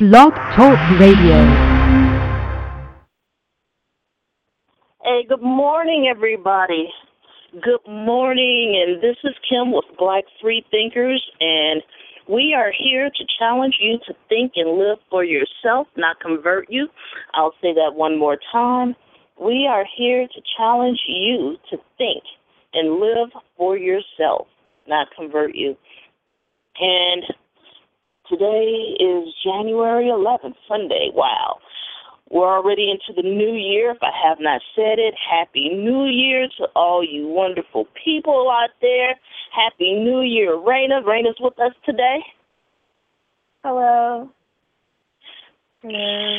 Blog Talk Radio. Hey, good morning, everybody. Good morning, and this is Kim with Black Free Thinkers, and we are here to challenge you to think and live for yourself, not convert you. I'll say that one more time. We are here to challenge you to think and live for yourself, not convert you. And Today is January 11th, Sunday. Wow. We're already into the new year. If I have not said it, Happy New Year to all you wonderful people out there. Happy New Year. Raina, Raina's with us today. Hello. Hello.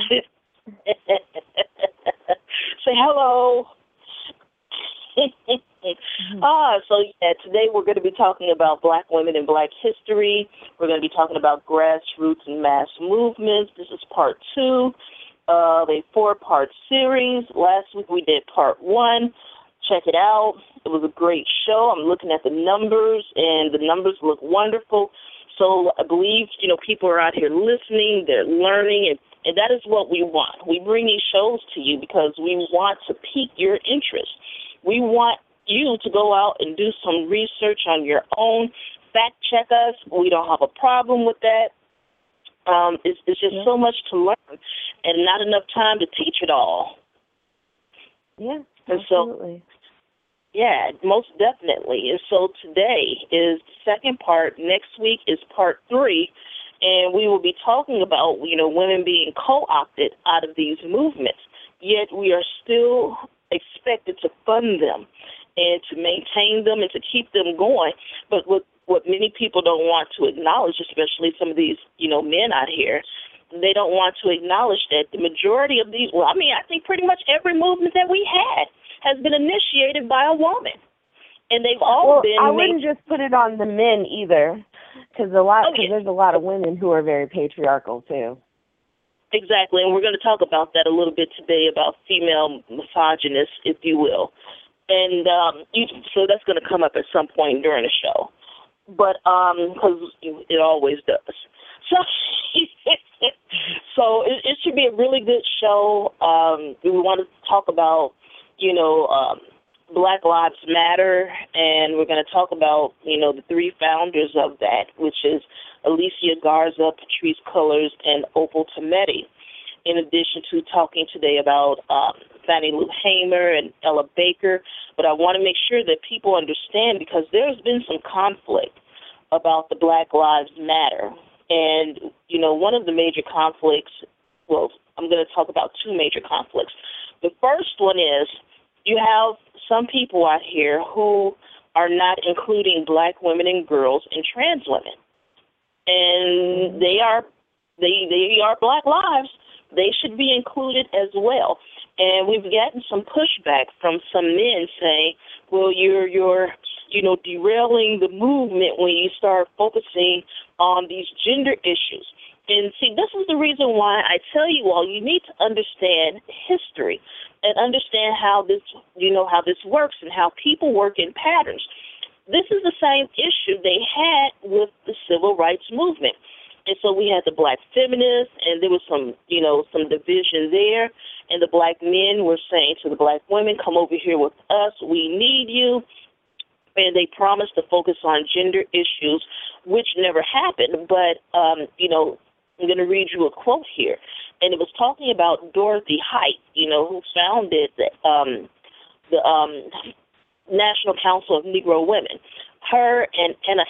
Say hello. mm-hmm. Ah, so yeah, today we're going to be talking about black women and black history. We're going to be talking about grassroots and mass movements. This is part two of a four part series. Last week we did part one. Check it out. It was a great show. I'm looking at the numbers, and the numbers look wonderful. So I believe, you know, people are out here listening, they're learning, and, and that is what we want. We bring these shows to you because we want to pique your interest. We want you to go out and do some research on your own, fact check us. We don't have a problem with that. Um, it's, it's just yeah. so much to learn and not enough time to teach it all. Yeah, and absolutely. So, yeah, most definitely. And so today is the second part. Next week is part three, and we will be talking about you know women being co-opted out of these movements. Yet we are still expected to fund them and to maintain them and to keep them going. But what what many people don't want to acknowledge, especially some of these you know men out here, they don't want to acknowledge that the majority of these. Well, I mean, I think pretty much every movement that we had has been initiated by a woman, and they've all well, been. I wouldn't just put it on the men either, because a lot because oh, yeah. there's a lot of women who are very patriarchal too. Exactly, and we're going to talk about that a little bit today about female misogynists, if you will and um, you, so that's going to come up at some point during the show. But because um, it always does. So, so it, it should be a really good show. Um, we want to talk about, you know, um, Black Lives Matter, and we're going to talk about, you know, the three founders of that, which is Alicia Garza, Patrisse Cullors, and Opal Tometi in addition to talking today about um, Fannie Lou Hamer and Ella Baker. But I want to make sure that people understand because there's been some conflict about the Black Lives Matter. And, you know, one of the major conflicts, well, I'm going to talk about two major conflicts. The first one is you have some people out here who are not including black women and girls and trans women. And they are they they are black lives, they should be included as well. And we've gotten some pushback from some men saying, "Well, you're you're you know derailing the movement when you start focusing on these gender issues." And see, this is the reason why I tell you all you need to understand history and understand how this you know how this works and how people work in patterns. This is the same issue they had with the civil rights movement. And so we had the black feminists, and there was some, you know, some division there. And the black men were saying to the black women, come over here with us. We need you. And they promised to focus on gender issues, which never happened. But, um, you know, I'm going to read you a quote here. And it was talking about Dorothy Height, you know, who founded the, um, the um, National Council of Negro Women. Her and Anna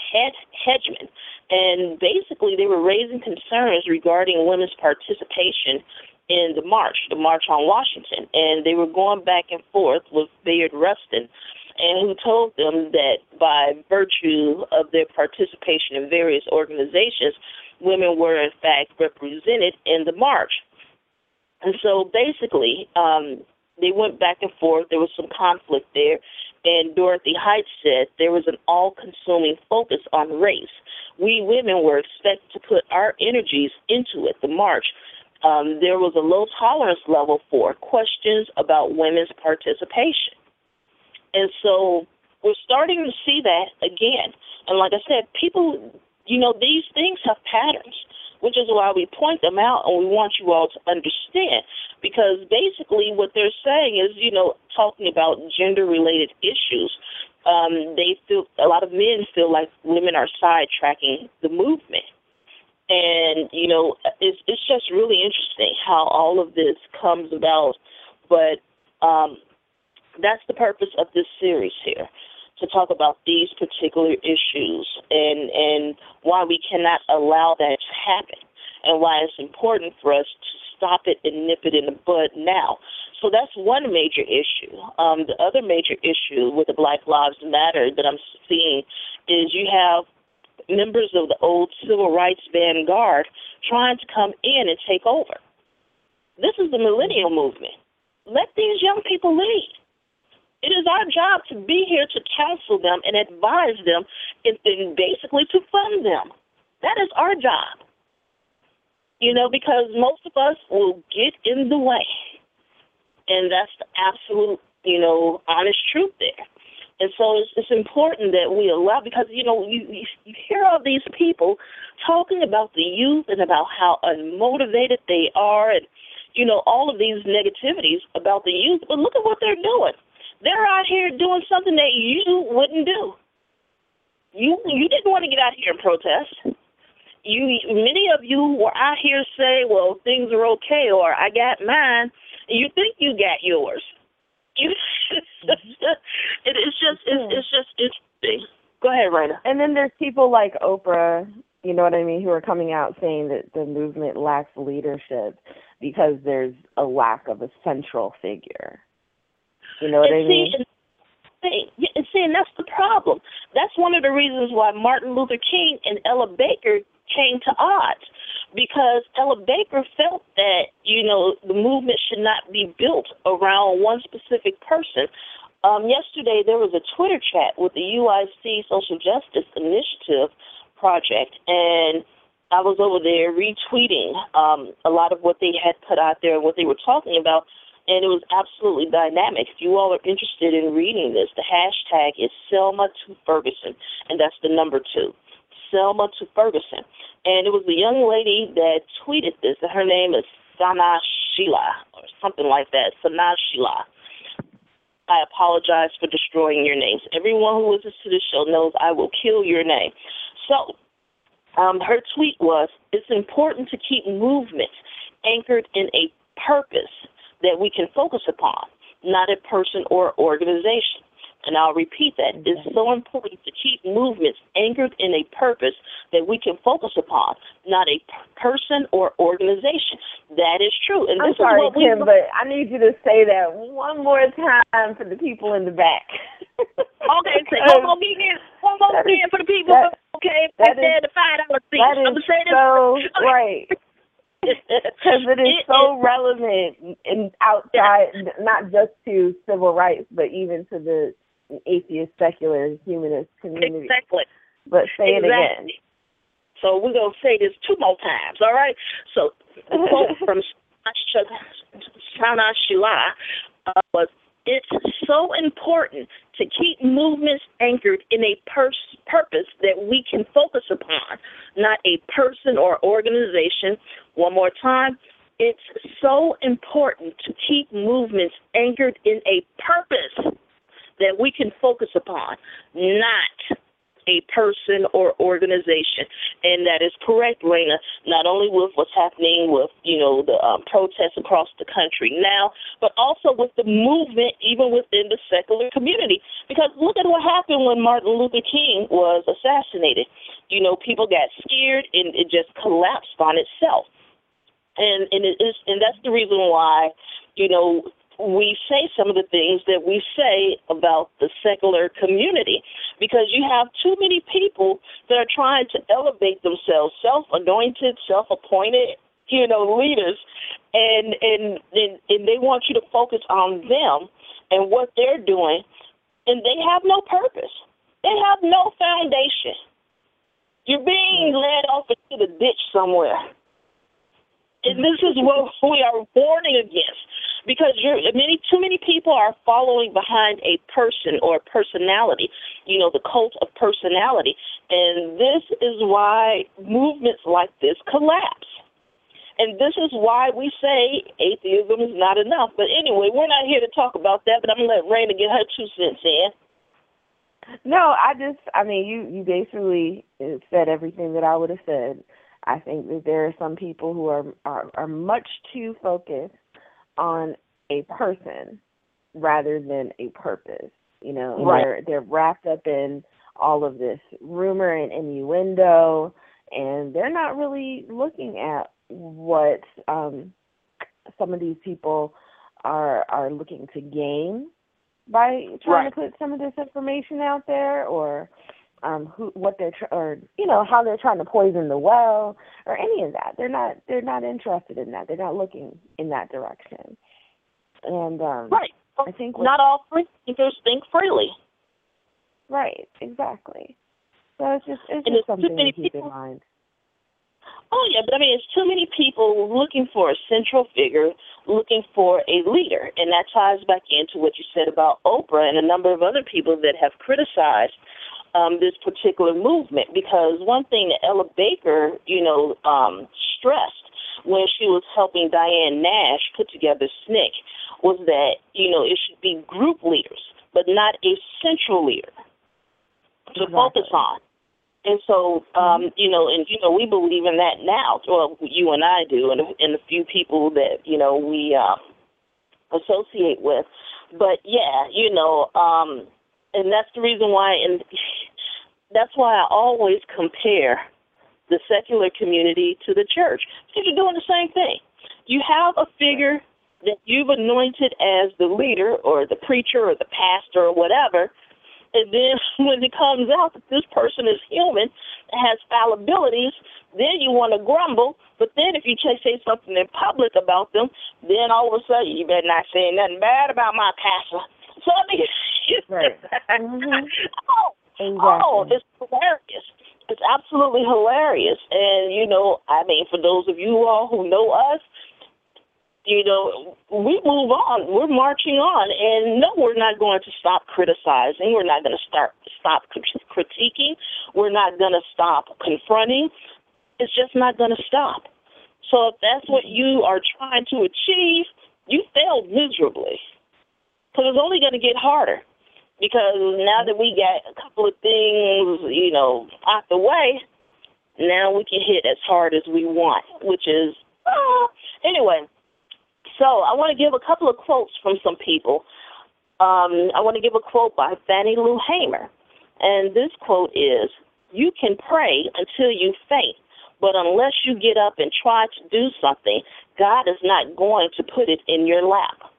Hedgeman and basically, they were raising concerns regarding women's participation in the march, the March on Washington. And they were going back and forth with Bayard Rustin, and who told them that by virtue of their participation in various organizations, women were in fact represented in the march. And so basically, um, they went back and forth. There was some conflict there. And Dorothy Height said there was an all consuming focus on race we women were expected to put our energies into it, the march. Um, there was a low tolerance level for questions about women's participation. And so we're starting to see that again. And like I said, people, you know, these things have patterns. Which is why we point them out and we want you all to understand. Because basically, what they're saying is, you know, talking about gender related issues. Um, they feel a lot of men feel like women are sidetracking the movement, and you know, it's it's just really interesting how all of this comes about. But um, that's the purpose of this series here to talk about these particular issues and and why we cannot allow that to happen and why it's important for us to stop it and nip it in the bud now. So that's one major issue. Um, the other major issue with the Black Lives Matter that I'm seeing is you have members of the old civil rights vanguard trying to come in and take over. This is the millennial movement. Let these young people lead. It is our job to be here to counsel them and advise them and, basically to fund them. That is our job. You know, because most of us will get in the way. And that's the absolute, you know, honest truth there. And so it's, it's important that we allow, because, you know, you, you, you hear all these people talking about the youth and about how unmotivated they are and, you know, all of these negativities about the youth. But look at what they're doing they're out here doing something that you wouldn't do. You you didn't want to get out here and protest. You many of you were out here say, "Well, things are okay," or "I got mine." You think you got yours. You mm-hmm. it, it's just it's, it's just interesting. Go ahead, Raina. And then there's people like Oprah, you know what I mean, who are coming out saying that the movement lacks leadership because there's a lack of a central figure. You know what and I mean? See, and see, and that's the problem. That's one of the reasons why Martin Luther King and Ella Baker came to odds because Ella Baker felt that, you know, the movement should not be built around one specific person. Um, yesterday, there was a Twitter chat with the UIC Social Justice Initiative Project, and I was over there retweeting um, a lot of what they had put out there and what they were talking about and it was absolutely dynamic. If you all are interested in reading this, the hashtag is Selma to Ferguson, and that's the number two, Selma to Ferguson. And it was a young lady that tweeted this, and her name is Sana Sheila, or something like that, Sana Sheila. I apologize for destroying your names. Everyone who listens to this show knows I will kill your name. So, um, her tweet was, it's important to keep movements anchored in a purpose that we can focus upon, not a person or organization. And I'll repeat that. It's so important to keep movements anchored in a purpose that we can focus upon, not a person or organization. That is true. And I'm sorry, is what Kim, we... but I need you to say that one more time for the people in the back. okay, say one more again. One more again for the people. That, okay, right there, the five dollar seat. That is so right. Because it is so relevant and outside, not just to civil rights, but even to the atheist, secular, humanist community. Exactly. But say exactly. it again. So we're going to say this two more times, all right? So the quote from Sana Shila uh, was, it's so important to keep movements anchored in a pers- purpose that we can focus upon, not a person or organization. One more time. It's so important to keep movements anchored in a purpose that we can focus upon, not a person or organization. And that is correct, Raina, not only with what's happening with, you know, the um, protests across the country now, but also with the movement even within the secular community. Because look at what happened when Martin Luther King was assassinated. You know, people got scared and it just collapsed on itself. And and it is and that's the reason why, you know, we say some of the things that we say about the secular community because you have too many people that are trying to elevate themselves, self-anointed, self-appointed, you know, leaders, and and and, and they want you to focus on them and what they're doing, and they have no purpose. They have no foundation. You're being mm. led off into the ditch somewhere. And this is what we are warning against because you're many too many people are following behind a person or a personality, you know, the cult of personality, And this is why movements like this collapse. And this is why we say atheism is not enough. But anyway, we're not here to talk about that, but I'm to let Raina get her two cents in. No, I just, I mean, you you basically said everything that I would have said. I think that there are some people who are are, are much too focused on a person rather than a purpose. You know, right. they're they're wrapped up in all of this rumor and innuendo, and they're not really looking at what um, some of these people are are looking to gain by trying right. to put some of this information out there, or um, who what they're tr- or you know how they're trying to poison the well or any of that. They're not they're not interested in that. They're not looking in that direction. And um, right, I think not all free thinkers think freely. Right, exactly. So it's just it's and just something to keep people, in mind. Oh yeah, but I mean, it's too many people looking for a central figure, looking for a leader, and that ties back into what you said about Oprah and a number of other people that have criticized um, this particular movement. Because one thing that Ella Baker, you know, um, stressed when she was helping Diane Nash put together SNCC was that you know it should be group leaders, but not a central leader to exactly. focus on. And so, um, you know, and you know, we believe in that now. Well, you and I do, and and a few people that you know we um, associate with. But yeah, you know, um, and that's the reason why, and that's why I always compare the secular community to the church because you're doing the same thing. You have a figure that you've anointed as the leader or the preacher or the pastor or whatever and then when it comes out that this person is human and has fallibilities, then you want to grumble. But then if you say something in public about them, then all of a sudden you better not say nothing bad about my pastor. So I mean, right. mm-hmm. oh, exactly. oh, it's hilarious. It's absolutely hilarious. And you know, I mean, for those of you all who know us, you know, we move on. We're marching on, and no, we're not going to stop criticizing. We're not going to start stop critiquing. We're not going to stop confronting. It's just not going to stop. So if that's what you are trying to achieve, you failed miserably. Because it's only going to get harder. Because now that we got a couple of things, you know, out the way, now we can hit as hard as we want, which is, uh, anyway. So I want to give a couple of quotes from some people. Um, I want to give a quote by Fannie Lou Hamer. And this quote is You can pray until you faint, but unless you get up and try to do something, God is not going to put it in your lap.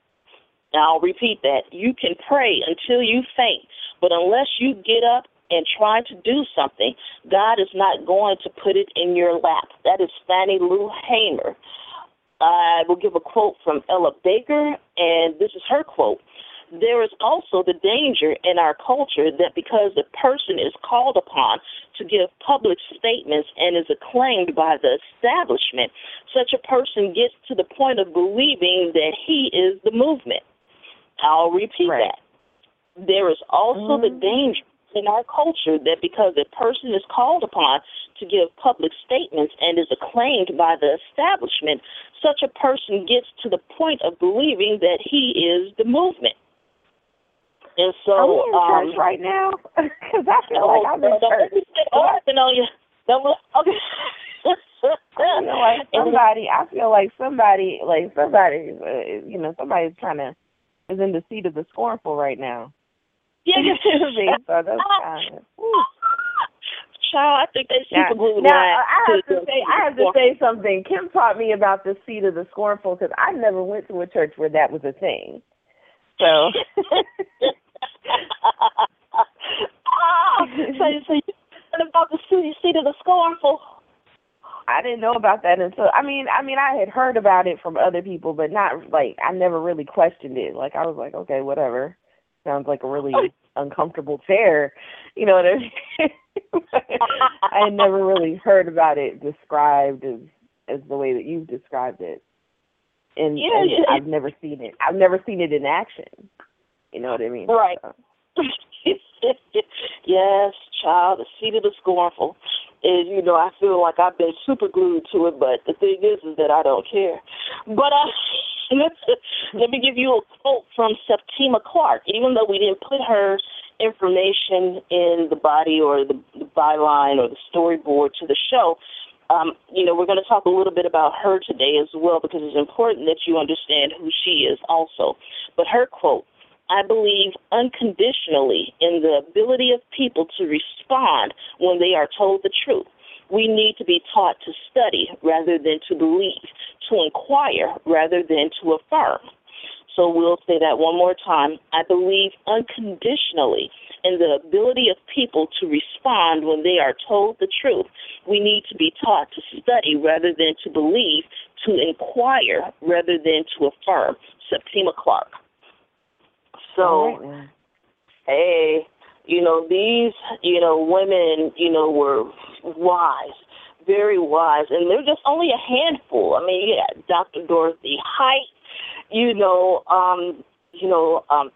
Now, I'll repeat that. You can pray until you faint, but unless you get up and try to do something, God is not going to put it in your lap. That is Fannie Lou Hamer. I will give a quote from Ella Baker, and this is her quote. There is also the danger in our culture that because a person is called upon to give public statements and is acclaimed by the establishment, such a person gets to the point of believing that he is the movement. I'll repeat right. that. There is also mm-hmm. the danger in our culture that because a person is called upon to give public statements and is acclaimed by the establishment, such a person gets to the point of believing that he is the movement. And so, we in um, church right now? Because I feel no, like I'm in church. Don't on you. Don't, okay. I feel like somebody. I feel like somebody, like somebody, uh, you know, somebody's trying to is in the seat of the scornful right now. Yeah, so that's kind of. Child, I think they Now, super glued now line I have to say, I have to say something. Kim taught me about the seat of the scornful because I never went to a church where that was a thing. So. oh, so, so you about the seat of the scornful? I didn't know about that until I mean I mean I had heard about it from other people, but not like I never really questioned it. Like I was like, okay, whatever. Sounds like a really uncomfortable chair. You know what I mean? I had never really heard about it described as as the way that you've described it. And, Yeah, and yeah. I've never seen it. I've never seen it in action. You know what I mean? Right. So, yes, child, the seat of the scornful. Is you know, I feel like I've been super glued to it, but the thing is, is that I don't care. But uh, let me give you a quote from Septima Clark. Even though we didn't put her information in the body or the, the byline or the storyboard to the show, um, you know, we're going to talk a little bit about her today as well because it's important that you understand who she is also. But her quote I believe unconditionally in the ability of people to respond when they are told the truth. We need to be taught to study rather than to believe, to inquire rather than to affirm. So we'll say that one more time. I believe unconditionally in the ability of people to respond when they are told the truth. We need to be taught to study rather than to believe, to inquire rather than to affirm. Septima Clark. So, right, hey, you know, these, you know, women, you know, were wise, very wise, and they're just only a handful. I mean, yeah, Dr. Dorothy Height, you know, um, you know, um,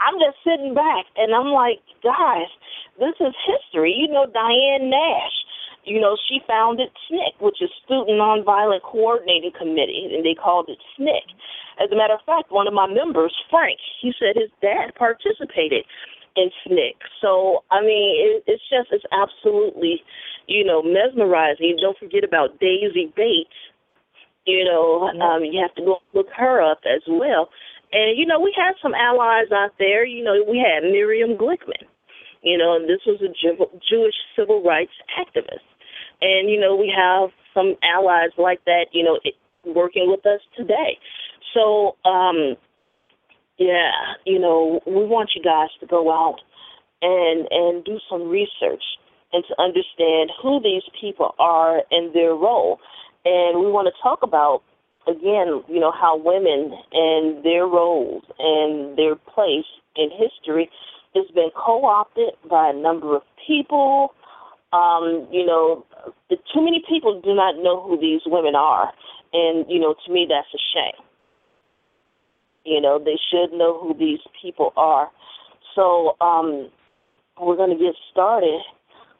I'm just sitting back and I'm like, guys, this is history. You know, Diane Nash, you know, she founded SNCC, which is Student Nonviolent Coordinating Committee, and they called it SNCC. As a matter of fact, one of my members, Frank, he said his dad participated in SNCC. So, I mean, it, it's just, it's absolutely, you know, mesmerizing. Don't forget about Daisy Bates. You know, um, you have to go look her up as well. And, you know, we had some allies out there. You know, we had Miriam Glickman, you know, and this was a Jew- Jewish civil rights activist. And, you know, we have some allies like that, you know, working with us today. So, um, yeah, you know, we want you guys to go out and and do some research and to understand who these people are and their role. And we want to talk about again, you know, how women and their roles and their place in history has been co-opted by a number of people. Um, you know, too many people do not know who these women are, and you know, to me, that's a shame. You know, they should know who these people are. So um, we're going to get started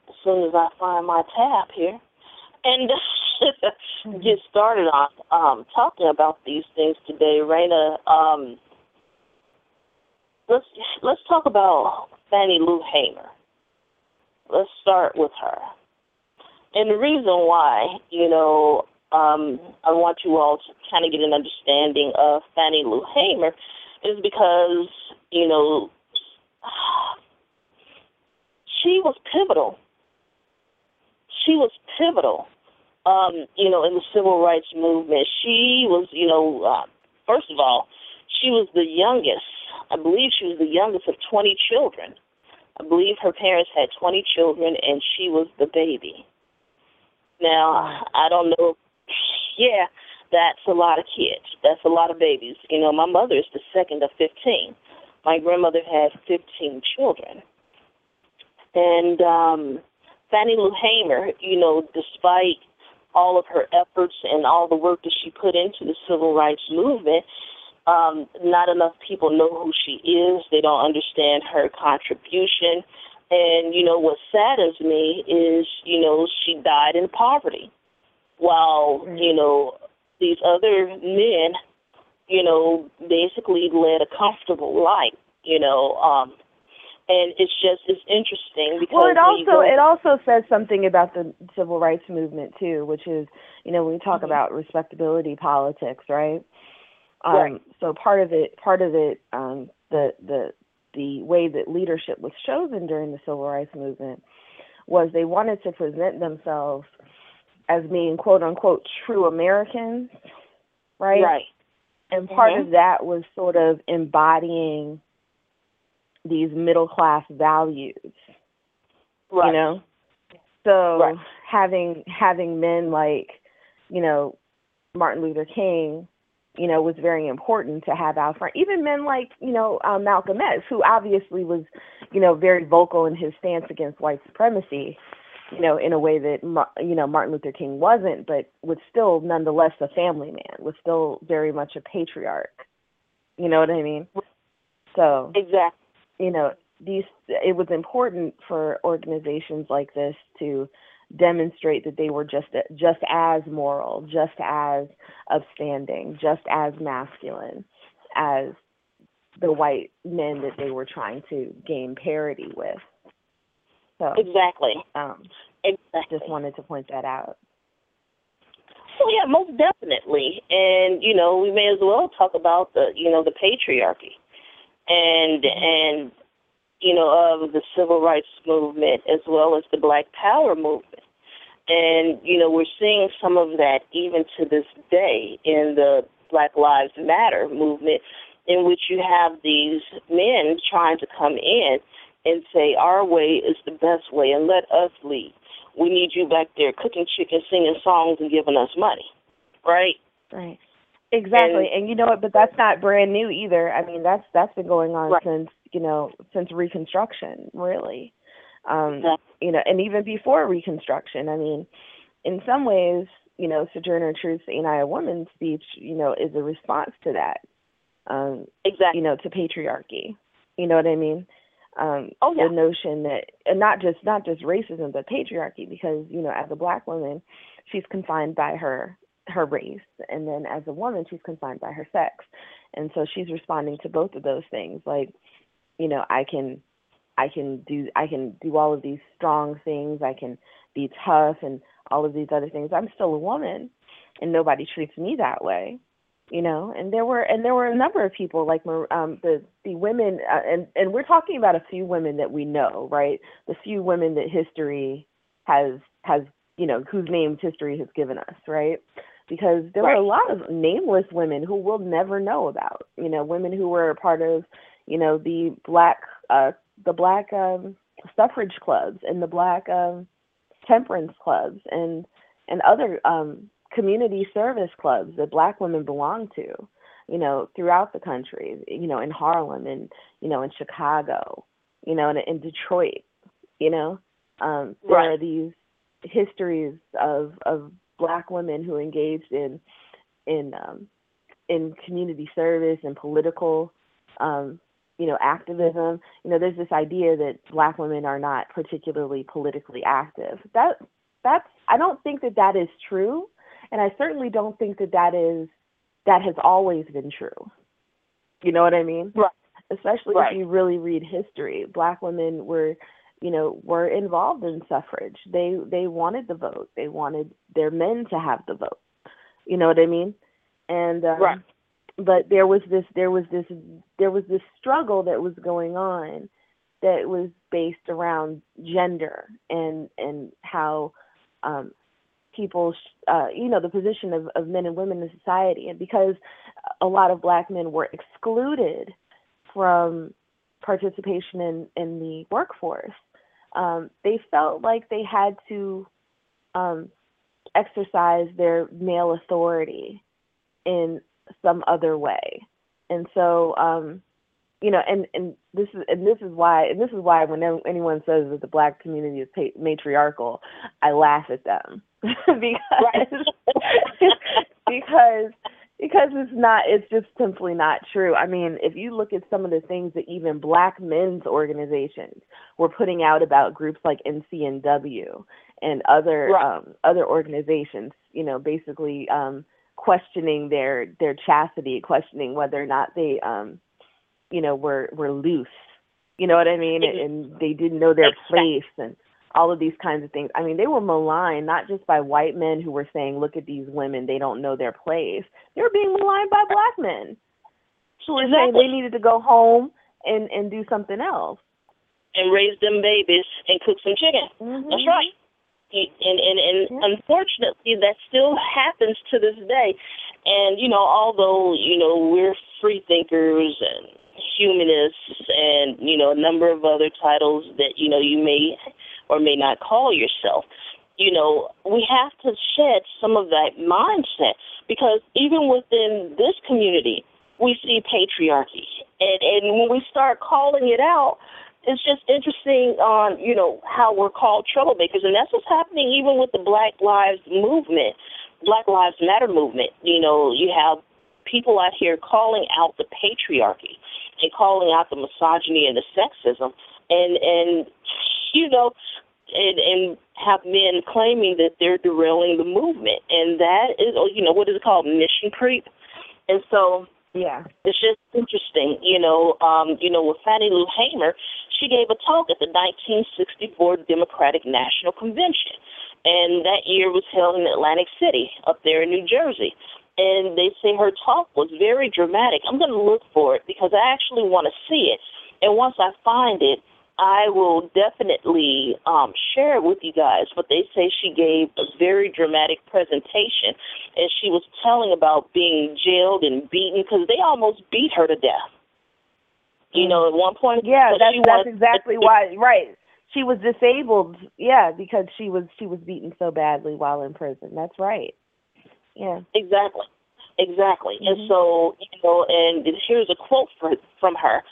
as soon as I find my tab here, and get started on um, talking about these things today. Raina, um, let's let's talk about Fannie Lou Hamer. Let's start with her. And the reason why, you know, um, I want you all to kind of get an understanding of Fannie Lou Hamer is because, you know, she was pivotal. She was pivotal, um, you know, in the civil rights movement. She was, you know, uh, first of all, she was the youngest. I believe she was the youngest of 20 children. I believe her parents had 20 children, and she was the baby. Now, I don't know yeah, that's a lot of kids. That's a lot of babies. You know, my mother is the second of 15. My grandmother had 15 children. And um, Fannie Lou Hamer, you know, despite all of her efforts and all the work that she put into the civil rights movement, um, not enough people know who she is. They don't understand her contribution. And, you know, what saddens me is, you know, she died in poverty while you know these other men, you know, basically led a comfortable life. You know, um, and it's just it's interesting because well, it also it also says something about the civil rights movement too, which is you know when we talk mm-hmm. about respectability politics, right? Um, right. So part of it, part of it, um, the the the way that leadership was chosen during the civil rights movement was they wanted to present themselves as being quote unquote true Americans, right? Right. And part mm-hmm. of that was sort of embodying these middle class values. Right. You know? So right. having having men like, you know, Martin Luther King, you know, was very important to have out front. Even men like, you know, um, Malcolm X, who obviously was, you know, very vocal in his stance against white supremacy you know, in a way that you know Martin Luther King wasn't, but was still nonetheless a family man, was still very much a patriarch. You know what I mean? So exactly. You know, these it was important for organizations like this to demonstrate that they were just just as moral, just as upstanding, just as masculine as the white men that they were trying to gain parity with. So exactly. Um, exactly. Just wanted to point that out. So yeah, most definitely, and you know we may as well talk about the you know the patriarchy, and and you know of the civil rights movement as well as the Black Power movement, and you know we're seeing some of that even to this day in the Black Lives Matter movement, in which you have these men trying to come in and say our way is the best way and let us lead we need you back there cooking chicken, singing songs, and giving us money, right? Right. Exactly, and, and you know what? But that's not brand new either. I mean, that's that's been going on right. since you know since Reconstruction, really. Um. You know, and even before Reconstruction. I mean, in some ways, you know, Sojourner Truth's "Ain't I a Woman" speech, you know, is a response to that. Um, exactly. You know, to patriarchy. You know what I mean? um oh, yeah. the notion that and not just not just racism but patriarchy because you know as a black woman she's confined by her her race and then as a woman she's confined by her sex and so she's responding to both of those things like you know i can i can do i can do all of these strong things. I can be tough and all of these other things. I'm still a woman and nobody treats me that way you know? And there were and there were a number of people like um the the women uh, and and we're talking about a few women that we know right? The few women that history has has you know whose names history has given us right? Because there right. were a lot of nameless women who we'll never know about you know women who were a part of you know the black uh the black um suffrage clubs and the black um temperance clubs and and other um community service clubs that black women belong to, you know, throughout the country, you know, in Harlem and, you know, in Chicago, you know, and in Detroit, you know. Um, there right. are these histories of of black women who engaged in in um, in community service and political um, you know activism you know there's this idea that black women are not particularly politically active that that's i don't think that that is true and I certainly don't think that that is that has always been true. You know what I mean? Right. Especially right. if you really read history, black women were, you know, were involved in suffrage. They they wanted the vote. They wanted their men to have the vote. You know what I mean? And um, right. But there was this there was this there was this struggle that was going on that was based around gender and and how um, people's uh, you know the position of, of men and women in society. And because a lot of black men were excluded from participation in, in the workforce um, they felt like they had to um, exercise their male authority in some other way and so um, you know, and and this is and this is why and this is why when anyone says that the black community is matriarchal, I laugh at them because because because it's not it's just simply not true. I mean, if you look at some of the things that even black men's organizations were putting out about groups like NCNW and other right. um, other organizations, you know, basically um, questioning their their chastity, questioning whether or not they um, you know were were loose. You know what i mean? And, and they didn't know their place and all of these kinds of things. I mean they were maligned not just by white men who were saying look at these women they don't know their place. They were being maligned by black men. Who were exactly. saying they needed to go home and and do something else. And raise them babies and cook some chicken. Mm-hmm. that's right and and and unfortunately that still happens to this day. And you know although you know we're free thinkers and humanists and you know a number of other titles that you know you may or may not call yourself you know we have to shed some of that mindset because even within this community we see patriarchy. And and when we start calling it out it's just interesting on you know how we're called troublemakers. And that's what's happening even with the black lives movement black lives matter movement. You know you have people out here calling out the patriarchy and calling out the misogyny and the sexism, and and you know, and and have men claiming that they're derailing the movement, and that is, you know, what is it called, mission creep, and so. Yeah. It's just interesting, you know, um, you know, with Fannie Lou Hamer, she gave a talk at the 1964 Democratic National Convention. And that year was held in Atlantic City, up there in New Jersey. And they say her talk was very dramatic. I'm going to look for it because I actually want to see it. And once I find it, I will definitely um, share it with you guys. But they say she gave a very dramatic presentation, and she was telling about being jailed and beaten because they almost beat her to death. You know, at one point, yeah, that's that's exactly why. Right, she was disabled. Yeah, because she was she was beaten so badly while in prison. That's right. Yeah. Exactly. Exactly. And Mhm. so, you know, and here's a quote for, from her.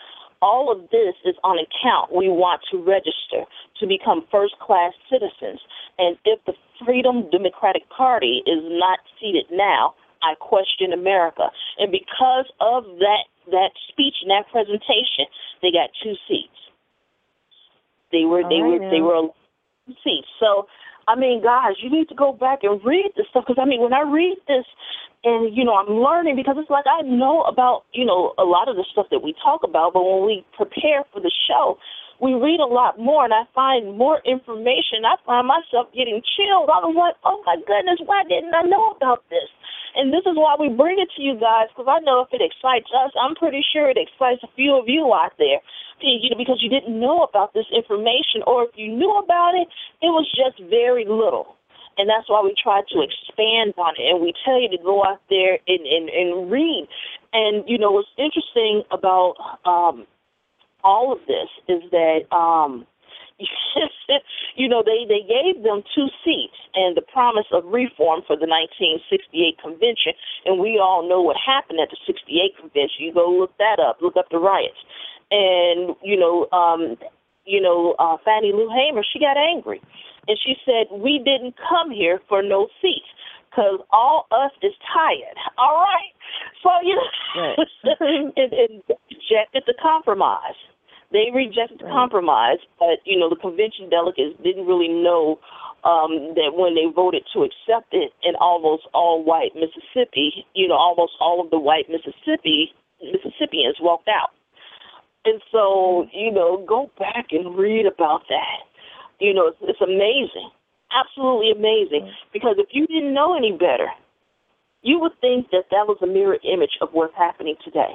All of this is on account we want to register to become first class citizens. And if the Freedom Democratic Party is not seated now, I question America. And because of that that speech and that presentation, they got two seats. They were All they right were they were seats. So I mean, guys, you need to go back and read this stuff because I mean, when I read this, and you know, I'm learning because it's like I know about you know a lot of the stuff that we talk about, but when we prepare for the show, we read a lot more, and I find more information. I find myself getting chilled. I'm like, oh my goodness, why didn't I know about this? And this is why we bring it to you guys because I know if it excites us, I'm pretty sure it excites a few of you out there because you didn't know about this information, or if you knew about it, it was just very little. And that's why we try to expand on it, and we tell you to go out there and, and, and read. And you know what's interesting about um, all of this is that um, you know they they gave them two seats and the promise of reform for the 1968 convention, and we all know what happened at the 68 convention. You go look that up, look up the riots and you know, um, you know, uh, Fannie Lou Hamer, she got angry, and she said, "We didn't come here for no seats, cause all us is tired." All right, so you know, Right. and, and rejected the compromise. They rejected the Right. compromise, but you know, the convention delegates didn't really know um, that when they voted to accept it in almost all white Mississippi, you know, almost all of the white Mississippi Mississippians walked out. And so, you know, go back and read about that. You know, it's, it's amazing, absolutely amazing. Because if you didn't know any better, you would think that that was a mirror image of what's happening today.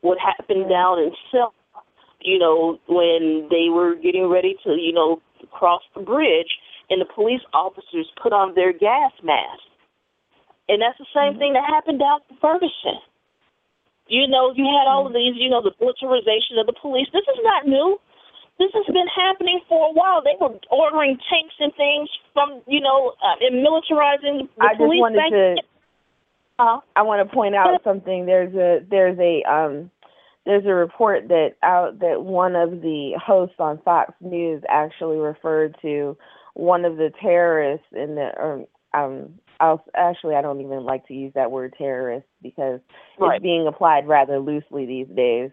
What happened down in Selma, you know, when they were getting ready to, you know, cross the bridge, and the police officers put on their gas masks. And that's the same thing that happened down in Ferguson. You know, you had all of these, you know, the militarization of the police. This is not new. This has been happening for a while. They were ordering tanks and things from, you know, uh, and militarizing the I just police. wanted back to uh, I want to point out something. There's a there's a um there's a report that out that one of the hosts on Fox News actually referred to one of the terrorists in the or um I'll, actually I don't even like to use that word terrorist because Right. it's being applied rather loosely these days.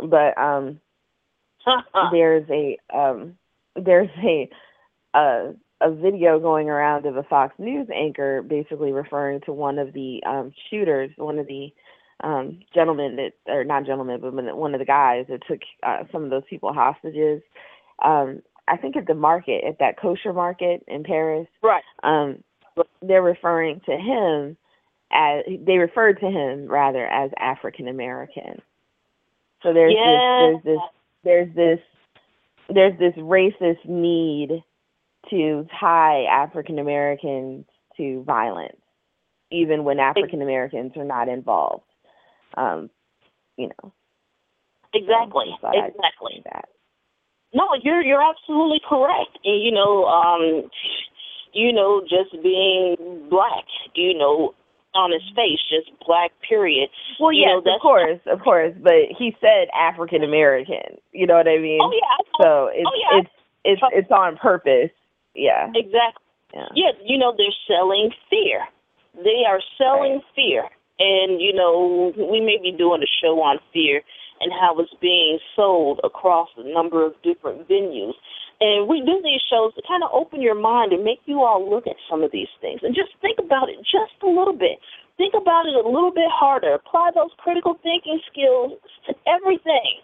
But um there's a um there's a uh a video going around of a Fox News anchor basically referring to one of the um shooters, one of the um gentlemen that or not gentlemen but one of the guys that took uh, some of those people hostages. Um I think at the market, at that kosher market in Paris, right. um they're referring to him as they referred to him rather as African American. So there's Yeah. this there's this there's this there's this racist need to tie African Americans to violence, even when African Americans are not involved. Um, you know. Exactly. so I thought I'd Exactly. That. No, you're you're absolutely correct. And you know, um you know, just being black, you know, on his face, just black period. Well, You yes, know, of course, of course, but he said African American. You know what I mean? Oh yeah, So it's Oh, yeah. it's it's it's on purpose. Yeah. exactly. Yeah. Yeah, you know, they're selling fear. They are selling fear. And, you know, we may be doing a show on fear and how it's being sold across a number of different venues. And we do these shows to kind of open your mind and make you all look at some of these things and just think about it just a little bit. Think about it a little bit harder. Apply those critical thinking skills to everything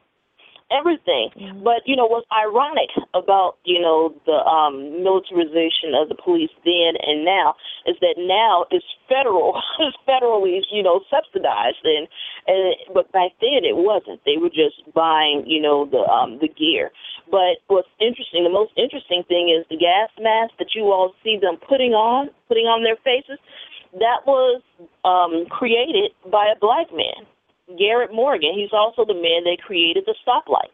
everything. Mm-hmm. But you know what's ironic about you know the um, militarization of the police then and now is that now it's federal, it's federally you know subsidized, and and but back then it wasn't. They were just buying you know the um, the gear. But what's interesting, the most interesting thing is the gas mask that you all see them putting on, putting on their faces. That was um, created by a black man. Garrett Morgan. He's also the man that created the stoplight.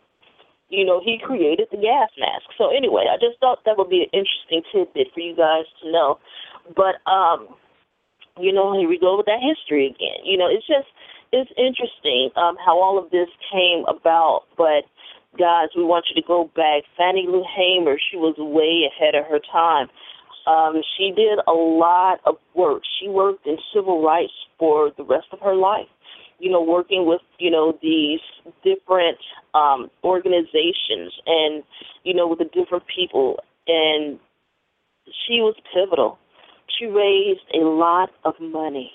You know, he created the gas mask. So anyway, I just thought that would be an interesting tidbit for you guys to know. But um, you know, here we go with that history again. You know, it's just it's interesting um how all of this came about, but guys, we want you to go back. Fannie Lou Hamer, she was way ahead of her time. Um, she did a lot of work. She worked in civil rights for the rest of her life you know, working with, you know, these different um, organizations and, you know, with the different people. And she was pivotal. She raised a lot of money,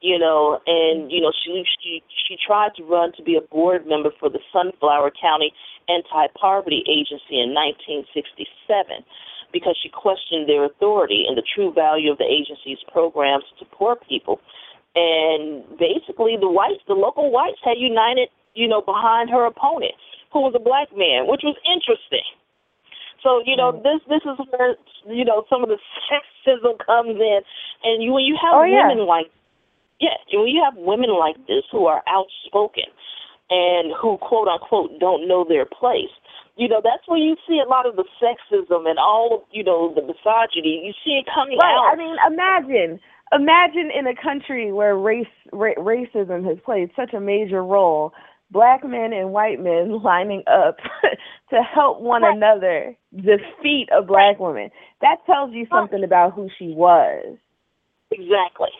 you know, and, you know, she, she, she tried to run to be a board member for the Sunflower County Anti-Poverty Agency in 1967 because she questioned their authority and the true value of the agency's programs to poor people and basically the whites, the local whites, had united, you know, behind her opponent, who was a black man, which was interesting. So you know, mm. this this is where you know some of the sexism comes in, and you when you have oh, women yeah. like yeah, when you have women like this who are outspoken and who quote unquote don't know their place, you know that's where you see a lot of the sexism and all of you know the misogyny. You see it coming right. out. I mean, imagine imagine in a country where race ra- racism has played such a major role black men and white men lining up to help one right. another defeat a black woman. That tells you something about who she was. Exactly.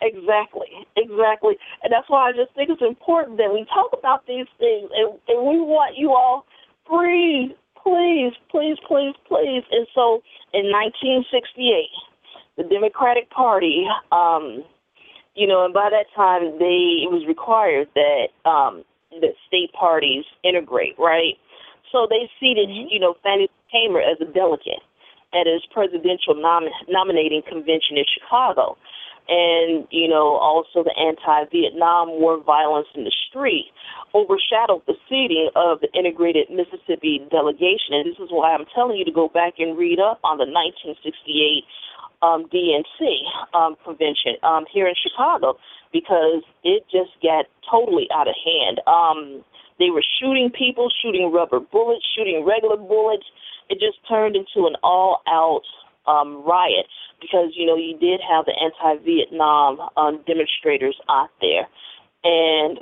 Exactly. Exactly. And that's why i just think it's important that we talk about these things and, and we want you all free, please please please please. And so in 1968 the Democratic Party, um, you know, and by that time they it was required that um, the state parties integrate, right? So they seated, mm-hmm. you know, Fannie Hamer as a delegate at his presidential nom- nominating convention in Chicago. And, you know, also the anti Vietnam War violence in the street overshadowed the seating of the integrated Mississippi delegation. And this is why I'm telling you to go back and read up on the 1968 um, DNC um, convention um, here in Chicago because it just got totally out of hand. Um, they were shooting people, shooting rubber bullets, shooting regular bullets. It just turned into an all-out um, riot because you know you did have the anti-Vietnam um, demonstrators out there, and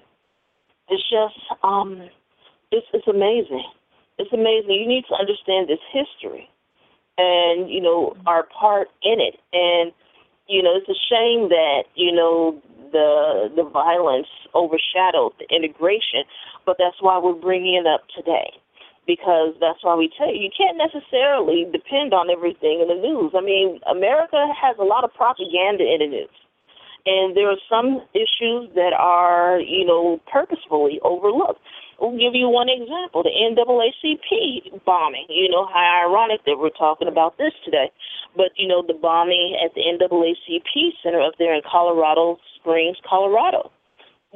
it's just um, it's it's amazing. It's amazing. You need to understand this history and you know our part in it and you know it's a shame that you know the the violence overshadowed the integration but that's why we're bringing it up today because that's why we tell you you can't necessarily depend on everything in the news i mean america has a lot of propaganda in it. and there are some issues that are you know purposefully overlooked We'll give you one example, the NAACP bombing. You know, how ironic that we're talking about this today. But, you know, the bombing at the NAACP Center up there in Colorado Springs, Colorado.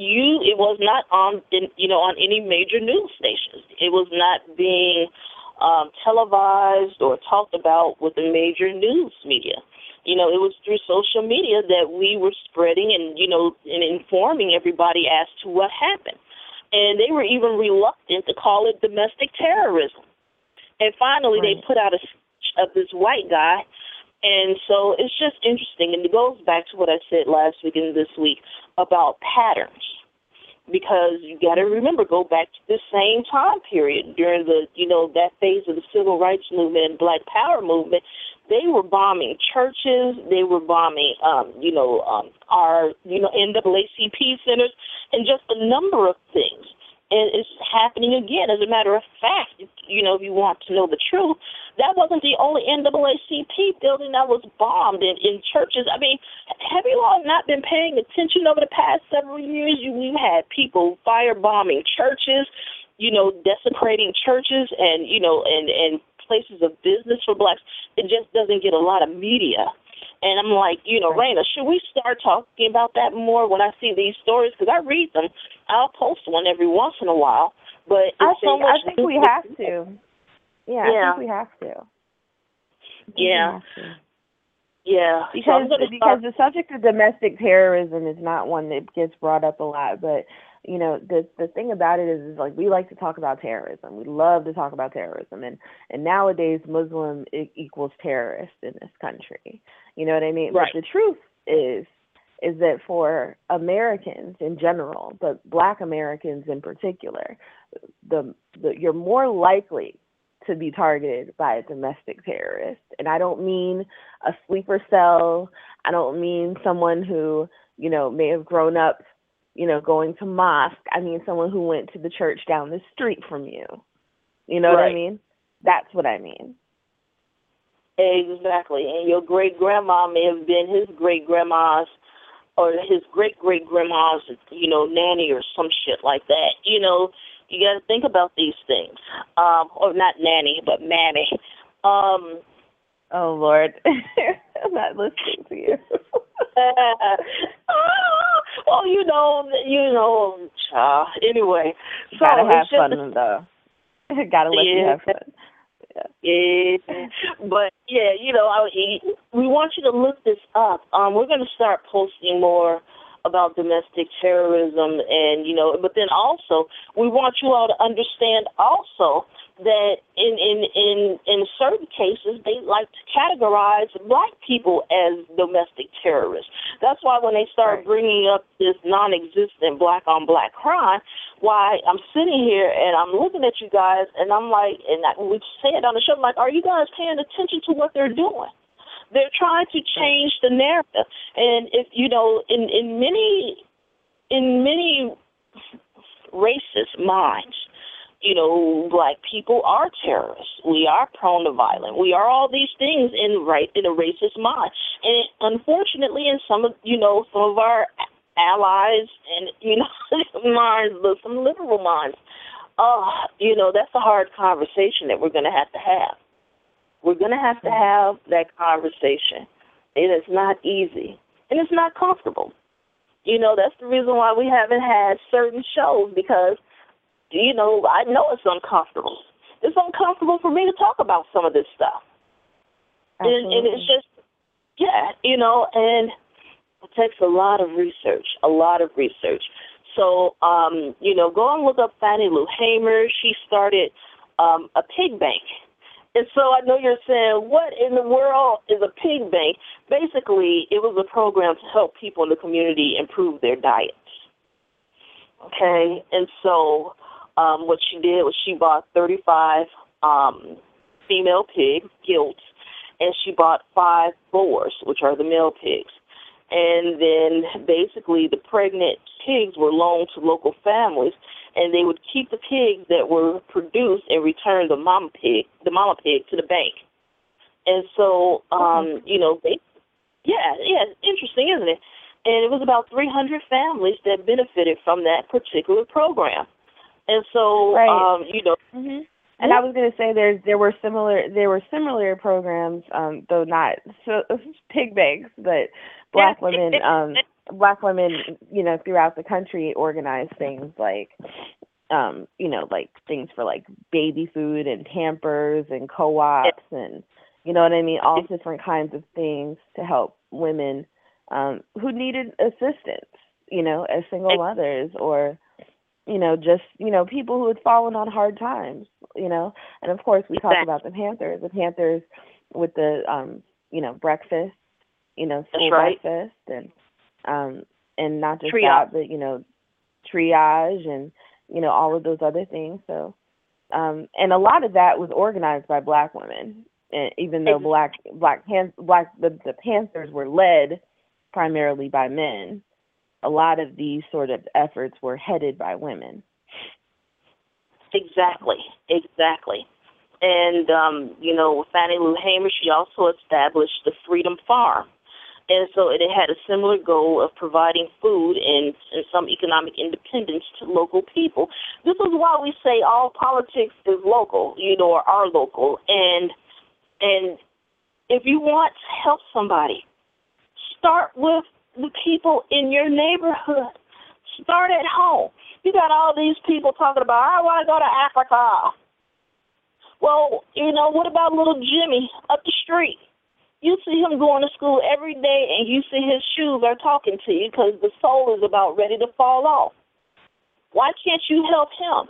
You, it was not on, you know, on any major news stations. It was not being um, televised or talked about with the major news media. You know, it was through social media that we were spreading and, you know, and informing everybody as to what happened and they were even reluctant to call it domestic terrorism. And finally, right. they put out a of this white guy, and so it's just interesting, and it goes back to what I said last week and this week about patterns, because you got to remember, go back to the same time period during the you know that phase of the civil rights movement and Black Power movement. They were bombing churches. They were bombing, um, you know, um, our you know NAACP centers and just a number of things. And it's happening again. As a matter of fact, you know, if you want to know the truth, that wasn't the only NAACP building that was bombed in, in churches. I mean, have you all not been paying attention over the past several years? You've had people firebombing churches, you know, desecrating churches, and you know, and and places of business for blacks. It just doesn't get a lot of media. And I'm like, you know, Raina, should we start talking about that more when I see these stories? Because I read them. I'll post one every once in a while. But I so think I think we have to. Yeah, yeah, I think we have to. Yeah. Yeah, because so because the subject of domestic terrorism is not one that gets brought up a lot, but you know the the thing about it is, is like we like to talk about terrorism. We love to talk about terrorism, and and nowadays Muslim equals terrorist in this country. You know what I mean? Right. But the truth is is that for Americans in general, but Black Americans in particular, the, the you're more likely to be targeted by a domestic terrorist. And I don't mean a sleeper cell. I don't mean someone who, you know, may have grown up you know, going to mosque. I mean someone who went to the church down the street from you. You know right. what I mean? That's what I mean. Exactly. And your great grandma may have been his great grandma's or his great great grandma's, you know, nanny or some shit like that. You know, you got to think about these things. Um, or not nanny, but mammy. Um, oh Lord, I'm not listening to you. well, you know, you know, uh, anyway. So gotta have just, fun though. gotta let yeah. you have fun. Yeah. yeah, but yeah, you know, I, we want you to look this up. Um, we're going to start posting more about domestic terrorism, and you know, but then also we want you all to understand also that in in in in certain cases they like to categorize black people as domestic terrorists. That's why when they start right. bringing up this non-existent black on black crime, why I'm sitting here and I'm looking at you guys and I'm like, and I, we say it on the show, I'm like, are you guys paying attention to what they're doing? They're trying to change the narrative, and if you know, in in many in many racist minds you know, black people are terrorists. We are prone to violence. We are all these things in right in a racist mind. And it, unfortunately, in some of you know some of our allies and you know minds, some liberal minds, uh, you know, that's a hard conversation that we're going to have to have. We're going to have to have that conversation. It is not easy, and it's not comfortable. You know, that's the reason why we haven't had certain shows because you know, I know it's uncomfortable. It's uncomfortable for me to talk about some of this stuff. And, and it's just, yeah, you know, and it takes a lot of research, a lot of research. So, um, you know, go and look up Fannie Lou Hamer. She started um, a pig bank. And so I know you're saying, what in the world is a pig bank? Basically, it was a program to help people in the community improve their diets. Okay, and so um, what she did was she bought 35 um, female pig gilts, and she bought five boars, which are the male pigs. And then basically the pregnant pigs were loaned to local families, and they would keep the pigs that were produced and return the mama pig, the mama pig, to the bank. And so, um, you know, they, yeah, yeah, it's interesting, isn't it? And it was about 300 families that benefited from that particular program. And so, right. um, you know, mm-hmm. and I was going to say there's there were similar there were similar programs, um, though not so pig banks, but black women, um, black women, you know, throughout the country organized things like, um, you know, like things for like baby food and Pampers and co-ops and you know what I mean, all different kinds of things to help women um, who needed assistance, you know, as single mothers or you know, just, you know, people who had fallen on hard times, you know. And of course we talk about the Panthers, the Panthers with the um, you know, breakfast, you know, school right. breakfast and um and not just triage. that, but you know, triage and, you know, all of those other things. So um and a lot of that was organized by black women. And even though black black pan, black the, the Panthers were led primarily by men a lot of these sort of efforts were headed by women. Exactly, exactly. And um, you know, Fannie Lou Hamer, she also established the Freedom Farm, and so it had a similar goal of providing food and, and some economic independence to local people. This is why we say all politics is local, you know, or are local. And and if you want to help somebody, start with the people in your neighborhood. Start at home. You got all these people talking about, I want to go to Africa. Well, you know, what about little Jimmy up the street? You see him going to school every day, and you see his shoes are talking to you because the sole is about ready to fall off. Why can't you help him?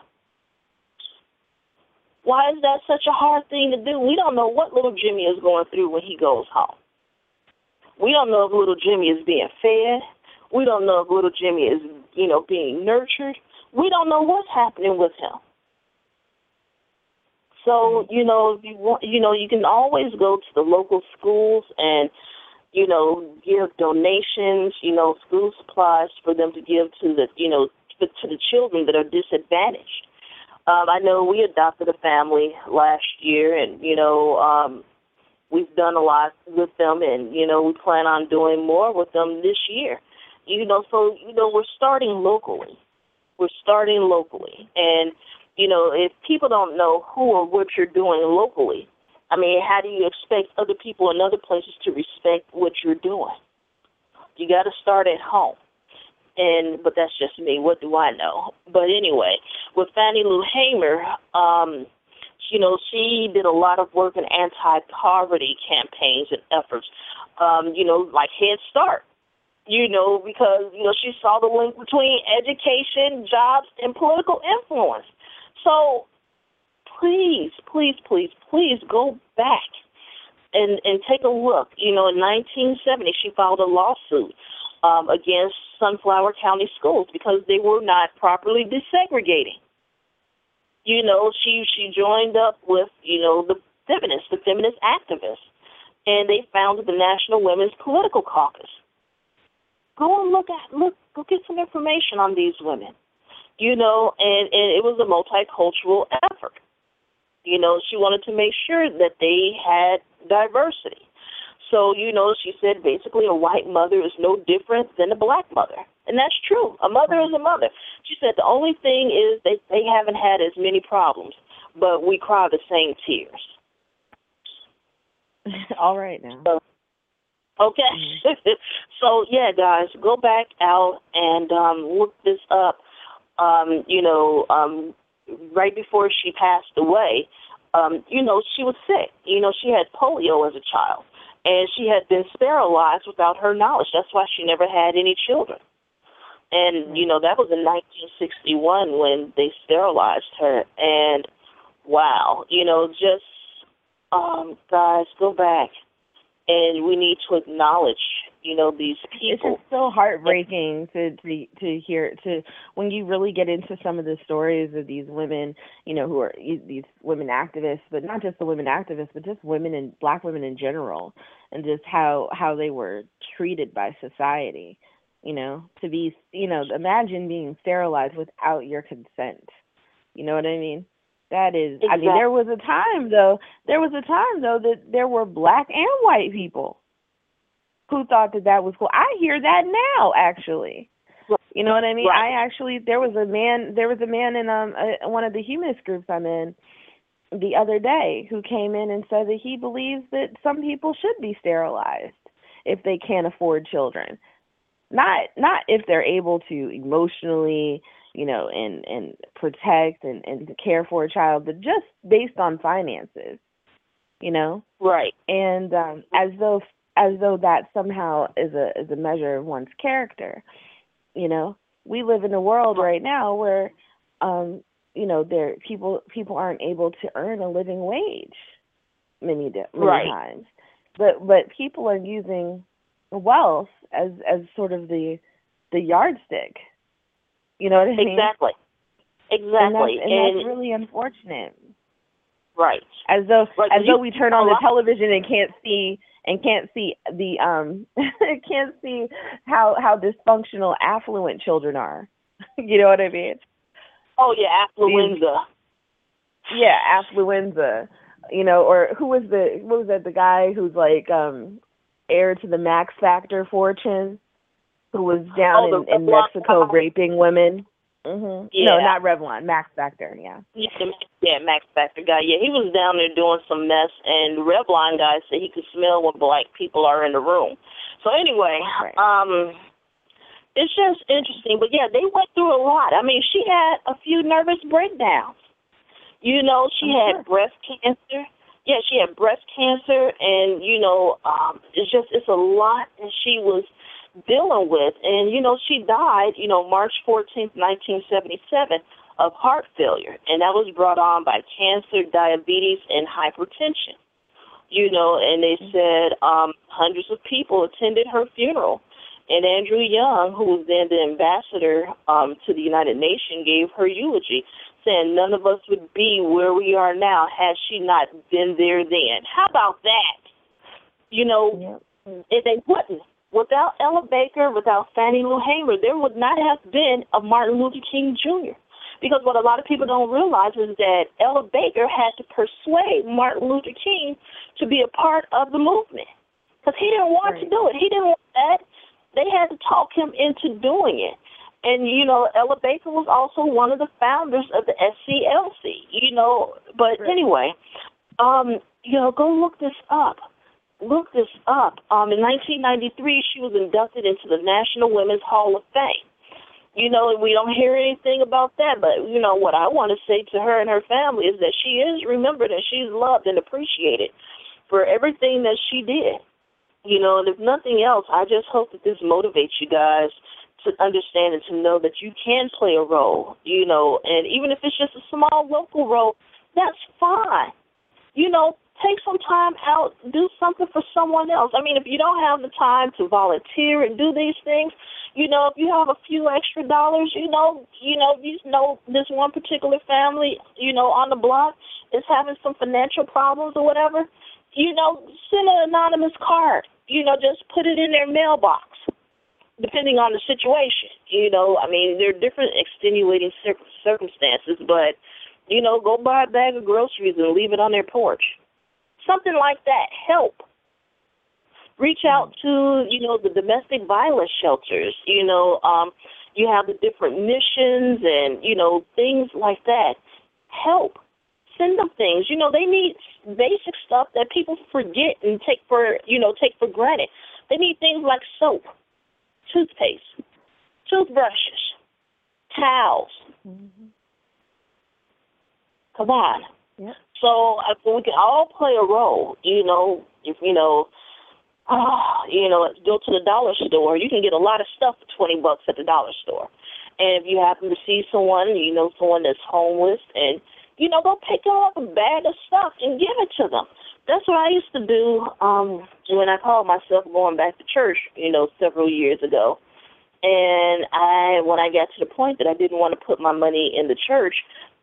Why is that such a hard thing to do? We don't know what little Jimmy is going through when he goes home. We don't know if little Jimmy is being fed. We don't know if little Jimmy is, you know, being nurtured. We don't know what's happening with him. So you know, if you want, you know, you can always go to the local schools and you know give donations, you know, school supplies for them to give to the you know to the children that are disadvantaged. Um, I know we adopted a family last year, and you know, um, we've done a lot with them, and you know, we plan on doing more with them this year. You know, so you know, we're starting locally. We're starting locally, and you know, if people don't know who or what you're doing locally, I mean, how do you expect other people in other places to respect what you're doing? You got to start at home. And but that's just me. What do I know? But anyway, with Fannie Lou Hamer, um, you know, she did a lot of work in anti-poverty campaigns and efforts. Um, you know, like Head Start. You know, because you know she saw the link between education, jobs, and political influence. So please, please, please, please go back and and take a look. You know, in 1970, she filed a lawsuit um, against Sunflower County schools because they were not properly desegregating. You know, she she joined up with you know the feminists, the feminist activists, and they founded the National Women's Political Caucus. Go and look at look go get some information on these women you know, and, and it was a multicultural effort. You know, she wanted to make sure that they had diversity. So, you know, she said basically a white mother is no different than a black mother. And that's true. A mother is a mother. She said the only thing is they they haven't had as many problems, but we cry the same tears. All right now. So, okay. Mm-hmm. so yeah, guys, go back out and um look this up um, you know, um, right before she passed away, um, you know, she was sick. You know, she had polio as a child, and she had been sterilized without her knowledge. That's why she never had any children. And you know, that was in 1961 when they sterilized her. And wow, you know, just um, guys, go back, and we need to acknowledge you know these people. It's just so heartbreaking to to to hear to when you really get into some of the stories of these women, you know, who are these women activists, but not just the women activists, but just women and black women in general, and just how how they were treated by society. You know, to be you know, imagine being sterilized without your consent. You know what I mean? That is, exactly. I mean, there was a time though. There was a time though that there were black and white people who thought that that was cool. I hear that now, actually. You know what I mean? Right. I actually there was a man there was a man in um a, one of the humanist groups I'm in the other day who came in and said that he believes that some people should be sterilized if they can't afford children. Not not if they're able to emotionally, you know, and and protect and and care for a child, but just based on finances. You know? Right. And um as though as though that somehow is a is a measure of one's character. You know, we live in a world right now where, um, you know, there people people aren't able to earn a living wage many many right. times, but but people are using wealth as as sort of the the yardstick. You know what I mean? Exactly. Exactly. And that's, and and that's really unfortunate. Right. As though right. as though we turn on the television and can't see and can't see the um can't see how how dysfunctional affluent children are. you know what I mean? Oh yeah, affluenza. yeah, affluenza. You know, or who was the what was that the guy who's like um heir to the Max Factor fortune, who was down Oh, in, in Mexico guy. raping women. Hmm Yeah. No, not Revlon, Max Factor. Yeah. Yeah, yeah, Max Factor guy. Yeah, he was down there doing some mess, and Revlon guy said he could smell when black people are in the room. So anyway, Right. um, it's just interesting. But yeah, they went through a lot. I mean, she had a few nervous breakdowns. You know, she had breast cancer. Yeah, she had breast cancer, and you know, um, it's just it's a lot and she was dealing with. And you know, she died. You know, March fourteenth, nineteen seventy-seven, of heart failure, and that was brought on by cancer, diabetes, and hypertension. You know, and they said um, hundreds of people attended her funeral. And Andrew Young, who was then the ambassador um, to the United Nations, gave her eulogy, saying none of us would be where we are now had she not been there then. How about that? You know, Yep. if they wouldn't. Without Ella Baker, without Fannie Lou Hamer, there would not have been a Martin Luther King Jr. Because what a lot of people don't realize is that Ella Baker had to persuade Martin Luther King to be a part of the movement. Because he didn't want to do it. He didn't want that. They had to talk him into doing it. And, you know, Ella Baker was also one of the founders of the SCLC, you know. But Right. anyway, um, you know, go look this up look this up. Um, in 1993, she was inducted into the National Women's Hall of Fame. You know, and we don't hear anything about that, but you know what I want to say to her and her family is that she is remembered and she's loved and appreciated for everything that she did. You know, and if nothing else, I just hope that this motivates you guys to understand and to know that you can play a role. You know, and even if it's just a small local role, that's fine. You know, take some time out, do something for someone else. I mean, if you don't have the time to volunteer and do these things, you know, if you have a few extra dollars, you know, you know, you know this one particular family, you know, on the block is having some financial problems or whatever, you know, send an anonymous card. You know, just put it in their mailbox, depending on the situation. You know, I mean, there are different extenuating circumstances, but you know, go buy a bag of groceries and leave it on their porch something like that help. Reach out to you know the domestic violence shelters you know um you have the different missions and you know things like that. Help. Send them things. You know they need basic stuff that people forget and take for you know take for granted. They need things like soap toothpaste toothbrushes towels. Come on So I we can all play a role. You know, if you know, ah, you know, go to the dollar store. You can get a lot of stuff for twenty bucks at the dollar store. And if you happen to see someone, you know, someone that's homeless, and you know, go pick up a bag of stuff and give it to them. That's what I used to do um when I called myself going back to church. You know, several years ago. And I, when I got to the point that I didn't want to put my money in the church,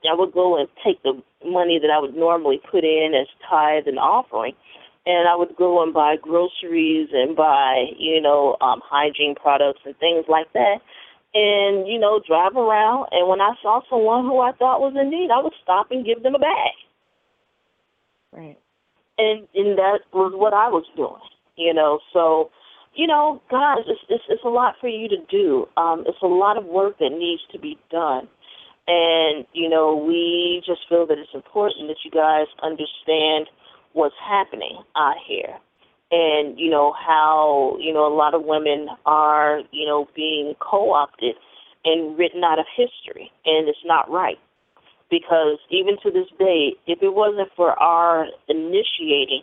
I would go and take the money that I would normally put in as tithe and offering, and I would go and buy groceries and buy, you know, um, hygiene products and things like that, and you know, drive around. And when I saw someone who I thought was in need, I would stop and give them a bag, Right. and and that was what I was doing, you know. So, you know, guys, it's it's, it's a lot for you to do. Um, it's a lot of work that needs to be done. And, you know, we just feel that it's important that you guys understand what's happening out here. And, you know, how, you know, a lot of women are, you know, being co opted and written out of history. And it's not right. Because even to this day, if it wasn't for our initiating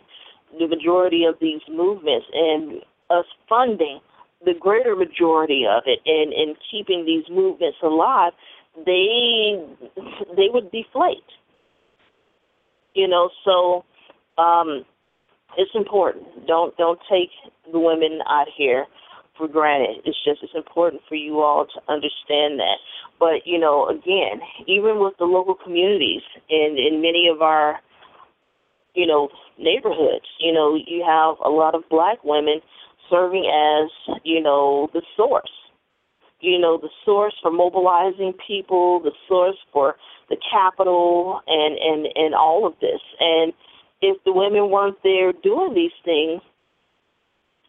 the majority of these movements and us funding the greater majority of it and, and keeping these movements alive, they they would deflate. You know, so um, it's important. Don't don't take the women out here for granted. It's just it's important for you all to understand that. But you know, again, even with the local communities and in many of our you know neighborhoods, you know, you have a lot of black women serving as you know the source you know, the source for mobilizing people, the source for the capital, and and and all of this. And if the women weren't there doing these things,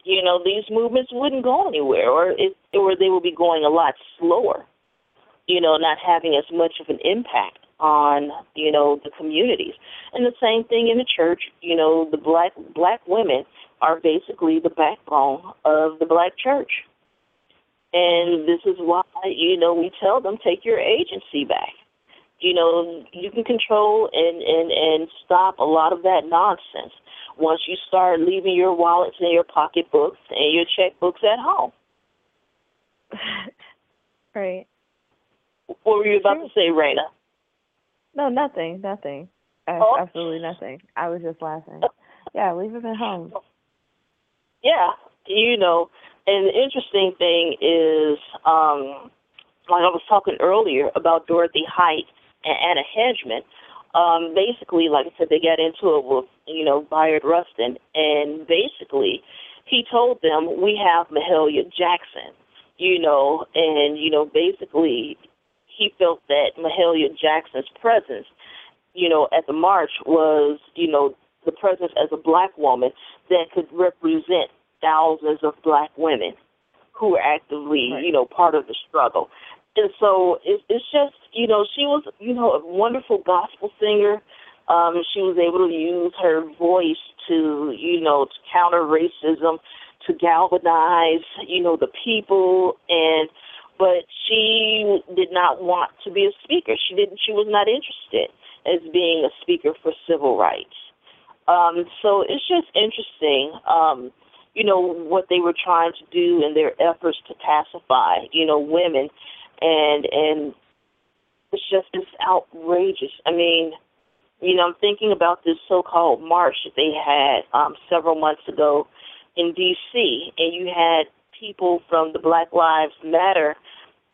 you know, these movements wouldn't go anywhere, or it, or they would be going a lot slower. You know, not having as much of an impact on you know the communities. And the same thing in the church. You know, the black black women are basically the backbone of the black church. And this is why, you know, we tell them take your agency back. You know, you can control and, and, and stop a lot of that nonsense once you start leaving your wallets and your pocketbooks and your checkbooks at home. right. What were you about to say, Raina? No, nothing, nothing. Oh. Absolutely nothing. I was just laughing. Yeah, leave them at home. Yeah, you know, and the interesting thing is, um, like I was talking earlier about Dorothy Height and Anna Hedgeman. Um, basically, like I said, they got into it with, you know, Bayard Rustin, and basically, he told them we have Mahalia Jackson, you know, and you know, basically, he felt that Mahalia Jackson's presence, you know, at the march was, you know, the presence as a black woman that could represent thousands of black women who were actively, right. you know, part of the struggle. And so it, it's just, you know, she was, you know, a wonderful gospel singer. Um, she was able to use her voice to, you know, to counter racism, to galvanize, you know, the people and but she did not want to be a speaker. She didn't she was not interested as being a speaker for civil rights. Um, so it's just interesting, um, you know, what they were trying to do in their efforts to pacify, you know, women, and and it's just it's outrageous. I mean, you know, I'm thinking about this so-called march that they had um, several months ago in D.C., and you had people from the Black Lives Matter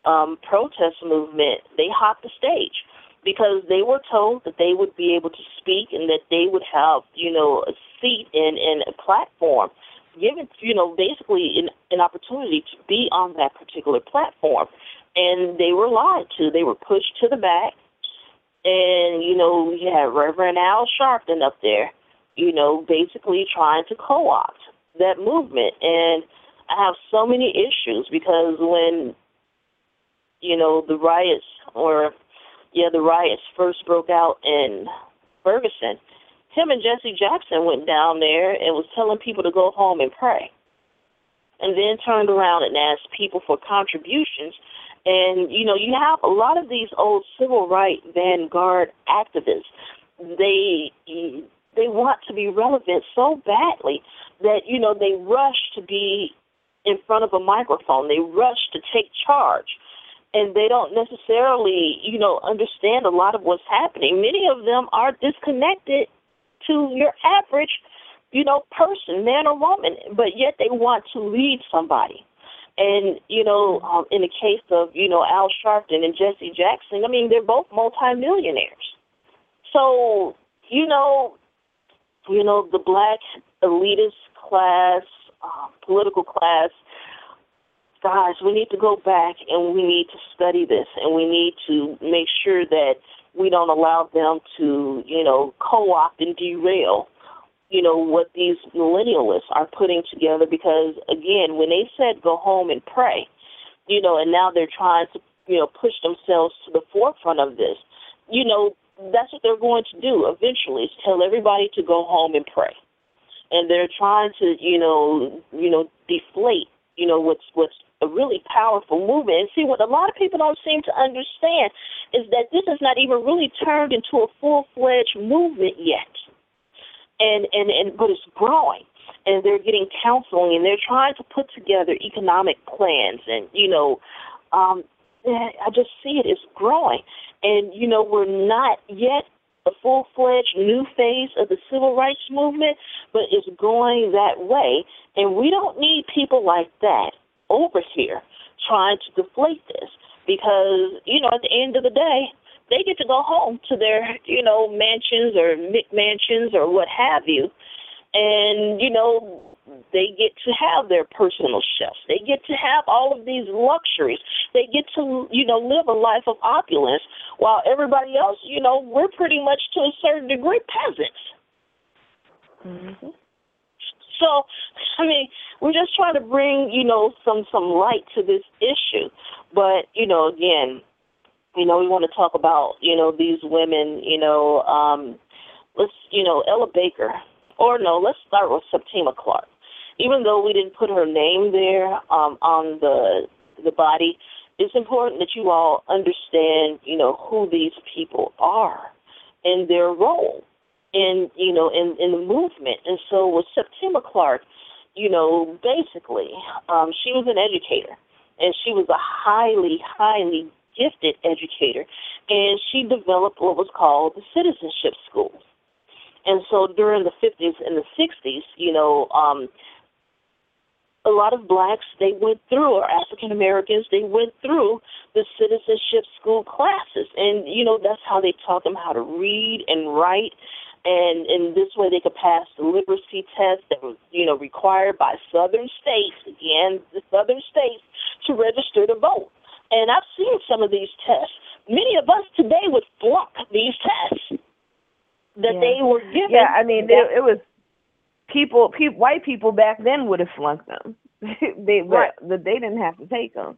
um, protest movement. They hopped the stage because they were told that they would be able to speak and that they would have, you know, a seat in, in a platform, given, you know, basically an, an opportunity to be on that particular platform. And they were lied to. They were pushed to the back. And, you know, we had Reverend Al Sharpton up there, you know, basically trying to co opt that movement. And I have so many issues because when, you know, the riots or yeah, the riots first broke out in Ferguson, him and Jesse Jackson went down there and was telling people to go home and pray. And then turned around and asked people for contributions. And, you know, you have a lot of these old civil rights vanguard activists. They they want to be relevant so badly that, you know, they rush to be in front of a microphone. They rush to take charge and they don't necessarily, you know, understand a lot of what's happening. Many of them are disconnected to your average, you know, person, man or woman, but yet they want to lead somebody. And, you know, um, in the case of, you know, Al Sharpton and Jesse Jackson, I mean, they're both multimillionaires. So, you know, you know, the black elitist class, uh, political class, guys, we need to go back and we need to study this and we need to make sure that we don't allow them to, you know, co-opt and derail, you know, what these millennialists are putting together because again, when they said go home and pray, you know, and now they're trying to, you know, push themselves to the forefront of this, you know, that's what they're going to do eventually is tell everybody to go home and pray. And they're trying to, you know, you know, deflate, you know, what's what's a really powerful movement. And see, what a lot of people don't seem to understand is that this has not even really turned into a full fledged movement yet. And, and, and, but it's growing. And they're getting counseling and they're trying to put together economic plans. And, you know, um, I just see it as growing. And, you know, we're not yet a full fledged new phase of the civil rights movement, but it's going that way. And we don't need people like that over here trying to deflate this because, you know, at the end of the day, they get to go home to their, you know, mansions or McMansions or what have you. And, you know, they get to have their personal chefs. They get to have all of these luxuries. They get to, you know, live a life of opulence while everybody else, you know, we're pretty much to a certain degree peasants. Mm-hmm. So, I mean, we're just trying to bring, you know, some some light to this issue. But, you know, again, you know, we want to talk about, you know, these women, you know, um, let's, you know, Ella Baker, or no, let's start with Septima Clark. Even though we didn't put her name there um, on the the body, it's important that you all understand, you know, who these people are and their role in, you know, in in the movement. And so with Septima Clark, you know, basically, um, she was an educator, and she was a highly, highly gifted educator, and she developed what was called the citizenship schools. And so during the 50s and the 60s, you know, um, a lot of blacks they went through, or African Americans, they went through the citizenship school classes, and you know that's how they taught them how to read and write, and in this way they could pass the literacy test that was you know required by Southern states, again the Southern states, to register to vote. And I've seen some of these tests. Many of us today would flunk these tests that Yeah. they were given. Yeah, I mean, it, it was people, people, white people back then would have flunked them. they, but, Right. but they didn't have to take them.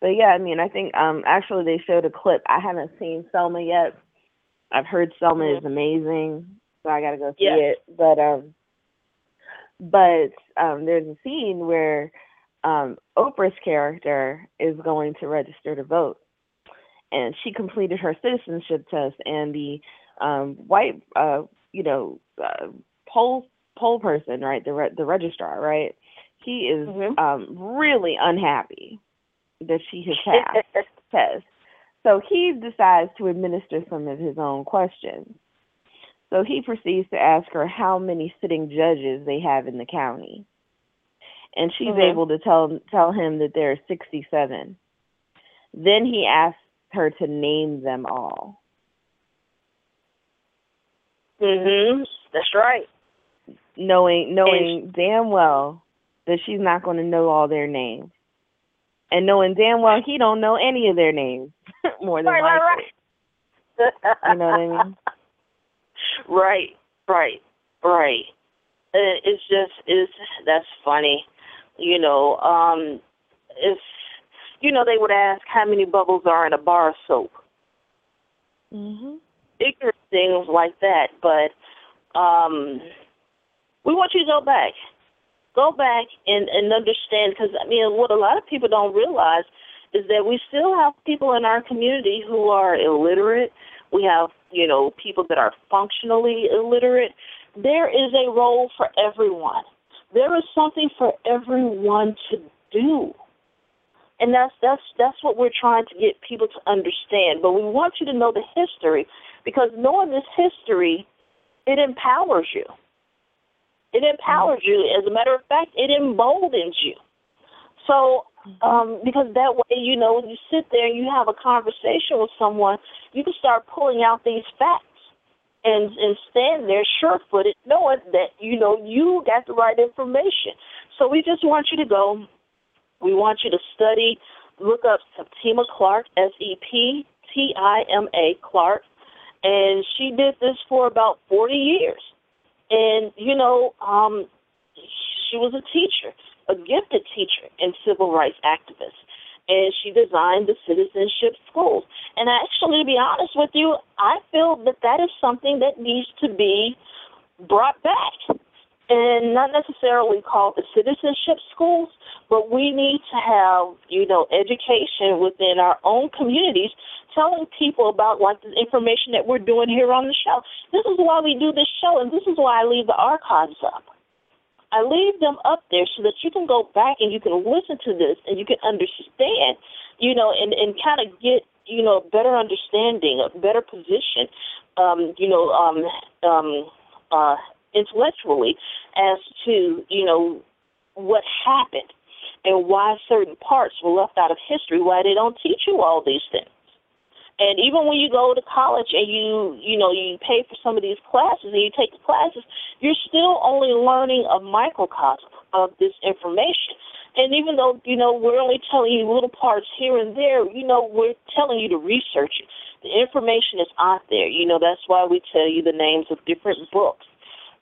But yeah, I mean, I think um actually they showed a clip. I haven't seen Selma yet. I've heard Selma is amazing, so I got to go see it. But um, but um, there's a scene where um Oprah's character is going to register to vote, and she completed her citizenship test, and the um white uh you know uh, poll poll person right the re- the registrar right he is Mhm. um really unhappy that she has passed test so he decides to administer some of his own questions so he proceeds to ask her how many sitting judges they have in the county and she's Mhm. able to tell tell him that there are 67 then he asks her to name them all Mm mhm. That's right. knowing knowing damn well that she's not going to know all their names, and knowing damn well he don't know any of their names more than Right, likely. right, right. You know what I mean? Right, right, right. It's just it's that's funny, you know. Um, if you know, they would ask how many bubbles are in a bar of soap. Mhm. ignorant things like that. But um, we want you to go back, go back and and understand because I mean, what a lot of people don't realize is that we still have people in our community who are illiterate. We have you know people that are functionally illiterate. There is a role for everyone. There is something for everyone to do. And that's that's that's what we're trying to get people to understand. But we want you to know the history because knowing this history, it empowers you. It empowers you. As a matter of fact, it emboldens you. So, um, because that way, you know, when you sit there and you have a conversation with someone, you can start pulling out these facts and and stand there sure-footed, knowing that you know you got the right information. So we just want you to go. We want you to study. Look up Septima Clark, S E P T I M A Clark, and she did this for about 40 years. And you know, um, she was a teacher, a gifted teacher and civil rights activist. And she designed the citizenship schools. And actually, to be honest with you, I feel that that is something that needs to be brought back and not necessarily called the citizenship schools, but we need to have, you know, education within our own communities telling people about like the information that we're doing here on the show. This is why we do this show and this is why I leave the archives up. I leave them up there so that you can go back and you can listen to this and you can understand, you know, and, and kind of get, you know, a better understanding, a better position, um, you know, um, um, uh, intellectually as to, you know, what happened and why certain parts were left out of history, why they don't teach you all these things. And even when you go to college and you, you know, you pay for some of these classes and you take the classes, you're still only learning a microcosm of this information. And even though, you know, we're only telling you little parts here and there, you know, we're telling you to research it. The information is out there. You know, that's why we tell you the names of different books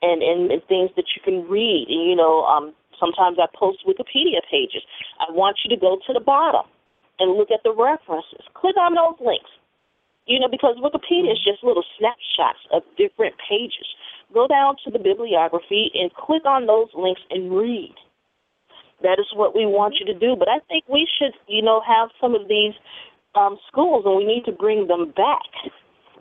and, and, and things that you can read. And, you know, um, sometimes I post Wikipedia pages. I want you to go to the bottom and look at the references. Click on those links. You know, because Wikipedia is just little snapshots of different pages. Go down to the bibliography and click on those links and read. That is what we want you to do. But I think we should, you know, have some of these um, schools, and we need to bring them back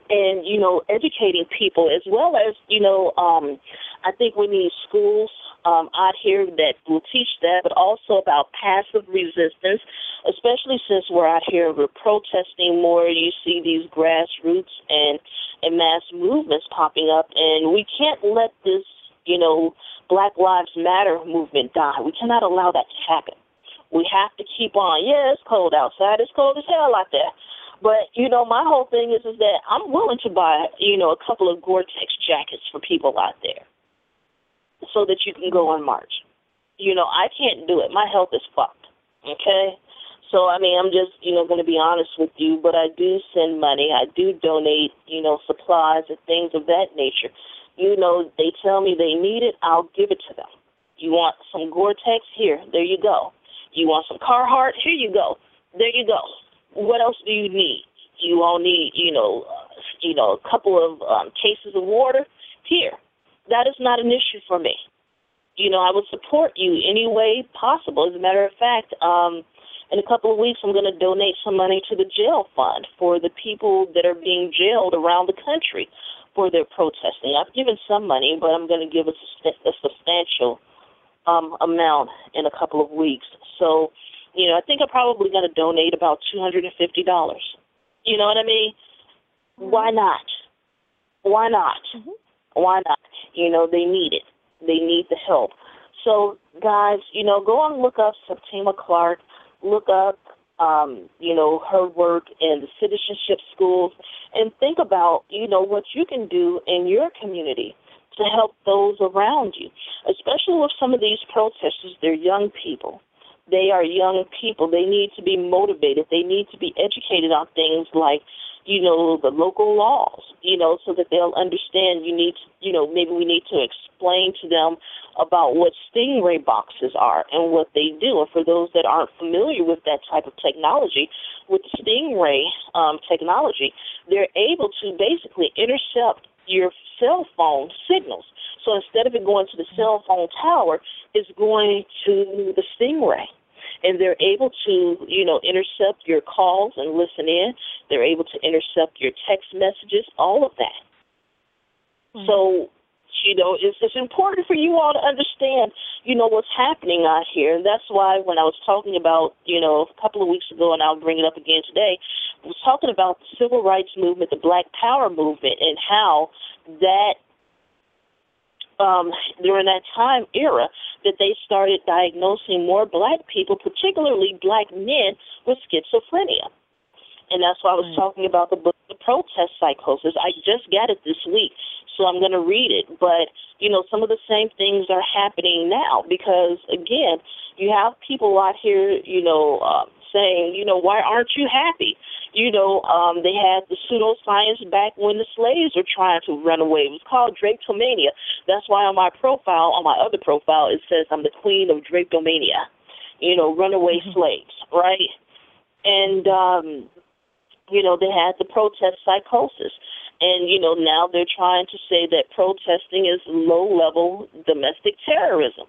and you know educating people as well as you know um i think we need schools um out here that will teach that but also about passive resistance especially since we're out here we're protesting more. You see these grassroots and and mass movements popping up and we can't let this you know black lives matter movement die. We cannot allow that to happen. We have to keep on. Yeah it's cold outside. It's cold as hell out there but you know, my whole thing is is that I'm willing to buy you know a couple of Gore-Tex jackets for people out there, so that you can go on march. You know, I can't do it. My health is fucked. Okay. So I mean, I'm just you know going to be honest with you, but I do send money. I do donate you know supplies and things of that nature. You know, they tell me they need it, I'll give it to them. You want some Gore-Tex? Here, there you go. You want some Carhartt? Here you go. There you go what else do you need? You all need, you know, uh, you know, a couple of um, cases of water. Here, that is not an issue for me. You know, I would support you any way possible. As a matter of fact, um, in a couple of weeks, I'm going to donate some money to the jail fund for the people that are being jailed around the country for their protesting. I've given some money, but I'm going to give a, a substantial um, amount in a couple of weeks. So you know, I think I'm probably going to donate about two hundred and fifty dollars. You know what I mean? Mm-hmm. Why not? Why not? Mm-hmm. Why not? You know, they need it. They need the help. So, guys, you know, go and look up Septima Clark. Look up, um, you know, her work in the citizenship schools, and think about, you know, what you can do in your community to help those around you, especially with some of these protesters. They're young people they are young people. They need to be motivated. They need to be educated on things like, you know, the local laws, you know, so that they'll understand you need to, you know, maybe we need to explain to them about what stingray boxes are and what they do. And for those that aren't familiar with that type of technology, with stingray um, technology, they're able to basically intercept your cell phone signals. So instead of it going to the cell phone tower, it's going to the Stingray. And they're able to, you know, intercept your calls and listen in. They're able to intercept your text messages, all of that. Mm-hmm. So, you know, it's, it's important for you all to understand, you know, what's happening out here. And that's why when I was talking about, you know, a couple of weeks ago, and I'll bring it up again today, I was talking about the civil rights movement, the Black Power movement, and how that um, during that time era that they started diagnosing more black people, particularly black men, with schizophrenia. And that's why I was mm. talking about the book, The Protest Psychosis. I just got it this week, so I'm going to read it. But, you know, some of the same things are happening now because, again, you have people out here, you know, uh, saying, you know, why aren't you happy? you know, um, they had the pseudoscience back when the slaves were trying to run away. It was called Drapetomania. That's why on my profile, on my other profile, it says I'm the queen of Drapetomania. You know, runaway mm-hmm. slaves, right? And um, you know, they had the protest psychosis. And, you know, now they're trying to say that protesting is low level domestic terrorism.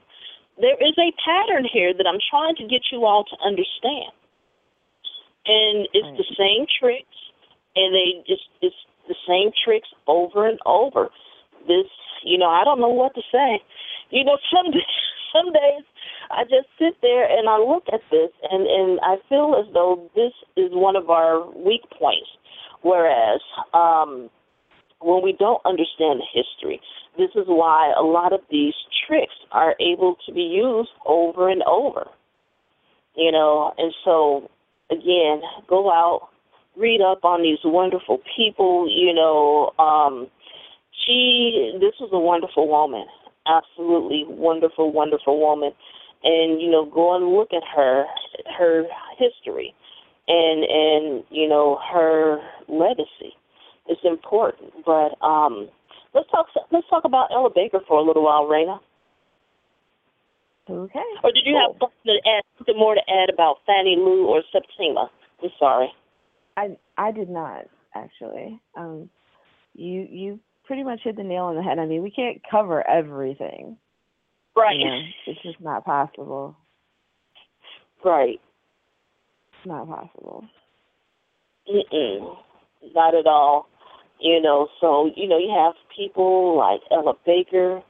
There is a pattern here that I'm trying to get you all to understand and it's right. the same tricks, and they just it's the same tricks over and over. This, you know, I don't know what to say. You know, some some days I just sit there and I look at this, and and I feel as though this is one of our weak points. Whereas um, when we don't understand history, this is why a lot of these tricks are able to be used over and over. You know, and so again, go out, read up on these wonderful people. You know, um, she this was a wonderful woman, absolutely wonderful, wonderful woman. And you know, go and look at her her history, and and you know her legacy. It's important, but um, let's talk let's talk about Ella Baker for a little while, Raina. Okay. Or did you have something to add, something more to add about Fannie Lou or Septima? I'm sorry. I I did not actually. Um, you you pretty much hit the nail on the head. I mean, we can't cover everything. Right. You know, it's just not possible. Right. It's not possible. Mm-mm. Not at all. You know, so you know, you have people like Ella Baker,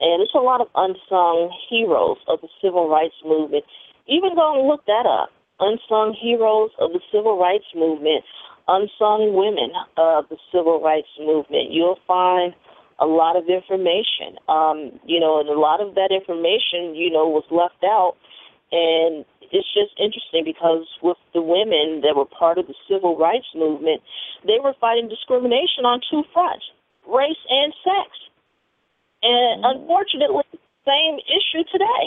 and it's a lot of unsung heroes of the civil rights movement. Even go and look that up. Unsung heroes of the civil rights movement, unsung women of the civil rights movement. You'll find a lot of information. Um, you know, and a lot of that information, you know, was left out. And it's just interesting because with the women that were part of the civil rights movement, they were fighting discrimination on two fronts race and sex. And Mm-hmm. unfortunately, same issue today.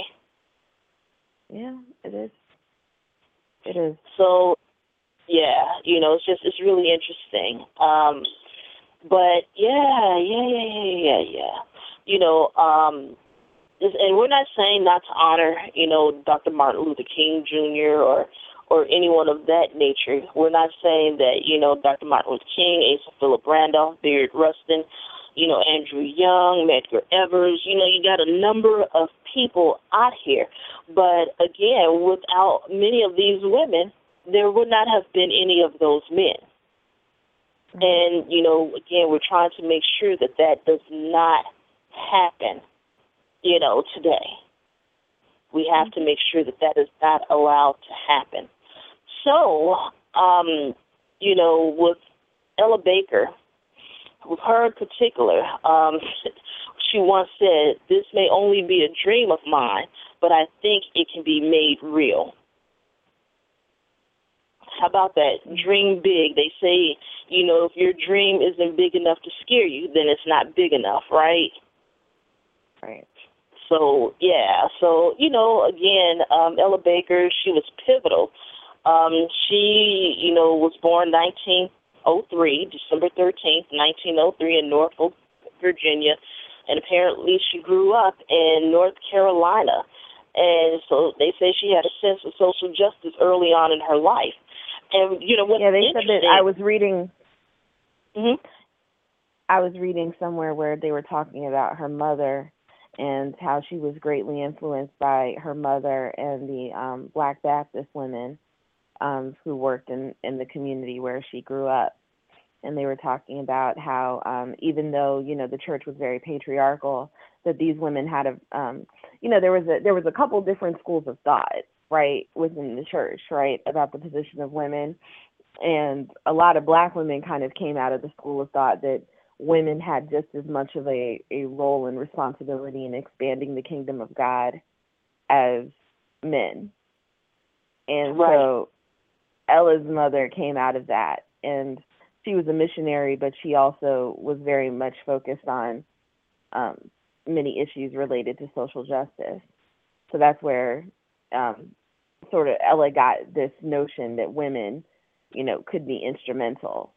Yeah, it is. It is. So, yeah, you know, it's just it's really interesting. Um, but yeah, yeah, yeah, yeah, yeah, yeah. You know, um, and we're not saying not to honor, you know, Dr. Martin Luther King Jr. or or anyone of that nature. We're not saying that, you know, Dr. Martin Luther King, Asa Philip Randolph, Bayard Rustin, you know, Andrew Young, Medgar Evers, you know, you got a number of people out here. But again, without many of these women, there would not have been any of those men. And, you know, again, we're trying to make sure that that does not happen, you know, today. We have to make sure that that is not allowed to happen. So, um, you know, with Ella Baker, with her in particular, um, she once said, This may only be a dream of mine, but I think it can be made real. How about that? Dream big. They say, you know, if your dream isn't big enough to scare you, then it's not big enough, right? Right. So yeah, so you know, again, um, Ella Baker, she was pivotal. Um, she, you know, was born 1903, December 13th, 1903, in Norfolk, Virginia, and apparently she grew up in North Carolina. And so they say she had a sense of social justice early on in her life. And you know what's Yeah, they said that? I was reading Mhm. I was reading somewhere where they were talking about her mother and how she was greatly influenced by her mother and the um Black Baptist women um who worked in in the community where she grew up. And they were talking about how um even though, you know, the church was very patriarchal, that these women had a um you know, there was a there was a couple different schools of thought, right, within the church, right, about the position of women and a lot of black women kind of came out of the school of thought that women had just as much of a, a role and responsibility in expanding the kingdom of God as men. And Right. so Ella's mother came out of that and she was a missionary but she also was very much focused on um many issues related to social justice. So that's where um sort of Ella got this notion that women you know, could be instrumental.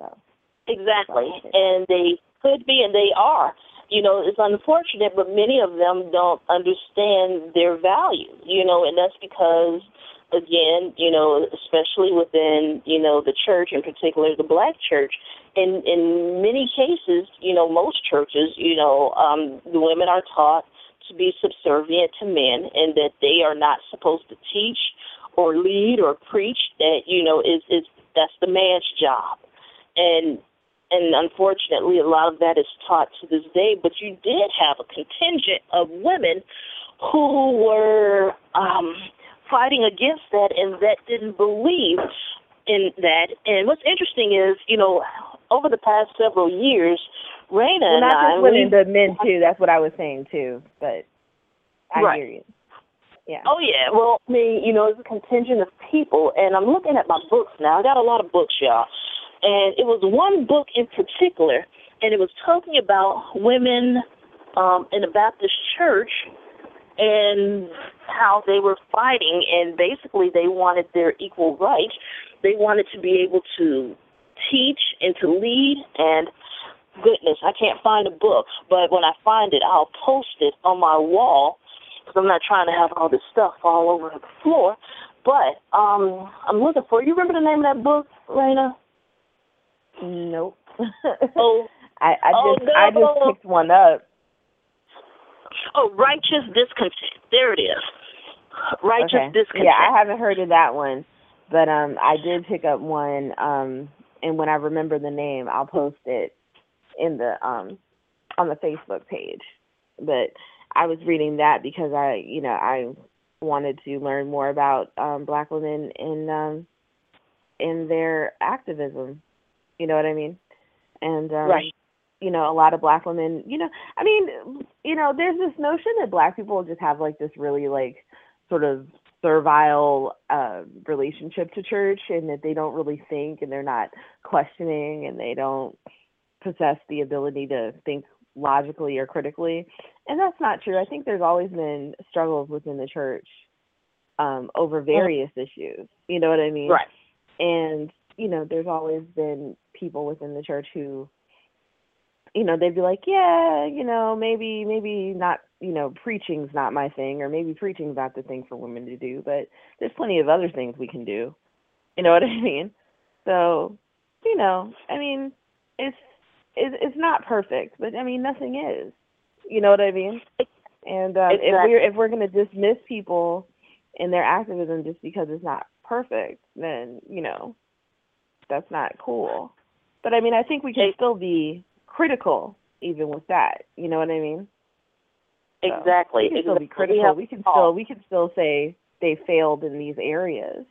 So Exactly. And they could be and they are. You know, it's unfortunate, but many of them don't understand their value, you know, and that's because, again, you know, especially within, you know, the church, in particular the black church, in, in many cases, you know, most churches, you know, um, the women are taught to be subservient to men and that they are not supposed to teach or lead or preach that, you know, is, is that's the man's job. And and unfortunately, a lot of that is taught to this day. But you did have a contingent of women who were um, fighting against that and that didn't believe in that. And what's interesting is, you know, over the past several years, Raina well, and not I, just women, we- but men too. That's what I was saying too. But I Right. hear you. Yeah. Oh yeah. Well, I mean, you know, it's a contingent of people, and I'm looking at my books now. I got a lot of books, y'all, and it was one book in particular, and it was talking about women um, in the Baptist church and how they were fighting, and basically they wanted their equal rights. They wanted to be able to teach and to lead, and goodness, I can't find a book, but when I find it, I'll post it on my wall because I'm not trying to have all this stuff all over the floor. But um, I'm looking for. You remember the name of that book, Raina? Nope. Oh, I, I Oh, just I just picked one up. oh, righteous discontent. There it is. Righteous okay. discontent. Yeah, I haven't heard of that one, but um, I did pick up one. Um, and when I remember the name, I'll post it in the um on the Facebook page. But I was reading that because I, you know, I wanted to learn more about um black women in um in their activism. You know what I mean? And um Right. you know, a lot of black women, you know, I mean, you know, there's this notion that black people just have like this really like sort of servile uh relationship to church and that they don't really think and they're not questioning and they don't possess the ability to think logically or critically. And that's not true. I think there's always been struggles within the church um over various issues. You know what I mean? Right. and you know there's always been people within the church who you know they'd be like yeah you know maybe maybe not you know preaching's not my thing or maybe preaching's not the thing for women to do but there's plenty of other things we can do you know what i mean so you know i mean it's it's, it's not perfect but i mean nothing is you know what i mean and um, if we're if we're going to dismiss people and their activism just because it's not perfect, then you know that's not cool. But I mean, I think we can still be critical even with that. You know what I mean? So, Exactly. We can still be critical. have- We can still we can still say they failed in these areas.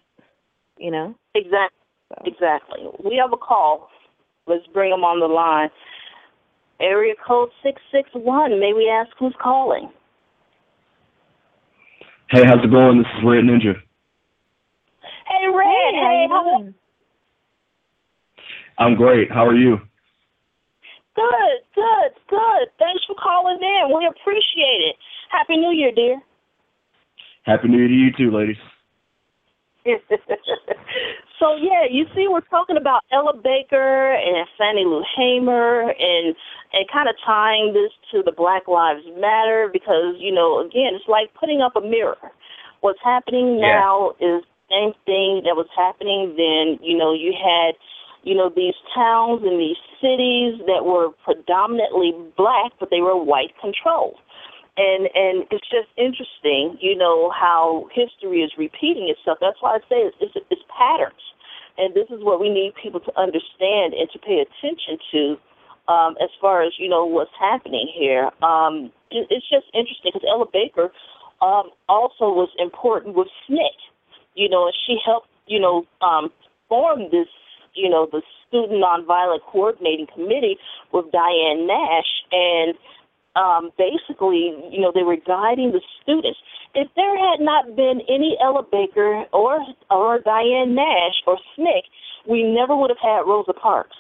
You know? Exactly. So Exactly. We have a call. Let's bring them on the line. Area code six six one. May we ask who's calling? Hey, how's it going? This is Red Ninja. Hey, Red. hey, how you how- doing? I'm great. How are you? Good, good, good. Thanks for calling in. We appreciate it. Happy New Year, dear. Happy New Year to you too, ladies. so yeah, you see, we're talking about Ella Baker and Fannie Lou Hamer, and and kind of tying this to the Black Lives Matter because you know, again, it's like putting up a mirror. What's happening Yeah. now is the same thing that was happening then. You know, you had you know these towns and these cities that were predominantly black, but they were white controlled and and it's just interesting, you know, how history is repeating itself. That's why I say it's, it's, it's patterns, and this is what we need people to understand and to pay attention to, um, as far as you know what's happening here. Um, it, it's just interesting because Ella Baker um, also was important with SNCC, you know, and she helped, you know, um, form this, you know, the Student Nonviolent Coordinating Committee with Diane Nash and um, basically, you know, they were guiding the students. If there had not been any Ella Baker or or Diane Nash or SNCC, we never would have had Rosa Parks.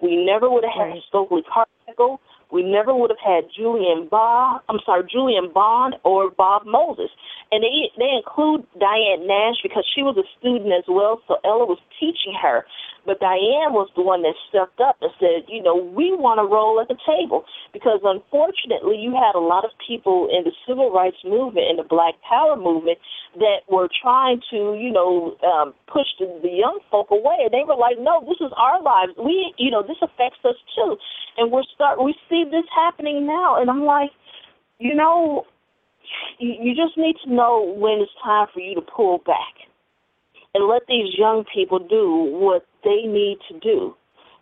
We never would have had Right. Stokely Carmichael. We never would have had Julian Bob. I'm sorry, Julian Bond or Bob Moses. And they they include Diane Nash because she was a student as well. So Ella was teaching her. But Diane was the one that stepped up and said, you know, we want to roll at the table because unfortunately you had a lot of people in the civil rights movement and the Black Power movement that were trying to, you know, um, push the, the young folk away. And they were like, no, this is our lives. We, you know, this affects us too. And we're start we see this happening now. And I'm like, you know, you, you just need to know when it's time for you to pull back and let these young people do what they need to do.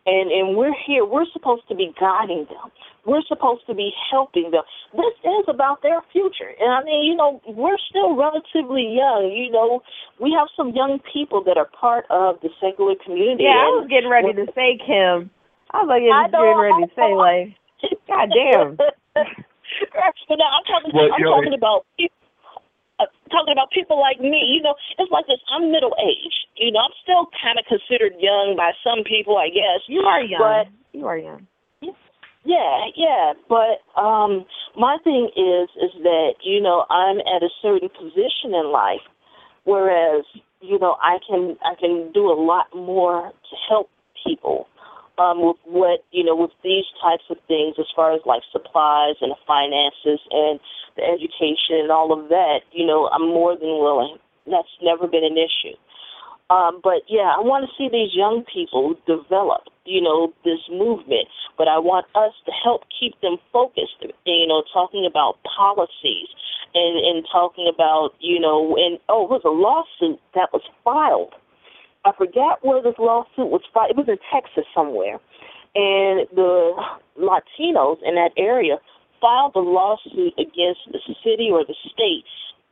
And and we're here. We're supposed to be guiding them. We're supposed to be helping them. This is about their future. And I mean, you know, we're still relatively young. You know, we have some young people that are part of the secular community. Yeah, I was getting ready to say Kim. I was like I know, getting ready to say like God damn. but now I'm talking. Well, I'm you know, talking about. peop- Uh, talking about people like me. You know, it's like this. I'm middle aged. You know, I'm still kind of considered young by some people, I guess. You are young. But you are young. yeah, yeah, but um my thing is is that, you know, I'm at a certain position in life whereas, you know, I can I can do a lot more to help people um with what, you know, with these types of things as far as like supplies and finances and the education and all of that, you know, I'm more than willing. That's never been an issue. Um, but yeah, I want to see these young people develop, you know, this movement. But I want us to help keep them focused. You know, talking about policies and and talking about, you know, and oh, it was a lawsuit that was filed. I forgot where this lawsuit was filed. It was in Texas somewhere, and the Latinos in that area filed a lawsuit against the city or the state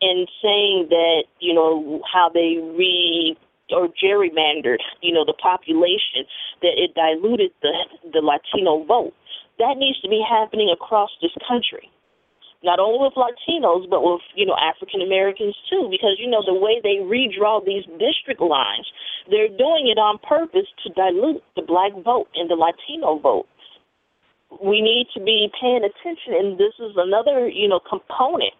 and saying that you know how they re or gerrymandered, you know, the population, that it diluted the the Latino vote. That needs to be happening across this country. Not only with Latinos, but with, you know, African Americans too, because, you know, the way they redraw these district lines, they're doing it on purpose to dilute the black vote and the Latino vote. We need to be paying attention, and this is another, you know, component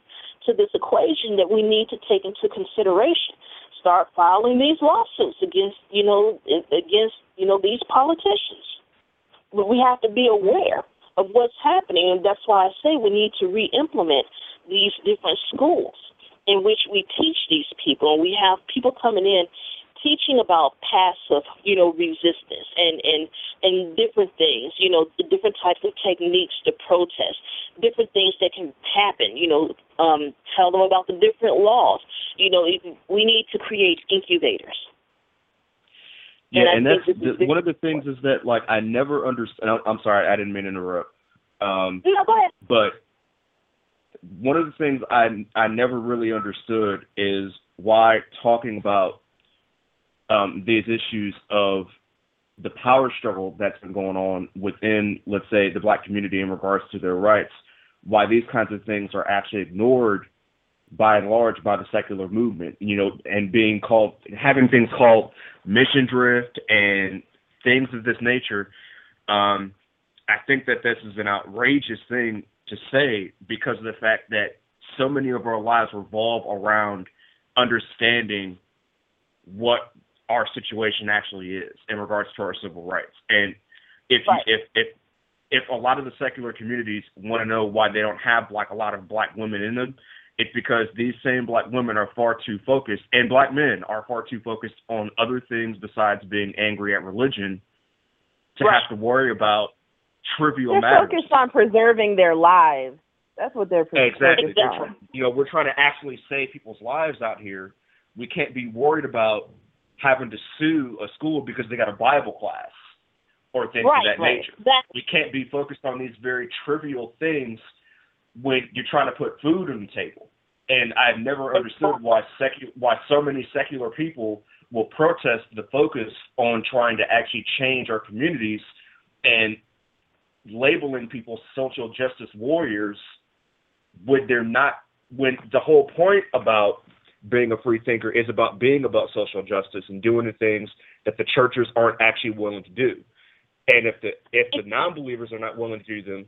to this equation that we need to take into consideration start filing these lawsuits against you know against you know these politicians. But we have to be aware of what's happening, and that's why I say we need to re-implement these different schools in which we teach these people, and we have people coming in teaching about passive, you know, resistance and and and different things, you know, different types of techniques to protest, different things that can happen, you know, um, tell them about the different laws. You know, we need to create incubators. Yeah, and, and that's the, one of the things is that like I never understand. I'm sorry, I didn't mean to interrupt. Um, no, go ahead. But one of the things I I never really understood is why talking about um, these issues of the power struggle that's been going on within, let's say, the black community in regards to their rights, why these kinds of things are actually ignored by and large by the secular movement, you know, and being called, having things called mission drift and things of this nature. Um, I think that this is an outrageous thing to say because of the fact that so many of our lives revolve around understanding what our situation actually is in regards to our civil rights. And if right. if if if a lot of the secular communities want to know why they don't have like a lot of black women in them, it's because these same black women are far too focused, and black men are far too focused on other things besides being angry at religion to right. have to worry about trivial they're matters. They're focused on preserving their lives. That's what they're exactly. focused on. You know, we're trying to actually save people's lives out here. We can't be worried about having to sue a school because they got a Bible class or things right, of that right. nature. We can't be focused on these very trivial things when you're trying to put food on the table. And I've never understood why secu- why so many secular people will protest the focus on trying to actually change our communities and labeling people social justice warriors when they're not when the whole point about being a free thinker is about being about social justice and doing the things that the churches aren't actually willing to do. And if the if the non-believers are not willing to do them,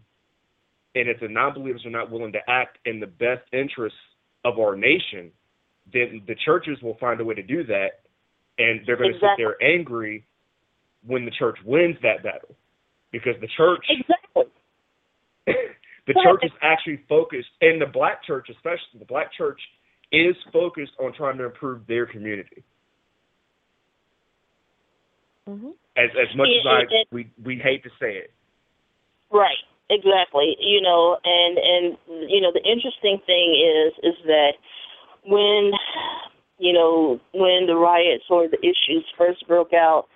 and if the non-believers are not willing to act in the best interests of our nation, then the churches will find a way to do that, and they're going exactly. to sit there angry when the church wins that battle, because the church exactly the church is actually focused, and the black church especially, the black church is focused on trying to improve their community. Mm-hmm. As as much it, as I it, we we hate to say it. Right. Exactly. You know, and and you know the interesting thing is is that when you know when the riots or the issues first broke out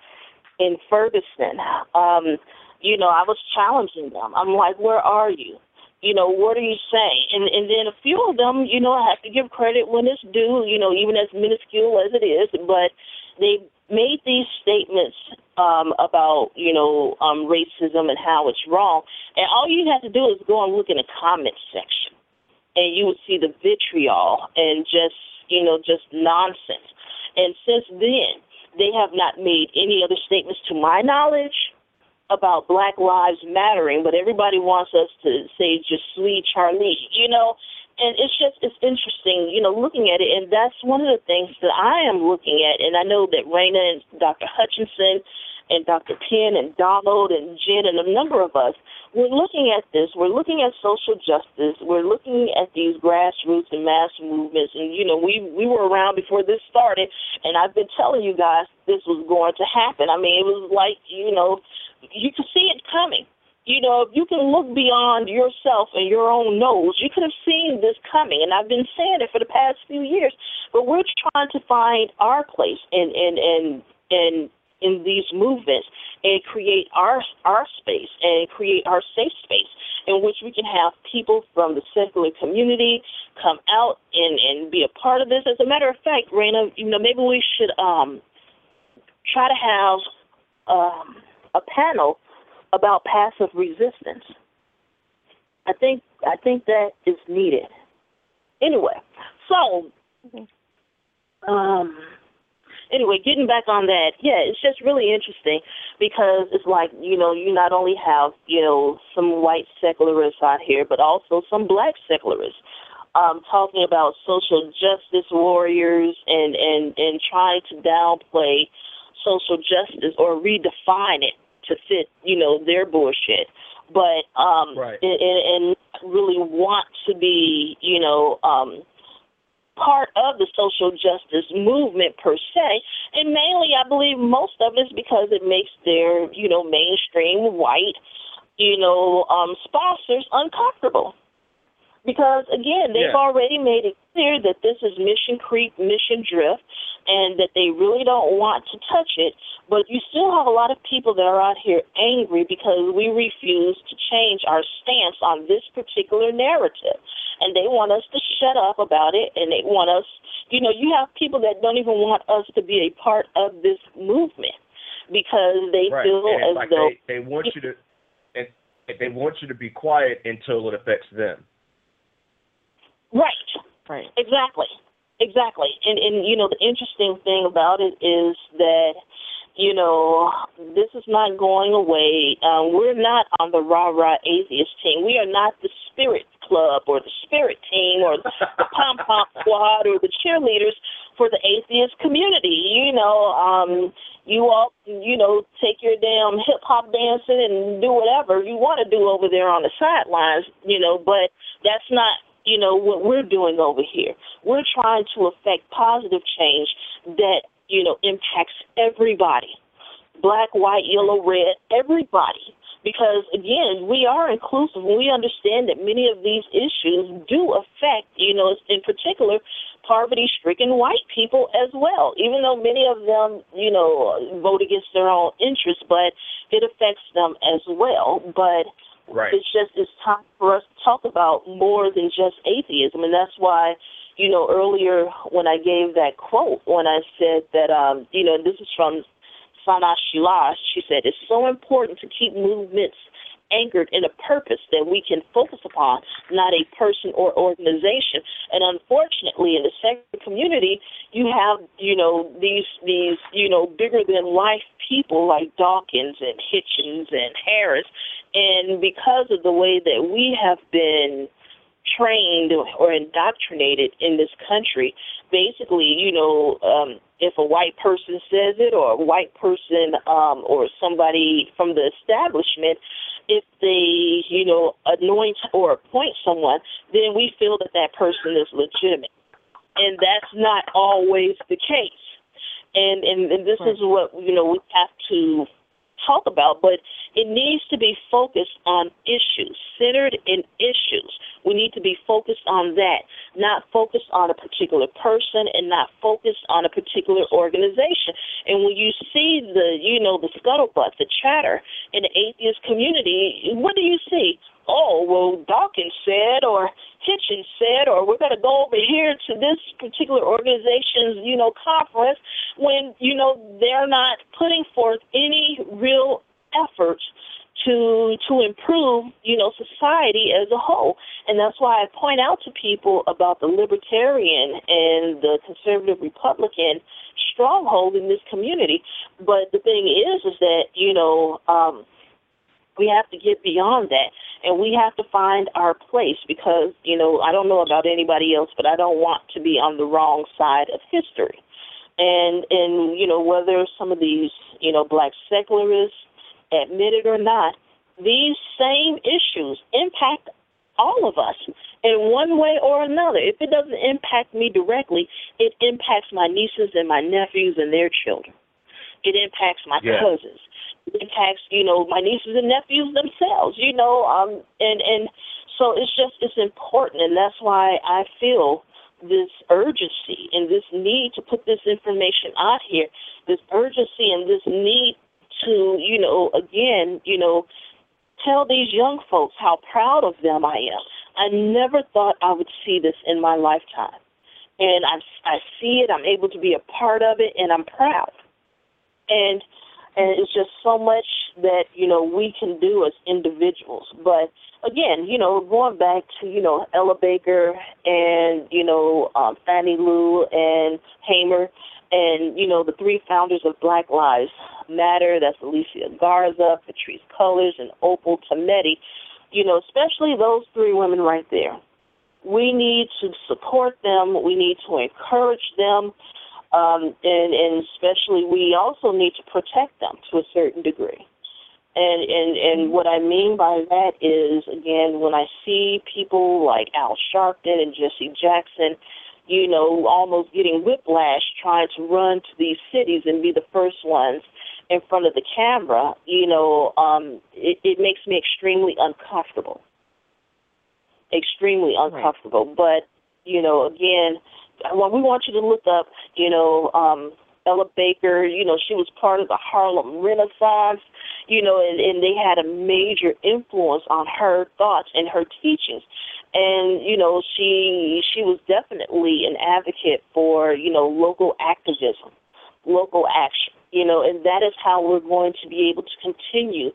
in Ferguson, um, you know, I was challenging them. I'm like, where are you? you know, what are you saying? And and then a few of them, you know, I have to give credit when it's due, you know, even as minuscule as it is, but they made these statements um, about, you know, um, racism and how it's wrong. And all you have to do is go and look in the comment section and you would see the vitriol and just you know, just nonsense. And since then, they have not made any other statements to my knowledge about Black Lives Mattering, but everybody wants us to say just sweet Charlie, you know. And it's just it's interesting, you know, looking at it, and that's one of the things that I am looking at. And I know that Raina and Dr. Hutchinson and Dr. Penn and Donald and Jen and a number of us, we're looking at this. We're looking at social justice. We're looking at these grassroots and mass movements. And you know, we we were around before this started, and I've been telling you guys this was going to happen. I mean, it was like you know, you could see it coming. You know, if you can look beyond yourself and your own nose, you could have seen this coming. And I've been saying it for the past few years. But we're trying to find our place in in in in in these movements and create our our space and create our safe space in which we can have people from the secular community come out and and be a part of this. As a matter of fact, Raina, you know, maybe we should um try to have um a panel about passive resistance. I think I think that is needed. Anyway, so um anyway, getting back on that, yeah, it's just really interesting because it's like, you know, you not only have, you know, some white secularists out here, but also some black secularists um, talking about social justice warriors and, and, and trying to downplay social justice or redefine it to fit, you know, their bullshit. But um right. and, and really want to be, you know, um part of the social justice movement per se. And mainly, I believe most of it is because it makes their, you know, mainstream white, you know, um, sponsors uncomfortable. Because again, they've Yeah. already made it clear that this is mission creep, mission drift, and that they really don't want to touch it. But you still have a lot of people that are out here angry because we refuse to change our stance on this particular narrative. And they want us to shut up about it, and they want us, you know, you have people that don't even want us to be a part of this movement because they Right. feel as like though they, they want you to and they want you to be quiet until it affects them. Right. Right. Exactly. Exactly. And and you know the interesting thing about it is that you know this is not going away. Um, we're not on the rah rah atheist team. We are not the spirit club or the spirit team or the pom pom squad or the cheerleaders for the atheist community. You know, um, you all you know take your damn hip hop dancing and do whatever you want to do over there on the sidelines. You know, but that's not you know, what we're doing over here. We're trying to affect positive change that, you know, impacts everybody. Black, white, yellow, red, everybody. Because again, we are inclusive and we understand that many of these issues do affect, you know, in particular, poverty stricken white people as well. Even though many of them, you know, vote against their own interests, but it affects them as well. But Right. it's just it's time for us to talk about more than just atheism, and that's why, you know, earlier when I gave that quote, when I said that, um, you know, this is from Sana Shilash, she said it's so important to keep movements anchored in a purpose that we can focus upon, not a person or organization. And unfortunately, in the secular community, you have you know these these you know bigger than life people like Dawkins and Hitchens and Harris, and because of the way that we have been trained or indoctrinated in this country, basically, you know, um, if a white person says it or a white person um, or somebody from the establishment, if they, you know, anoint or appoint someone, then we feel that that person is legitimate. And that's not always the case. And and, and this Right. is what, you know, we have to talk about, but it needs to be focused on issues, centered in issues. We need to be focused on that, not focused on a particular person and not focused on a particular organization. And when you see the, you know, the scuttlebutt, the chatter in the atheist community, what do you see? Oh, well, Dawkins said, or Hitchens said, or we're going to go over here to this particular organization's, you know, conference when, you know, they're not putting forth any real efforts to to improve, you know, society as a whole. And that's why I point out to people about the libertarian and the conservative Republican stronghold in this community. But the thing is, is that you know. um we have to get beyond that and we have to find our place because you know i don't know about anybody else but i don't want to be on the wrong side of history. And and you know whether some of these you know black secularists admit it or not these same issues impact all of us in one way or another. If it doesn't impact me directly it impacts my nieces and my nephews and their children it impacts my yeah. cousins It impacts, you know, my nieces and nephews themselves, you know, um and and so it's just it's important and that's why I feel this urgency and this need to put this information out here, this urgency and this need to, you know, again, you know, tell these young folks how proud of them I am. I never thought I would see this in my lifetime. And I I see it, I'm able to be a part of it and I'm proud. And and it's just so much that you know we can do as individuals. But again, you know, going back to you know Ella Baker and you know um, Fannie Lou and Hamer, and you know the three founders of Black Lives Matter. That's Alicia Garza, Patrisse Cullors, and Opal Tometi. You know, especially those three women right there. We need to support them. We need to encourage them um, and, and especially we also need to protect them to a certain degree. And, and and what I mean by that is again when I see people like Al Sharpton and Jesse Jackson, you know, almost getting whiplash trying to run to these cities and be the first ones in front of the camera, you know, um, it, it makes me extremely uncomfortable. Extremely uncomfortable. Right. But, you know, again, well, we want you to look up, you know, um, Ella Baker, you know, she was part of the Harlem Renaissance, you know, and, and they had a major influence on her thoughts and her teachings. And, you know, she she was definitely an advocate for, you know, local activism, local action, you know, and that is how we're going to be able to continue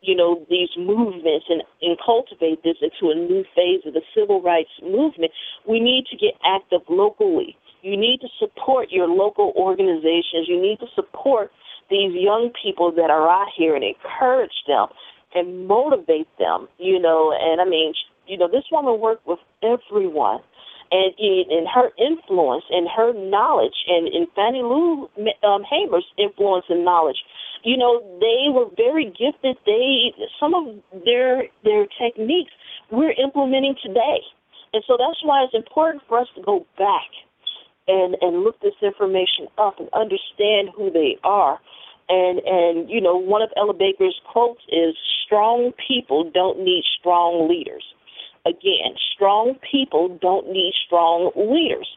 you know, these movements and, and cultivate this into a new phase of the civil rights movement, we need to get active locally. You need to support your local organizations. You need to support these young people that are out here and encourage them and motivate them, you know. And I mean, you know, this woman worked with everyone and in her influence and her knowledge and in Fannie Lou um, Hamer's influence and knowledge, you know, they were very gifted. They some of their their techniques we're implementing today, and so that's why it's important for us to go back and and look this information up and understand who they are. And and you know, one of Ella Baker's quotes is, "Strong people don't need strong leaders." Again, strong people don't need strong leaders.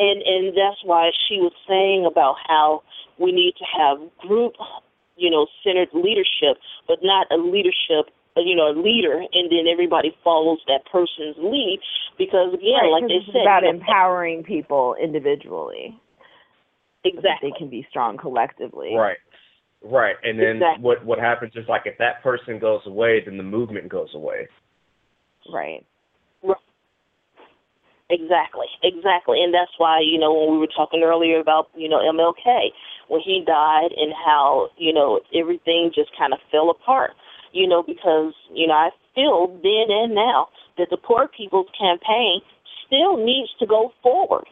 And and that's why she was saying about how we need to have group, you know, centered leadership, but not a leadership uh, you know, a leader, and then everybody follows that person's lead. Because again, right, like they said, about you know, empowering people individually. Exactly, they can be strong collectively. Right, right. And then exactly. what what happens is like if that person goes away, then the movement goes away. Right. Exactly, exactly, and that's why you know when we were talking earlier about you know MLK when he died and how you know everything just kind of fell apart, you know because you know I feel then and now that the Poor People's Campaign still needs to go forward,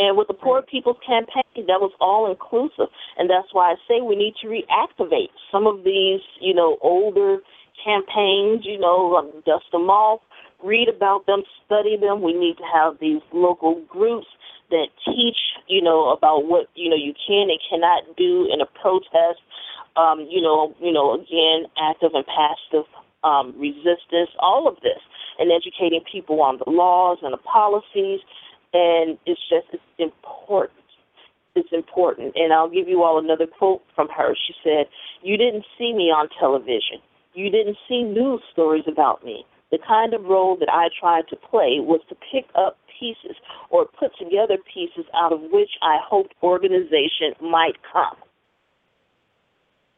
and with the Poor People's Campaign that was all inclusive, and that's why I say we need to reactivate some of these you know older campaigns, you know, um, dust them off, read about them, study them. We need to have these local groups that teach, you know, about what you know you can and cannot do in a protest. Um, you know, you know, again, active and passive um, resistance, all of this, and educating people on the laws and the policies. And it's just it's important. It's important. And I'll give you all another quote from her. She said, "You didn't see me on television. You didn't see news stories about me. The kind of role that I tried to play was to pick up pieces or put together pieces out of which I hoped organization might come.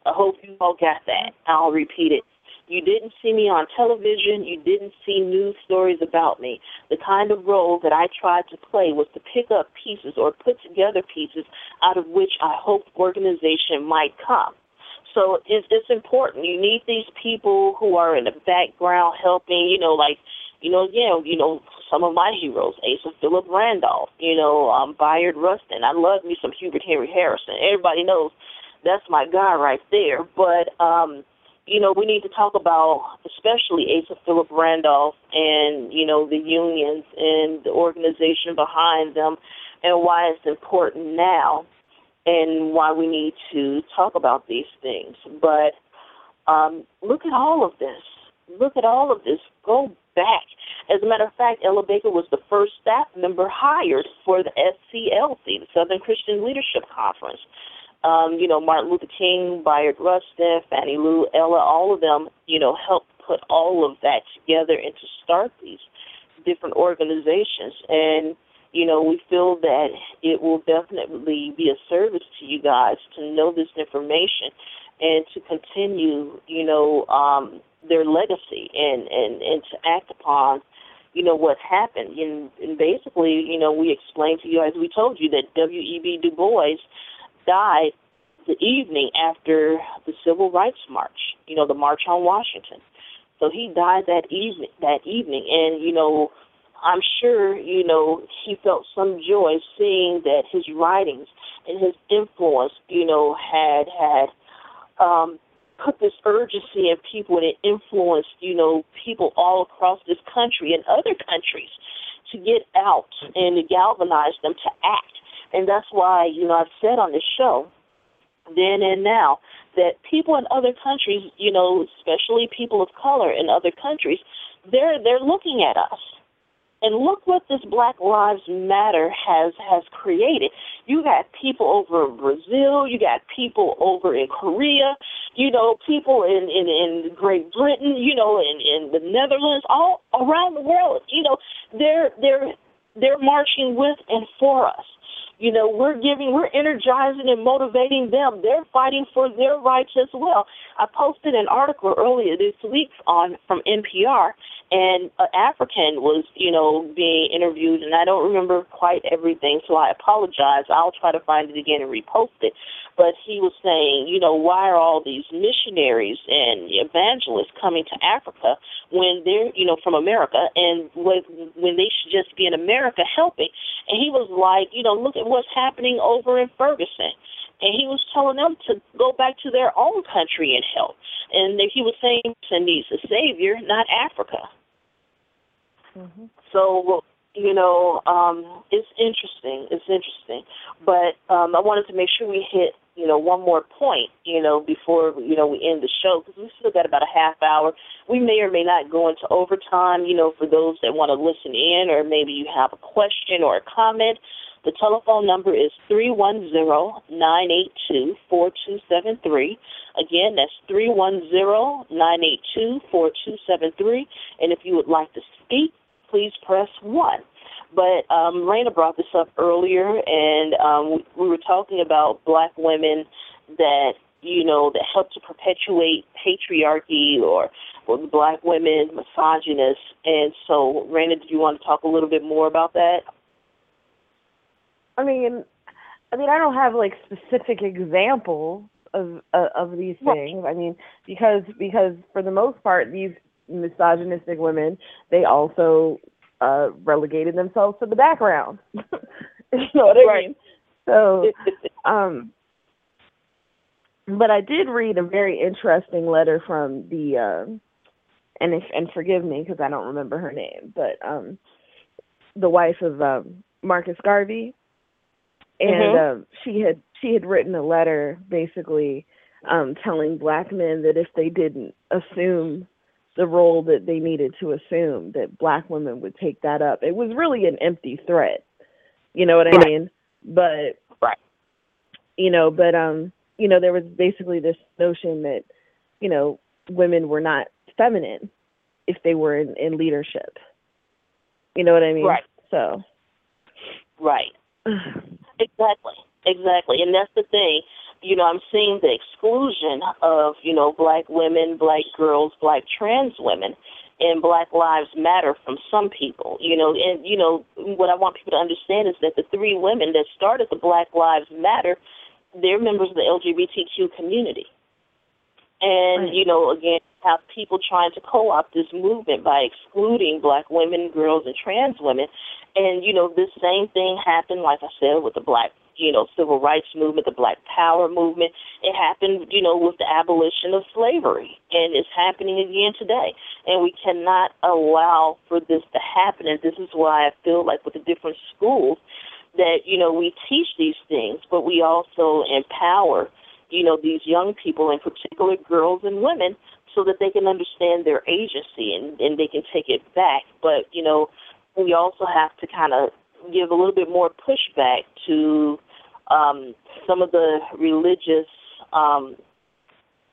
I hope you all got that. I'll repeat it. You didn't see me on television. You didn't see news stories about me. The kind of role that I tried to play was to pick up pieces or put together pieces out of which I hoped organization might come. So it's, it's important. You need these people who are in the background helping, you know, like, you know, yeah, you know, some of my heroes, Ace Asa Philip Randolph, you know, um, Bayard Rustin. I love me some Hubert Henry Harrison. Everybody knows that's my guy right there. But um, you know, we need to talk about especially Asa Philip Randolph and, you know, the unions and the organization behind them and why it's important now and why we need to talk about these things. But um, look at all of this. Look at all of this. Go back. As a matter of fact, Ella Baker was the first staff member hired for the SCLC, the Southern Christian Leadership Conference um, you know, Martin Luther King, Bayard Rustin, Fannie Lou, Ella, all of them, you know, helped put all of that together and to start these different organizations. And, you know, we feel that it will definitely be a service to you guys to know this information and to continue, you know, um, their legacy and, and, and to act upon, you know, what happened. And, and basically, you know, we explained to you, as we told you, that W.E.B. Du Bois died the evening after the Civil Rights March, you know, the March on Washington. So he died that evening that evening and you know, I'm sure, you know, he felt some joy seeing that his writings and his influence, you know, had had um put this urgency in people and it influenced, you know, people all across this country and other countries to get out and to galvanize them to act and that's why, you know, I've said on this show, then and now, that people in other countries, you know, especially people of color in other countries, they're they're looking at us. And look what this Black Lives Matter has has created. You got people over in Brazil, you got people over in Korea, you know, people in in, in Great Britain, you know, in in the Netherlands, all around the world. You know, they're they're they're marching with and for us. You know, we're giving, we're energizing and motivating them. They're fighting for their rights as well. I posted an article earlier this week on from NPR, and an African was, you know, being interviewed, and I don't remember quite everything, so I apologize. I'll try to find it again and repost it but he was saying, you know, why are all these missionaries and evangelists coming to Africa when they're, you know, from America and when they should just be in America helping? And he was like, you know, look at what's happening over in Ferguson. And he was telling them to go back to their own country and help. And he was saying, "Send needs a savior, not Africa." Mm-hmm. So you know, um, it's interesting. It's interesting, but um, I wanted to make sure we hit you know, one more point, you know, before, you know, we end the show, because we still got about a half hour. We may or may not go into overtime, you know, for those that want to listen in, or maybe you have a question or a comment. The telephone number is three one zero nine eight two four two seven three. Again, that's three one zero nine eight two four two seven three. And if you would like to speak, please press 1. But um, Raina brought this up earlier, and um, we were talking about black women that you know that help to perpetuate patriarchy or or black women misogynists. And so, Raina, do you want to talk a little bit more about that? I mean, I mean, I don't have like specific examples of uh, of these things. I mean, because because for the most part, these misogynistic women, they also uh, relegated themselves to the background. you know what I right. mean? So, um, but I did read a very interesting letter from the, uh, and if, and forgive me because I don't remember her name, but um, the wife of um, Marcus Garvey, and mm-hmm. um, she had she had written a letter basically um, telling black men that if they didn't assume the role that they needed to assume that black women would take that up. It was really an empty threat. You know what I mean? But right. You know, but um, you know, there was basically this notion that, you know, women were not feminine if they were in, in leadership. You know what I mean? Right. So Right. exactly. Exactly. And that's the thing you know, I'm seeing the exclusion of, you know, black women, black girls, black trans women and Black Lives Matter from some people, you know, and you know what I want people to understand is that the three women that started the Black Lives Matter, they're members of the LGBTQ community, and right. you know, again, have people trying to co-opt this movement by excluding Black women, girls, and trans women, and you know, this same thing happened, like I said, with the Black you know, civil rights movement, the Black Power movement. It happened, you know, with the abolition of slavery, and it's happening again today. And we cannot allow for this to happen. And this is why I feel like with the different schools that you know we teach these things, but we also empower, you know, these young people, in particular girls and women, so that they can understand their agency and and they can take it back. But you know, we also have to kind of give a little bit more pushback to um, some of the religious um,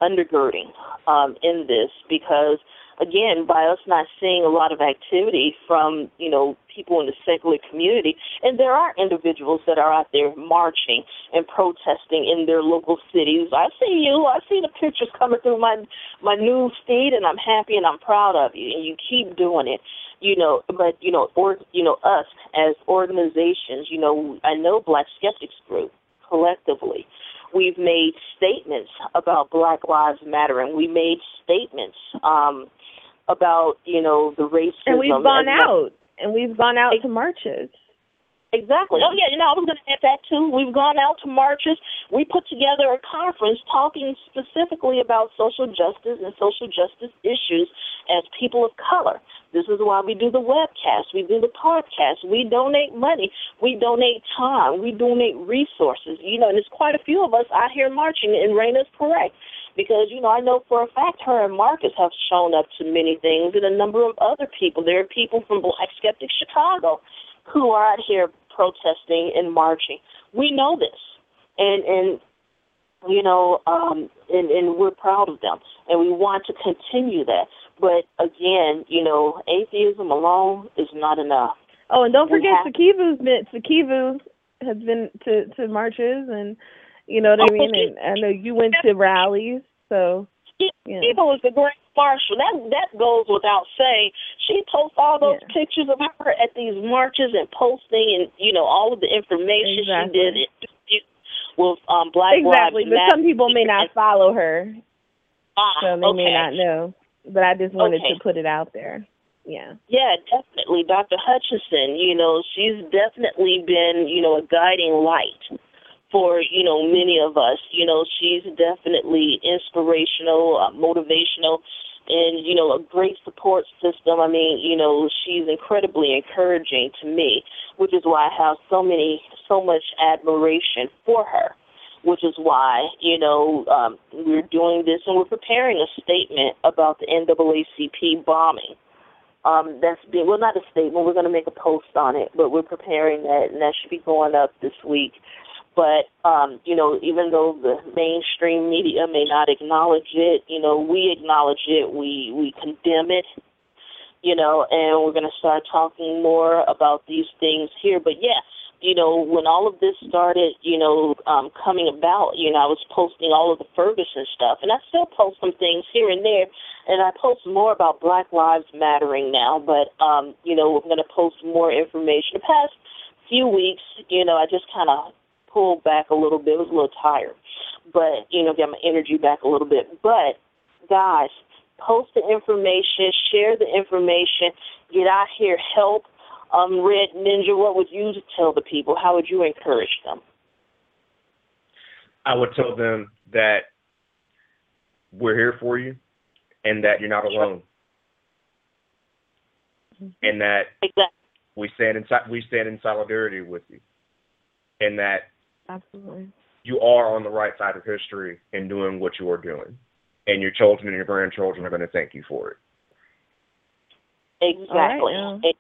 undergirding um, in this because again by us not seeing a lot of activity from you know people in the secular community. And there are individuals that are out there marching and protesting in their local cities. I see you. I see the pictures coming through my my news feed and i'm happy and i'm proud of you. And you keep doing it you know. But you know or you know us as organizations you know i know black skeptics group collectively. We've made statements about Black Lives Matter, and we made statements um, about you know the racism. And we've gone and, out, and we've gone out to marches. Exactly. Oh yeah, you know, I was going to add that too. We've gone out to marches. We put together a conference talking specifically about social justice and social justice issues as people of color. This is why we do the webcast, we do the podcast, we donate money, we donate time, we donate resources. You know, and there's quite a few of us out here marching, and Raina's correct. Because, you know, I know for a fact her and Marcus have shown up to many things, and a number of other people. There are people from Black Skeptic Chicago who are out here protesting and marching. We know this. And and you know, um, and, and we're proud of them, and we want to continue that. But again, you know, atheism alone is not enough. Oh, and don't forget Sakivu's been Sakivu has been to to marches, and you know what I oh, mean. And I know you went to rallies, so yeah. Sakivu is a great marshal. That that goes without saying. She posts all those yeah. pictures of her at these marches and posting, and you know all of the information exactly. she did. It, with um, Black exactly, Lives but some people may not follow her, ah, so they okay. may not know but I just wanted okay. to put it out there. Yeah. Yeah, definitely. Dr. Hutchinson, you know, she's definitely been, you know, a guiding light for, you know, many of us. You know, she's definitely inspirational, uh, motivational, and, you know, a great support system. I mean, you know, she's incredibly encouraging to me, which is why I have so many, so much admiration for her which is why you know um, we're doing this and we're preparing a statement about the NAACP bombing. Um, that's being well, not a statement. We're going to make a post on it, but we're preparing that, and that should be going up this week. But um, you know, even though the mainstream media may not acknowledge it, you know, we acknowledge it. We we condemn it. You know, and we're going to start talking more about these things here. But yeah, you know, when all of this started, you know, um, coming about, you know, I was posting all of the Ferguson stuff, and I still post some things here and there, and I post more about Black Lives Mattering now. But, um, you know, we're going to post more information. The past few weeks, you know, I just kind of pulled back a little bit. I was a little tired, but you know, get my energy back a little bit. But guys, post the information, share the information, get out here, help um, Red Ninja, what would you tell the people? How would you encourage them? I would tell them that we're here for you and that you're not alone. And that exactly. we stand in we stand in solidarity with you. And that Absolutely. you are on the right side of history in doing what you are doing. And your children and your grandchildren are going to thank you for it. Exactly. Right, yeah.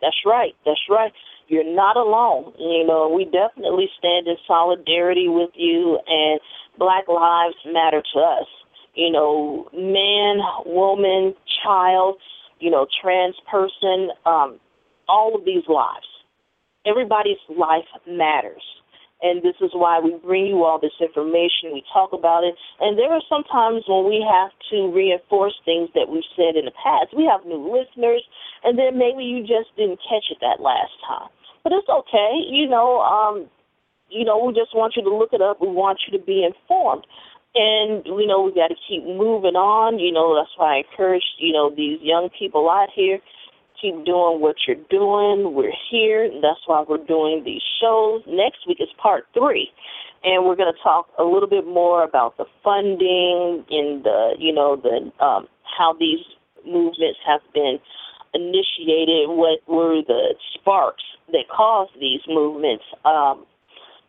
That's right. That's right. You're not alone. You know, we definitely stand in solidarity with you, and Black Lives matter to us. You know, man, woman, child, you know, trans person, um, all of these lives. Everybody's life matters. And this is why we bring you all this information. We talk about it, and there are some times when we have to reinforce things that we've said in the past. We have new listeners, and then maybe you just didn't catch it that last time, but it's okay. You know, um, you know, we just want you to look it up. We want you to be informed. And we know we got to keep moving on. You know that's why I encourage you know these young people out here keep doing what you're doing. We're here. That's why we're doing these shows. Next week is part three. And we're going to talk a little bit more about the funding and the, you know, the um, how these movements have been initiated, what were the sparks that caused these movements. Um,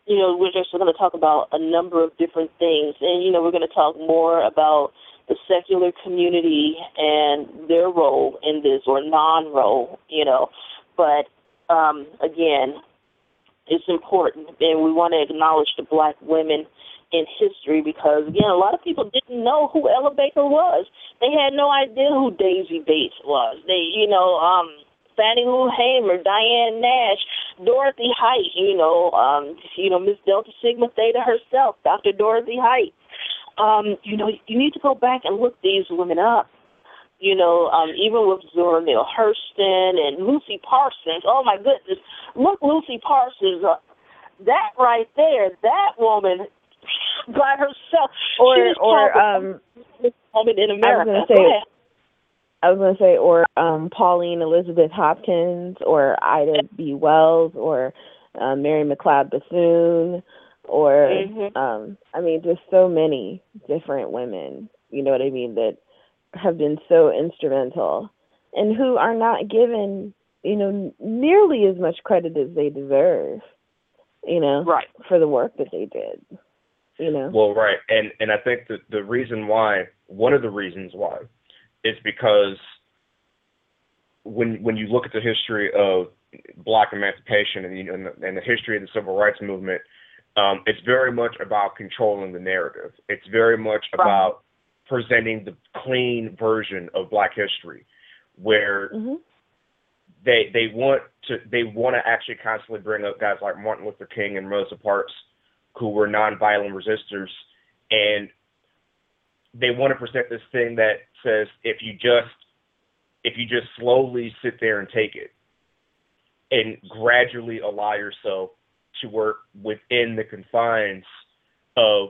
you know, we're just going to talk about a number of different things. And, you know, we're going to talk more about the secular community and their role in this or non-role, you know. But um, again, it's important, and we want to acknowledge the black women in history because again, a lot of people didn't know who Ella Baker was. They had no idea who Daisy Bates was. They, you know, um, Fannie Lou Hamer, Diane Nash, Dorothy Height, you know, um, you know, Miss Delta Sigma Theta herself, Dr. Dorothy Height um, you know, you need to go back and look these women up. You know, um, even with Zora Neale Hurston and Lucy Parsons. Oh my goodness, look Lucy Parsons. Uh, that right there, that woman by herself. Or or um, woman in America. I was gonna say, I was going to say, or um, Pauline Elizabeth Hopkins, or Ida B. Wells, or uh, Mary McLeod Bethune, or mm-hmm. um I mean just so many different women, you know what I mean, that have been so instrumental and who are not given, you know, nearly as much credit as they deserve, you know, right. for the work that they did. You know. Well, right. And and I think that the reason why one of the reasons why is because when when you look at the history of black emancipation and, you know, and, the, and the history of the civil rights movement, um, it's very much about controlling the narrative. It's very much about presenting the clean version of Black history, where mm-hmm. they they want to they want to actually constantly bring up guys like Martin Luther King and Rosa Parks, who were nonviolent resistors, and they want to present this thing that says if you just if you just slowly sit there and take it and gradually allow yourself to work within the confines of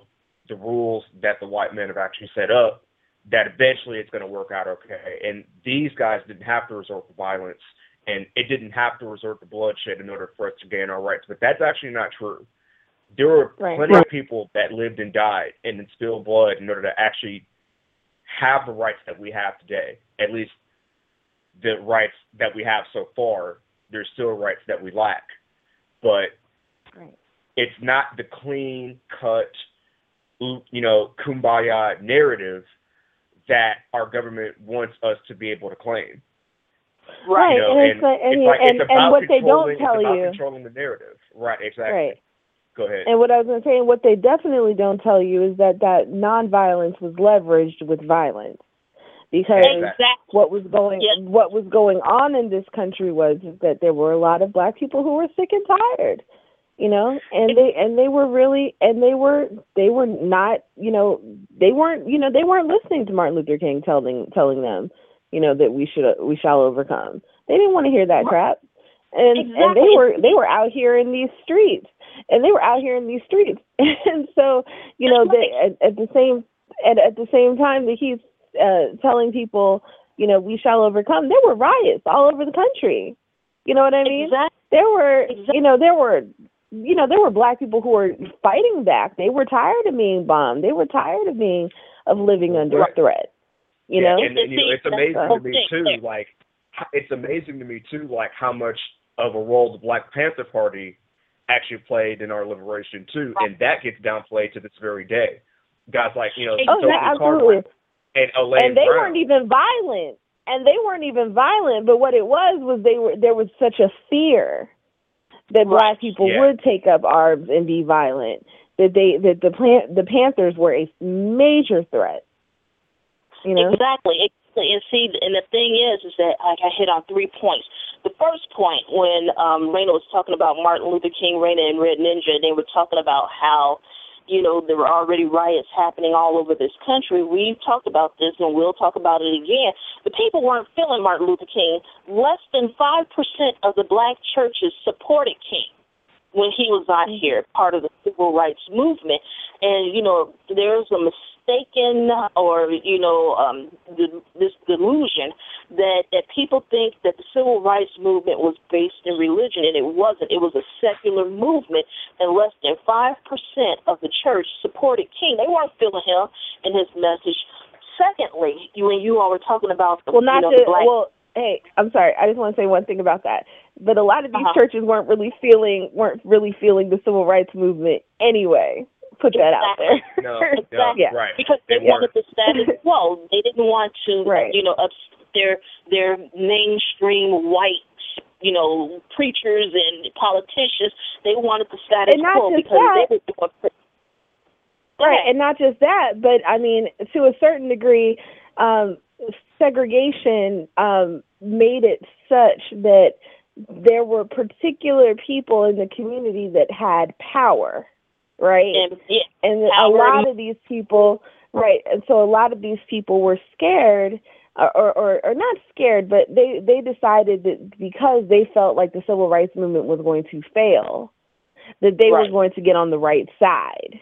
the rules that the white men have actually set up, that eventually it's going to work out okay. And these guys didn't have to resort to violence, and it didn't have to resort to bloodshed in order for us to gain our rights. But that's actually not true. There were right. plenty of people that lived and died and spilled blood in order to actually have the rights that we have today. At least the rights that we have so far. There's still rights that we lack. But Right. It's not the clean cut, you know, kumbaya narrative that our government wants us to be able to claim. Right, you know, and, and, it's like, and, it's like, and, it's and what they don't tell you, controlling the narrative. Right, exactly. right. Go ahead. And what I was going to say, and what they definitely don't tell you is that that nonviolence was leveraged with violence, because exactly. what was going what was going on in this country was that there were a lot of black people who were sick and tired you know and they and they were really and they were they were not you know they weren't you know they weren't listening to Martin Luther King telling telling them you know that we should we shall overcome. They didn't want to hear that crap. And and they were they were out here in these streets and they were out here in these streets. And so you know they at, at the same at at the same time that he's uh telling people you know we shall overcome there were riots all over the country. You know what i mean? Exactly. there were Exactly. you know there were you know there were black people who were fighting back they were tired of being bombed they were tired of being of living under Right. threat you yeah, know and, and, you know, it's amazing to me too. Like, it's amazing to me too. Like how much of a role the Black Panther Party actually played in our liberation too, and that gets downplayed to this very day. Guys like you know, oh yeah absolutely Carmichael and Elaine and they Brown. weren't even violent and they weren't even violent but what it was was they were there was such a fear that black people Yeah. would take up arms and be violent that they that the plan the panthers were a major threat you know Exactly. Exactly. And see, and the thing is, is that like I hit on three points. the first point when um, Raina was talking about Martin Luther King, Raina, and Red Ninja, they were talking about how you know, there were already riots happening all over this country. We've talked about this and we'll talk about it again. The people weren't feeling Martin Luther King. Less than 5% of the black churches supported King when he was out mm-hmm. here, part of the civil rights movement. And, you know, there's a mistaken or, you know, um, the, this delusion that, that people think that the civil rights movement was based in religion, and it wasn't. It was a secular movement, and less than 5% of the church supported King. They weren't feeling him and his message. Secondly, you and you all were talking about the, well, not you know, the black. Well, hey, I'm sorry. I just want to say one thing about that. But a lot of these uh-huh. churches weren't really feeling weren't really feeling the civil rights movement anyway. Put that out there. No, exactly. yeah. right. Because they, they wanted the status quo. They didn't want to, right. you know, up their their mainstream white you know, preachers and politicians, they wanted the status quo because that, they were doing. Right, and not just that, but I mean, to a certain degree, um, segregation um, made it such that there were particular people in the community that had power, right? And, yeah, and a lot of these people, right? And so a lot of these people were scared. Or, or, or not scared, but they, they decided that because they felt like the civil rights movement was going to fail, that they right. were going to get on the right side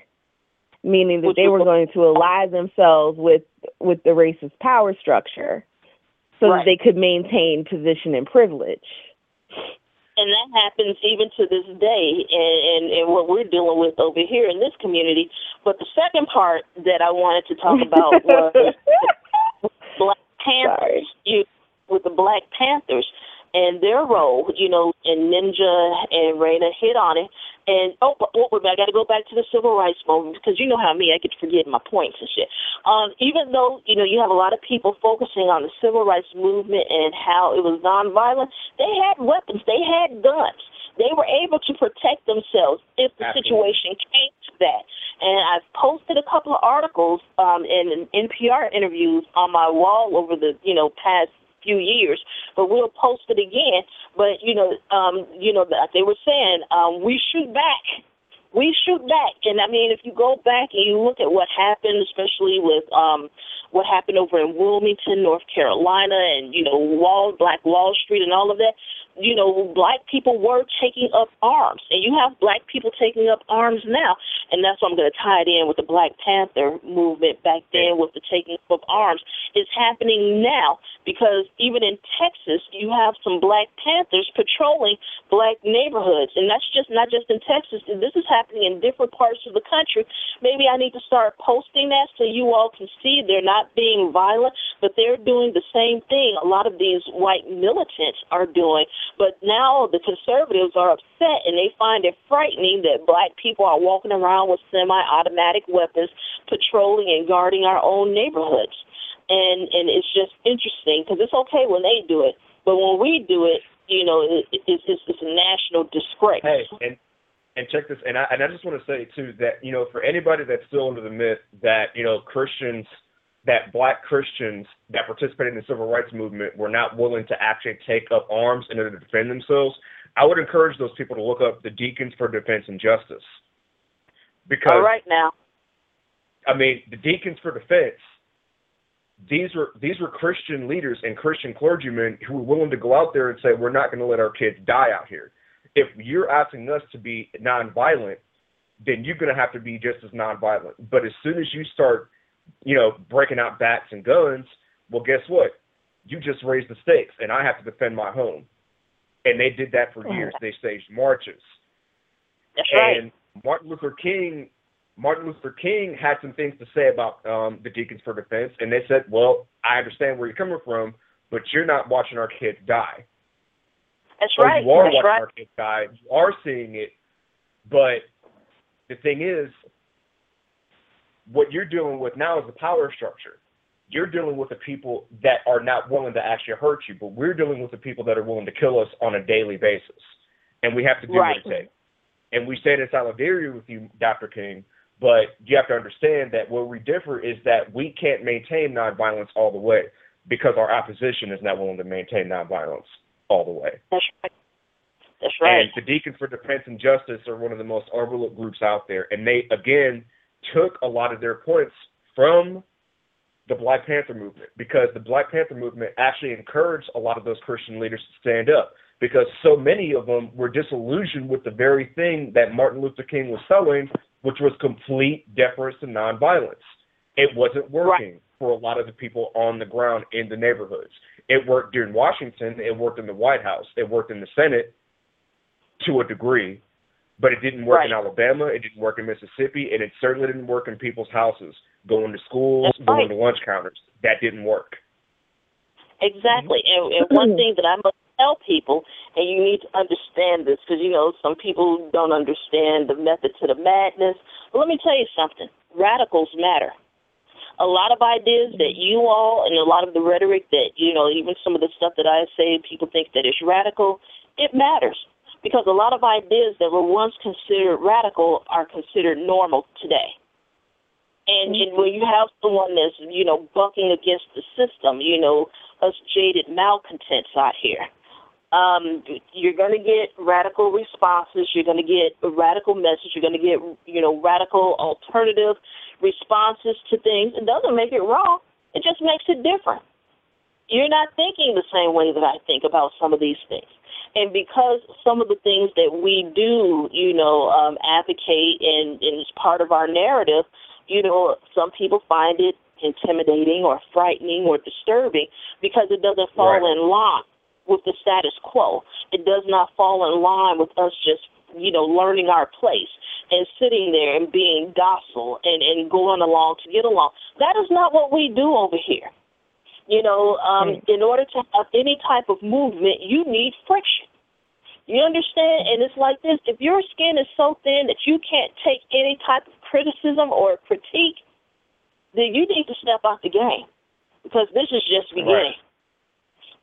meaning that they were going to ally themselves with with the racist power structure so right. that they could maintain position and privilege. And that happens even to this day, and, and, and what we're dealing with over here in this community. But the second part that I wanted to talk about was Black Panthers. You, with the Black Panthers and their role, you know, and Ninja and Raina hit on it. And oh, but, oh, I got to go back to the civil rights movement because you know how me I get to forget my points and shit. Um, even though you know you have a lot of people focusing on the civil rights movement and how it was nonviolent, they had weapons, they had guns, they were able to protect themselves if the Absolutely. situation came to that. And I've posted a couple of articles um, and NPR interviews on my wall over the you know past few years, but we'll post it again. But you know, um, you know, they were saying um, we shoot back. We shoot back, and I mean, if you go back and you look at what happened, especially with um, what happened over in Wilmington, North Carolina, and you know, Wall, Black Wall Street, and all of that, you know, black people were taking up arms, and you have black people taking up arms now, and that's why I'm going to tie it in with the Black Panther movement back then with the taking up of arms. It's happening now because even in Texas, you have some Black Panthers patrolling black neighborhoods, and that's just not just in Texas. This is happening in different parts of the country. Maybe I need to start posting that so you all can see they're not being violent, but they're doing the same thing. A lot of these white militants are doing but now the conservatives are upset and they find it frightening that black people are walking around with semi automatic weapons, patrolling and guarding our own neighborhoods. And and it's just interesting because it's okay when they do it, but when we do it, you know, it, it's, it's it's a national disgrace. Hey, and and check this, and I and I just want to say too that you know for anybody that's still under the myth that you know Christians that black Christians that participated in the civil rights movement were not willing to actually take up arms in order to defend themselves, I would encourage those people to look up the Deacons for Defense and Justice. Because all right now. I mean, the Deacons for Defense, these were these were Christian leaders and Christian clergymen who were willing to go out there and say, We're not gonna let our kids die out here. If you're asking us to be nonviolent, then you're gonna have to be just as nonviolent. But as soon as you start you know, breaking out bats and guns, well, guess what? You just raised the stakes, and I have to defend my home. And they did that for years. They staged marches. That's and right. Martin Luther King, Martin Luther King had some things to say about um, the Deacons for Defense, and they said, "Well, I understand where you're coming from, but you're not watching our kids die. That's or right. You are That's watching right. our kids die. You are seeing it, but the thing is, what you're dealing with now is the power structure. You're dealing with the people that are not willing to actually hurt you, but we're dealing with the people that are willing to kill us on a daily basis. And we have to do right. what it takes. And we stand in solidarity with you, Dr. King, but you have to understand that where we differ is that we can't maintain nonviolence all the way because our opposition is not willing to maintain nonviolence all the way. That's right. That's right. And the Deacons for Defense and Justice are one of the most overlooked groups out there. And they, again, took a lot of their points from the Black Panther movement because the Black Panther movement actually encouraged a lot of those Christian leaders to stand up because so many of them were disillusioned with the very thing that Martin Luther King was selling, which was complete deference to nonviolence. It wasn't working Right. for a lot of the people on the ground in the neighborhoods. It worked during Washington, it worked in the White House, it worked in the Senate to a degree, but it didn't work in Alabama, it didn't work in Mississippi, and it certainly didn't work in people's houses, going to schools, That's going right. to lunch counters. That didn't work. Exactly. Mm-hmm. And, and one mm-hmm. thing that I must tell people, and you need to understand this because, you know, some people don't understand the method to the madness. But let me tell you something radicals matter. A lot of ideas that you all and a lot of the rhetoric that, you know, even some of the stuff that I say, people think that is radical, it matters. Because a lot of ideas that were once considered radical are considered normal today. And, and when you have someone that's, you know, bucking against the system, you know, us jaded malcontents out here, um, you're going to get radical responses. You're going to get a radical message. You're going to get, you know, radical alternative responses to things. It doesn't make it wrong. It just makes it different. You're not thinking the same way that I think about some of these things. And because some of the things that we do, you know, um, advocate and, and is part of our narrative, you know, some people find it intimidating or frightening or disturbing because it doesn't fall Right. in line with the status quo. It does not fall in line with us just, you know, learning our place and sitting there and being docile and, and going along to get along. That is not what we do over here. You know, um, in order to have any type of movement, you need friction. You understand? And it's like this if your skin is so thin that you can't take any type of criticism or critique, then you need to step out the game because this is just beginning.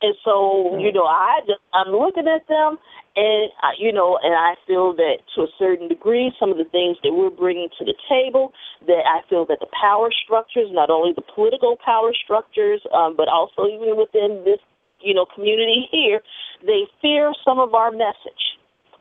And so, you know, I just I'm looking at them, and I, you know, and I feel that to a certain degree, some of the things that we're bringing to the table, that I feel that the power structures, not only the political power structures, um, but also even within this, you know, community here, they fear some of our message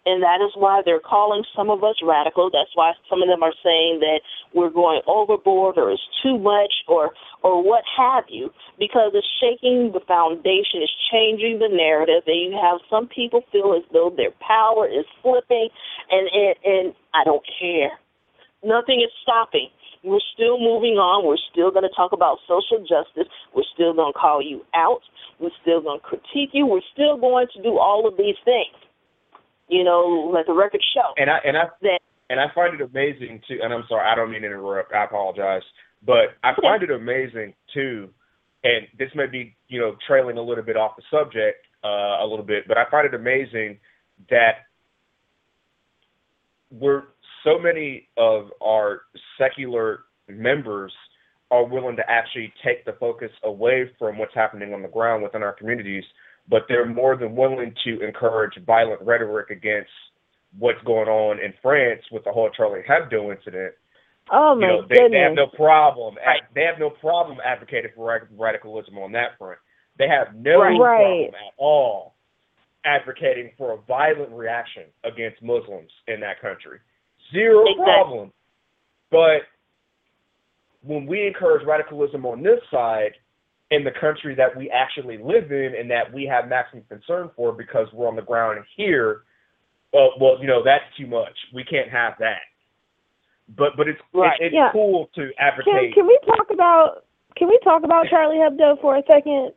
and that is why they're calling some of us radical. That's why some of them are saying that we're going overboard or it's too much or or what have you, because it's shaking the foundation, it's changing the narrative, and you have some people feel as though their power is slipping, and and, and I don't care. Nothing is stopping. We're still moving on. We're still going to talk about social justice. We're still going to call you out. We're still going to critique you. We're still going to do all of these things you know, let the record show. And I and I that and I find it amazing too. And I'm sorry, I don't mean to interrupt. I apologize, but I find it amazing too. And this may be, you know, trailing a little bit off the subject uh, a little bit, but I find it amazing that we're so many of our secular members are willing to actually take the focus away from what's happening on the ground within our communities, but they're more than willing to encourage violent rhetoric against what's going on in France with the whole Charlie Hebdo incident. Oh You my know, they, goodness. they have no problem. Right. They have no problem advocating for radicalism on that front. They have no Right. problem at all advocating for a violent reaction against Muslims in that country. Zero Exactly. problem. But when we encourage radicalism on this side, in the country that we actually live in and that we have maximum concern for because we're on the ground here, well, well, you know, that's too much. We can't have that. But but it's Right. it, it's Yeah. cool to Can advocate. can we talk about can we talk about Charlie Hebdo for a second?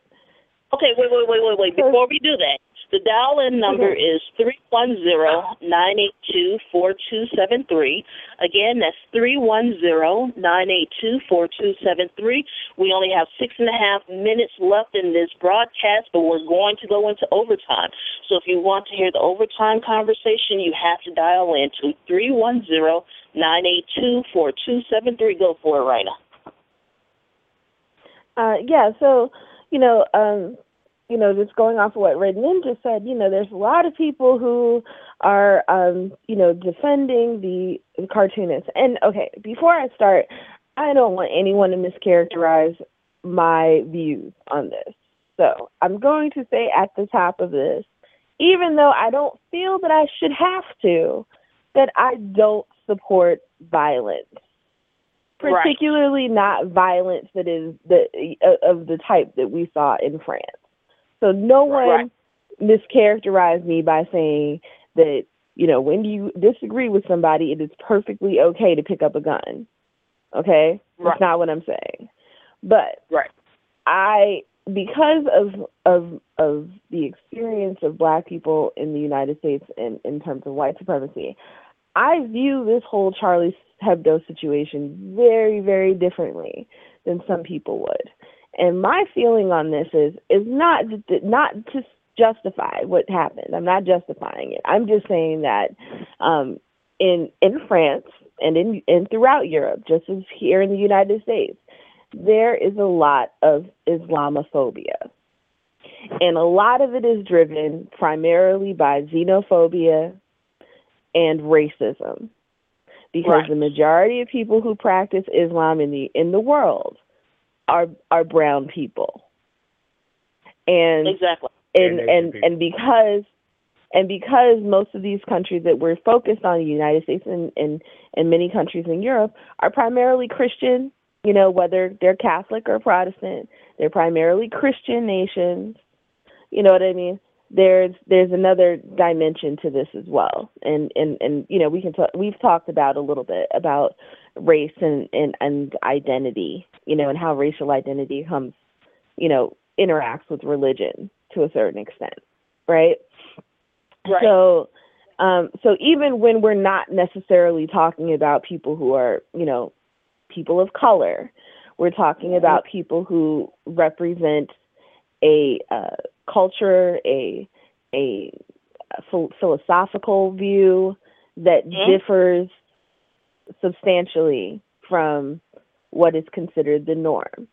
okay, wait, wait, wait, wait, wait. Before we do that, the dial-in number is three one zero nine eight two four two seven three. Again, that's three one zero nine eight two four two seven three. We only have six and a half minutes left in this broadcast, but we're going to go into overtime. So if you want to hear the overtime conversation, you have to dial in to three one zero nine eight two four two seven three. Go for it, Raina. Uh, yeah, so you know, um, you know, just going off of what Red Ninja said, you know, there's a lot of people who are, um, you know, defending the, the cartoonists. And okay, before I start, I don't want anyone to mischaracterize my views on this. So I'm going to say at the top of this even though I don't feel that I should have to, that I don't support violence. Right. Particularly not violence that is the uh, of the type that we saw in France. So no one Right. mischaracterized me by saying that you know when you disagree with somebody, it is perfectly okay to pick up a gun. Okay, Right. that's not what I'm saying. But Right. I because of of of the experience of black people in the United States in, in terms of white supremacy, I view this whole Charlie Hebdo situation very, very differently than some people would. And my feeling on this is is not not to justify what happened. I'm not justifying it. I'm just saying that um, in in France and in and throughout Europe, just as here in the United States, there is a lot of Islamophobia. And a lot of it is driven primarily by xenophobia and racism. Because Right. the majority of people who practice Islam in the in the world are are brown people. And Exactly. and And and people. and because and because most of these countries that we're focused on, the United States and and and many countries in Europe are primarily Christian. You know, whether they're Catholic or Protestant, they're primarily Christian nations. You know what I mean? There's there's another dimension to this as well, and and and you know we can talk, we've talked about a little bit about race and and and identity. You know, and how racial identity comes, you know, interacts with religion to a certain extent, right? Right. So, um, so even when we're not necessarily talking about people who are, you know, people of color, we're talking about people who represent a uh, culture, a a phil- philosophical view that Mhm. differs substantially from what is considered the norm.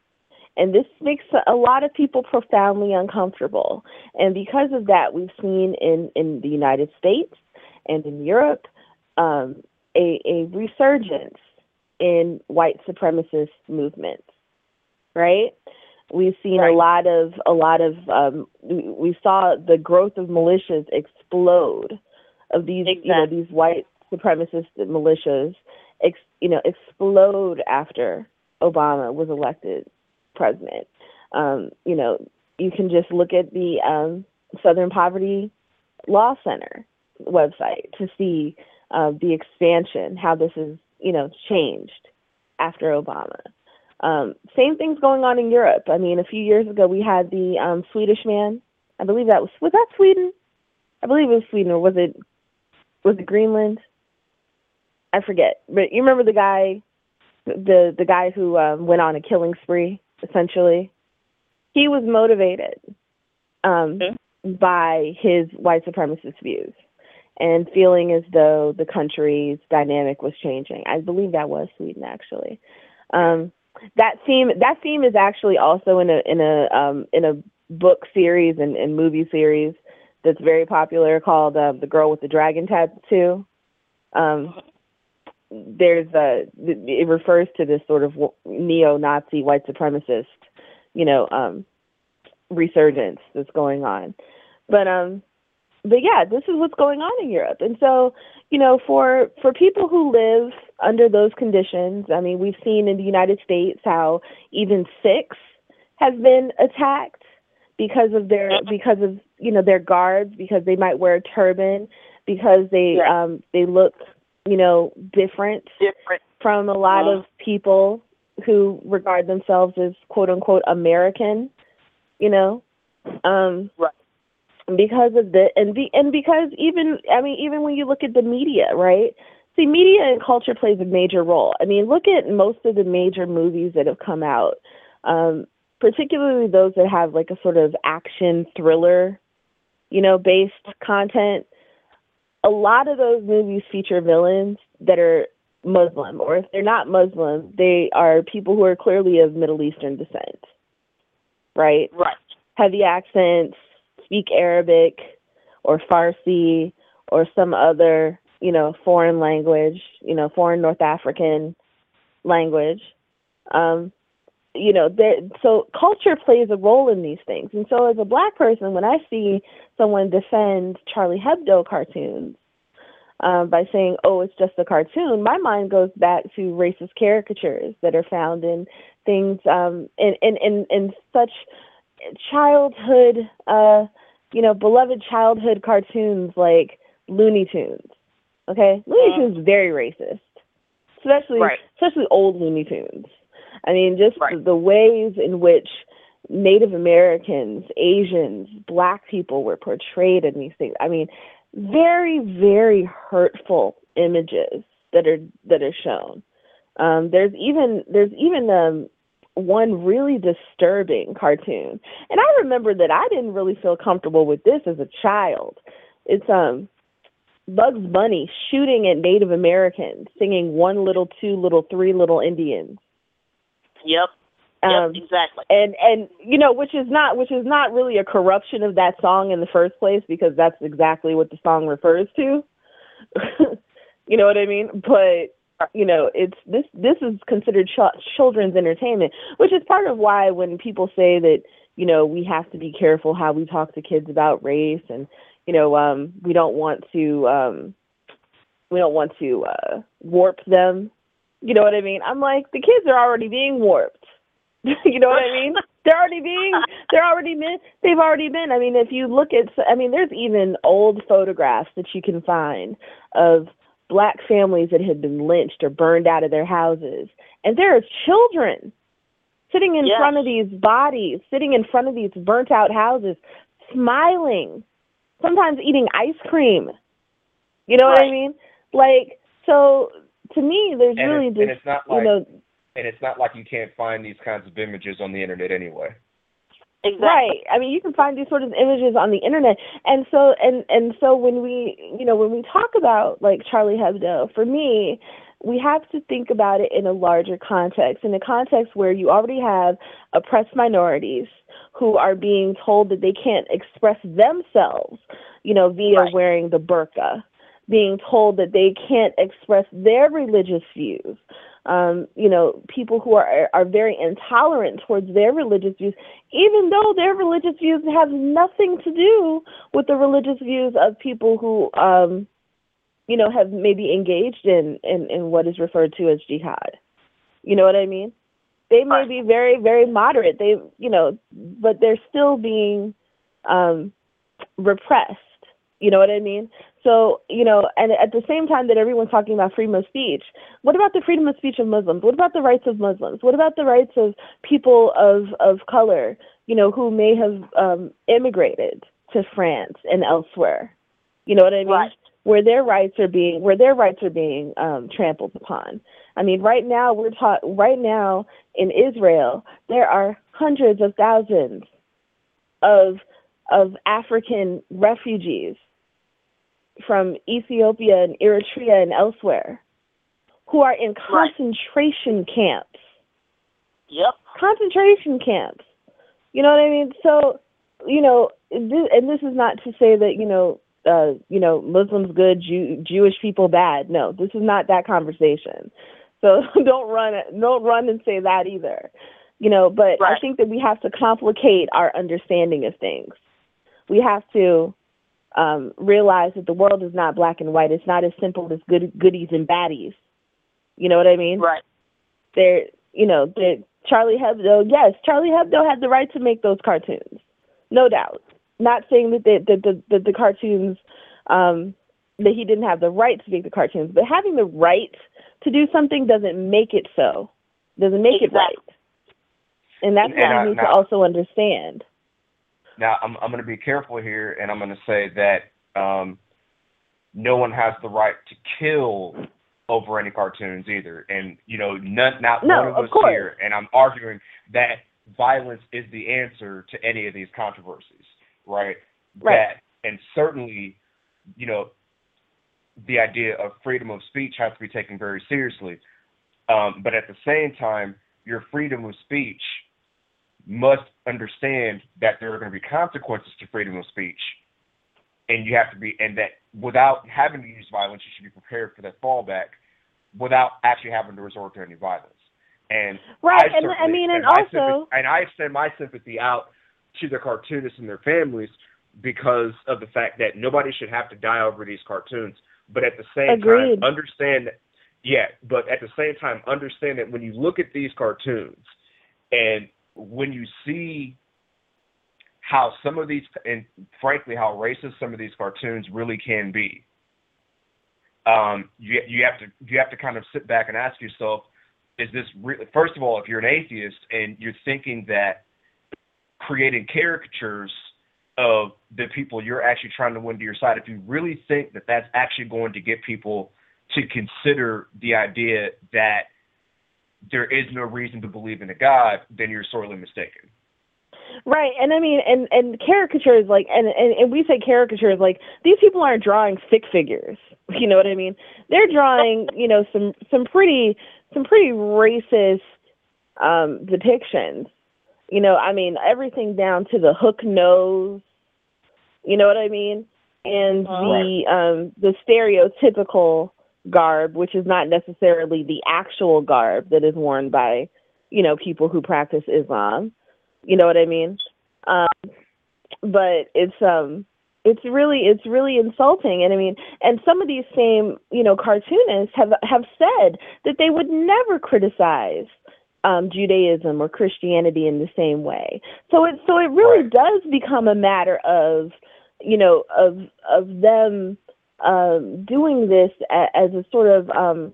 And this makes a lot of people profoundly uncomfortable. And because of that, we've seen in, in the United States and in Europe um, a, a resurgence in white supremacist movements, right? We've seen Right. a lot of a lot of um, we, we saw the growth of militias explode of these you know these white supremacist militias ex, you know explode after Obama was elected president. Um, you know, you can just look at the um, Southern Poverty Law Center website to see uh, the expansion, how this is, you know, changed after Obama. Um, same things going on in Europe. I mean, a few years ago we had the um, Swedish man. I believe that was was that Sweden. I believe it was Sweden, or was it was it Greenland? I forget. But you remember the guy, the the guy who um, went on a killing spree. Essentially, he was motivated um, Okay. by his white supremacist views and feeling as though the country's dynamic was changing. I believe that was Sweden, actually. Um, that theme that theme is actually also in a in a um, in a book series and, and movie series that's very popular called uh, "The Girl with the Dragon Tattoo." Um, there's a it refers to this sort of neo-Nazi white supremacist, you know, um, resurgence that's going on. But um, but yeah, this is what's going on in Europe, and so you know, for for people who live under those conditions, I mean, we've seen in the United States how even Sikhs has been attacked because of their because of you know their guards because they might wear a turban because they um they look you know different Different. from a lot Uh-huh. of people who regard themselves as quote unquote American, you know. Um Right. because of the and be and because even I mean even when you look at the media, right? See media and culture plays a major role. I mean, look at most of the major movies that have come out. Um particularly those that have like a sort of action thriller, you know, based content. A lot of those movies feature villains that are Muslim, or if they're not Muslim, they are people who are clearly of Middle Eastern descent, right? Right. Heavy accents, speak Arabic or Farsi or some other, you know, foreign language, you know, foreign North African language. Um, you know, there, so culture plays a role in these things. And so, as a black person, when I see someone defend Charlie Hebdo cartoons um, by saying, "Oh, it's just a cartoon," my mind goes back to racist caricatures that are found in things um, in, in in in such childhood, uh, you know, beloved childhood cartoons like Looney Tunes. Okay, Looney Uh-huh. Tunes is very racist, especially Right. especially old Looney Tunes. I mean, just Right. the, ways in which Native Americans, Asians, Black people were portrayed in these things. I mean, very, very hurtful images that are that are shown. Um, there's even there's even um, one really disturbing cartoon, and I remember that I didn't really feel comfortable with this as a child. It's um Bugs Bunny shooting at Native Americans, singing "One Little, Two Little, Three Little Indians." Yep. Yep. Um, exactly. and and you know which is not which is not really a corruption of that song in the first place because that's exactly what the song refers to you know what i mean but you know it's this this is considered ch- children's entertainment which is part of why when people say that you know we have to be careful how we talk to kids about race and you know um we don't want to um we don't want to uh warp them you know what i mean i'm like the kids are already being warped you know what I mean? They're already being, they're already been, they've already been. I mean, if you look at, I mean, there's even old photographs that you can find of black families that had been lynched or burned out of their houses. And there are children sitting in Yes. front of these bodies, sitting in front of these burnt out houses, smiling, sometimes eating ice cream. You know what I mean? Like, so to me, there's And, really it, this, and it's not like you know, and it's not like you can't find these kinds of images on the internet anyway. Exactly. Right. I mean, you can find these sort of images on the internet, and so and and so when we, you know, when we talk about like Charlie Hebdo, for me, we have to think about it in a larger context, in a context where you already have oppressed minorities who are being told that they can't express themselves, you know, via Right. wearing the burqa, being told that they can't express their religious views. Um, you know, people who are are very intolerant towards their religious views, even though their religious views have nothing to do with the religious views of people who, um, you know, have maybe engaged in, in in what is referred to as jihad. You know what I mean? They may be very very moderate. They, you know, but they're still being um, repressed. You know what I mean? So, you know, and at the same time that everyone's talking about freedom of speech, what about the freedom of speech of Muslims? What about the rights of Muslims? What about the rights of people of, of color, you know, who may have um, immigrated to France and elsewhere? You know what I mean? Right. Where their rights are being where their rights are being um, trampled upon. I mean, right now we're taught right now in Israel there are hundreds of thousands of of African refugees from Ethiopia and Eritrea and elsewhere who are in Right. concentration camps. Yep. Concentration camps. You know what I mean? So, you know, this, and this is not to say that, you know, uh, you know, Muslims good, Jew, Jewish people bad. No, this is not that conversation. So don't run don't run and say that either. You know, but I think that we have to complicate our understanding of things. We have to um, realize that the world is not black and white. It's not as simple as good goodies and baddies. You know what I mean? Right. There, you know, the Charlie Hebdo. Yes, Charlie Hebdo had the right to make those cartoons, no doubt. Not saying that the the the, cartoons um, that he didn't have the right to make the cartoons, but having the right to do something doesn't make it so. Doesn't make it right. And that's And, what uh, we need to also understand. Now, I'm I'm going to be careful here, and I'm going to say that um, no one has the right to kill over any cartoons either, and you know, none, not No, one of, of us course. here, and I'm arguing that violence is the answer to any of these controversies, right? Right. That, and certainly, you know, the idea of freedom of speech has to be taken very seriously. Um, but at the same time, your freedom of speech must understand that there are going to be consequences to freedom of speech, and you have to be, and that without having to use violence, you should be prepared for that fallback, without actually having to resort to any violence. And right, I and I mean, and also, and I extend my sympathy out to the cartoonists and their families because of the fact that nobody should have to die over these cartoons. But at the same Agreed. time, understand that, yeah, but at the same time, understand that when you look at these cartoons and when you see how some of these, and frankly, how racist some of these cartoons really can be, um, you you have to you have to kind of sit back and ask yourself, is this really? First of all, if you're an atheist and you're thinking that creating caricatures of the people you're actually trying to win to your side, if you really think that that's actually going to get people to consider the idea that there is no reason to believe in a God, then you're sorely mistaken. Right, and I mean, and and caricatures like, and, and and we say caricatures like these people aren't drawing stick figures. You know what I mean? They're drawing, you know, some some pretty some pretty racist um depictions. You know, I mean, everything down to the hook nose. You know what I mean? And the um the stereotypical garb, which is not necessarily the actual garb that is worn by, you know, people who practice Islam. You know what I mean? Um, but it's um it's really it's really insulting and I mean and some of these same, you know, cartoonists have have said that they would never criticize um Judaism or Christianity in the same way. So it so it really does become a matter of you know of of them um doing this as a sort of um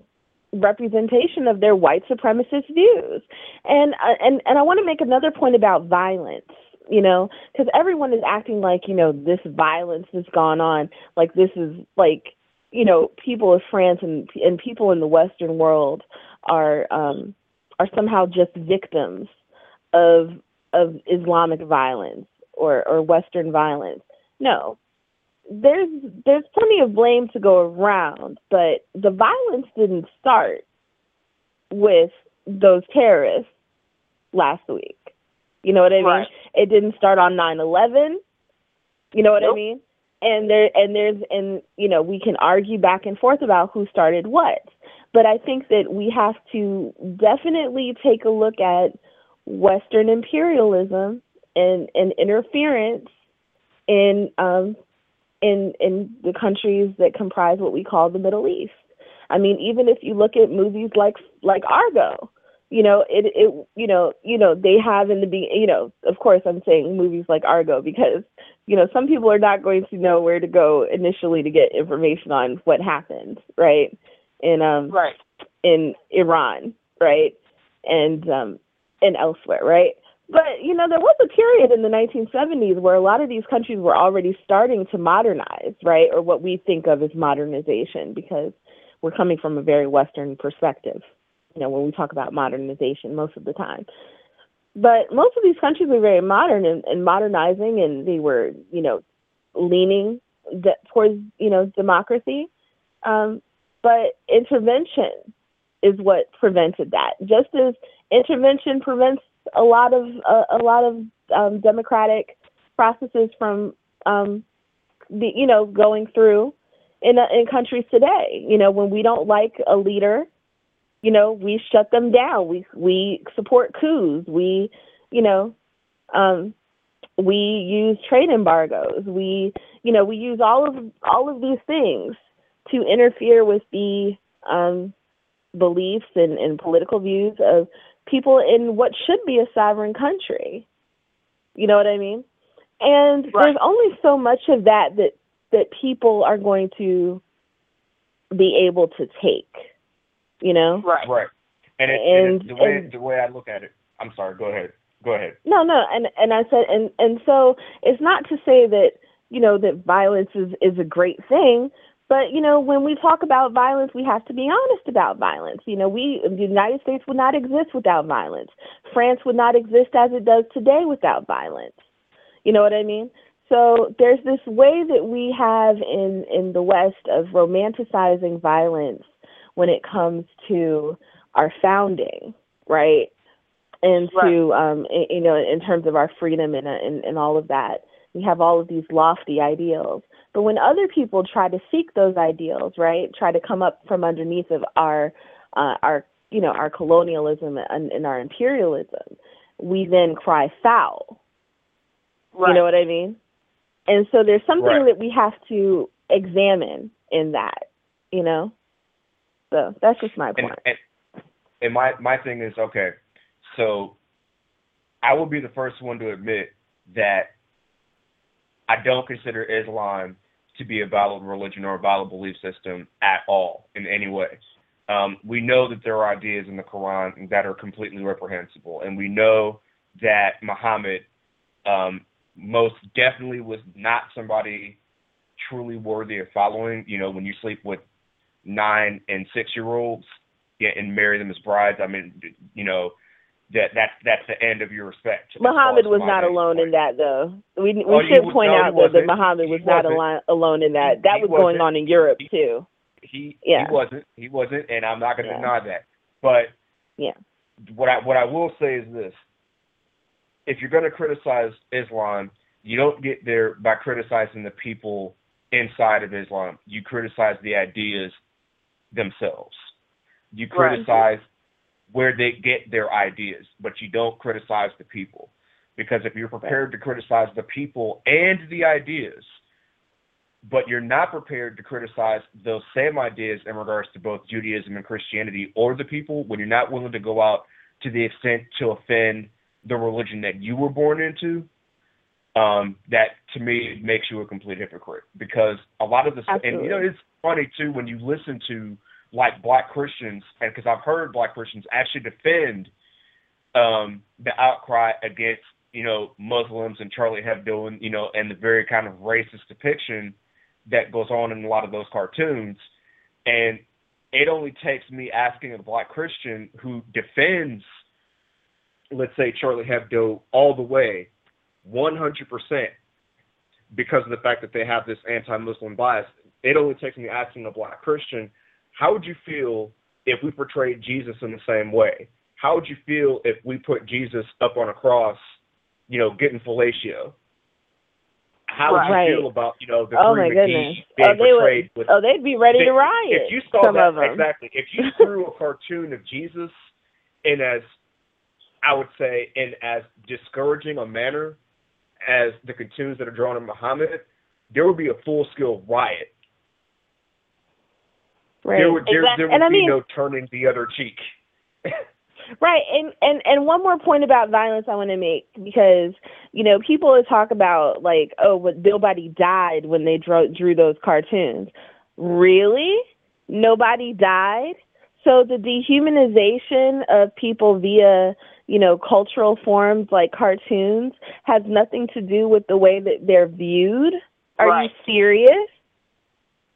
representation of their white supremacist views. And uh, and and I want to make another point about violence, you know, because everyone is acting like, you know, this violence that's gone on, like this is like, you know, people of France and and people in the western world are um are somehow just victims of of Islamic violence or or western violence. No, there's there's plenty of blame to go around, but the violence didn't start with those terrorists last week. You know what I mean? Right. It didn't start on nine eleven. You know what I mean? And there and there's and you know, we can argue back and forth about who started what. But I think that we have to definitely take a look at Western imperialism and, and interference in um, in in the countries that comprise what we call the Middle East. I mean, even if you look at movies like like Argo, you know, it it you know you know they have in the be you know of course I'm saying movies like Argo because you know some people are not going to know where to go initially to get information on what happened, right? In um Right. in Iran, right? And um and elsewhere, right? But you know, there was a period in the 1970s where a lot of these countries were already starting to modernize, right? Or what we think of as modernization because we're coming from a very western perspective. You know, when we talk about modernization most of the time. But most of these countries were very modern and, and modernizing and they were, you know, leaning de- towards, you know, democracy. Um, but intervention is what prevented that. Just as intervention prevents a lot of uh, a lot of um, democratic processes from um, the you know going through in uh, in countries today. You know, when we don't like a leader, you know, we shut them down. We we support coups. We you know. Um, we use trade embargoes. We, you know, we use all of all of these things to interfere with the um, beliefs and, and political views of people in what should be a sovereign country. You know what I mean? And Right. there's only so much of that that that people are going to be able to take. You know? Right. Right. And, it, And- and, the way and- the way I look at it, I'm sorry. Go ahead. Go ahead. No, no, and and I said and and so it's not to say that you know that violence is is a great thing, but you know when we talk about violence, we have to be honest about violence. You know, we the United States would not exist without violence. France would not exist as it does today without violence. You know what I mean? So there's this way that we have in in the West of romanticizing violence when it comes to our founding, right? and to um you know in terms of our freedom and, and and all of that we have all of these lofty ideals but when other people try to seek those ideals right try to come up from underneath of our uh, our you know our colonialism and, and our imperialism, we then cry foul. Right. You know what I mean? And so there's something Right. that we have to examine in that, you know? So that's just my and, point. and and my my thing is okay. So I will be the first one to admit that I don't consider Islam to be a valid religion or a valid belief system at all in any way. Um, we know that there are ideas in the Quran that are completely reprehensible, and we know that Muhammad um, most definitely was not somebody truly worthy of following. You know, when you sleep with nine and six year olds and marry them as brides, I mean, you know, that that's that's the end of your respect. Muhammad was not alone in that, though. We we Oh, should point no, out though that. Muhammad was not alone alone in that. That He was going on in Europe He- too. He Yeah. he wasn't. He wasn't, and I'm not going to Yeah. deny that. But Yeah. what I what I will say is this: if you're going to criticize Islam, you don't get there by criticizing the people inside of Islam. You criticize the ideas themselves. You Right. Where they get their ideas, but you don't criticize the people. Because if you're prepared to criticize the people and the ideas, but you're not prepared to criticize those same ideas in regards to both Judaism and Christianity or the people, when you're not willing to go out to the extent to offend the religion that you were born into, um, that to me makes you a complete hypocrite. Because a lot of the and you know it's funny too when you listen to like black Christians, and because I've heard black Christians actually defend um, the outcry against you know Muslims and Charlie Hebdo and you know and the very kind of racist depiction that goes on in a lot of those cartoons, and it only takes me asking a black Christian who defends, let's say Charlie Hebdo all the way, 100%, because of the fact that they have this anti-Muslim bias. It only takes me asking a black Christian, how would you feel if we portrayed Jesus in the same way? How would you feel if we put Jesus up on a cross, you know, getting fellatio? How would Right. you feel about, you know, the Oh three my McGee goodness. being Oh, they portrayed would. with Oh, they'd be ready to riot. If you saw some that of them. exactly, if you threw a cartoon of Jesus in as I would say in as discouraging a manner as the cartoons that are drawn of Muhammad, there would be a full scale riot. Right. There would there, Exactly. there would And I be mean- no turning the other cheek. Right, and and and one more point about violence I want to make because you know people talk about like oh, but nobody died when they drew drew those cartoons. Really, nobody died. So the dehumanization of people via you know cultural forms like cartoons has nothing to do with the way that they're viewed. Are Right. you serious?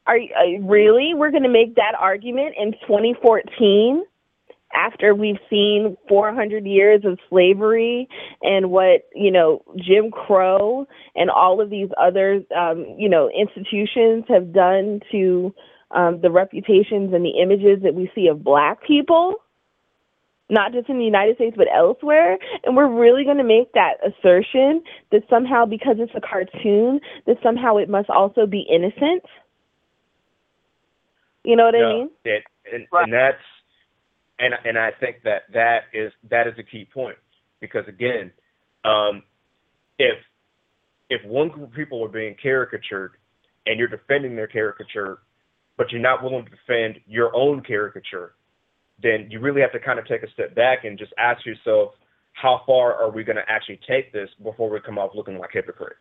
Are you, really? We're going to make that argument in 2014? after we've seen 400 years of slavery and what you know Jim Crow and all of these other um, you know institutions have done to um, the reputations and the images that we see of Black people, not just in the United States but elsewhere, and we're really going to make that assertion that somehow because it's a cartoon that somehow it must also be innocent. You know what I mean? it, and, Right. and that's and and I think that that is that is a key point because again, um, if if one group of people are being caricatured and you're defending their caricature, but you're not willing to defend your own caricature, then you really have to kind of take a step back and just ask yourself, how far are we going to actually take this before we come off looking like hypocrites?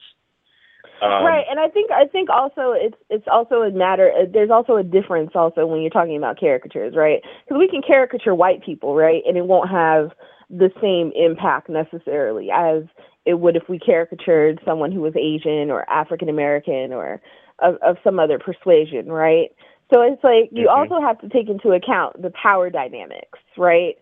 Um, right, and I think I think also it's it's also a matter. uh, There's also a difference also when you're talking about caricatures, right? Because we can caricature white people, right, and it won't have the same impact necessarily as it would if we caricatured someone who was Asian or African American or of, of some other persuasion, right? So it's like you Mhm. also have to take into account the power dynamics, right?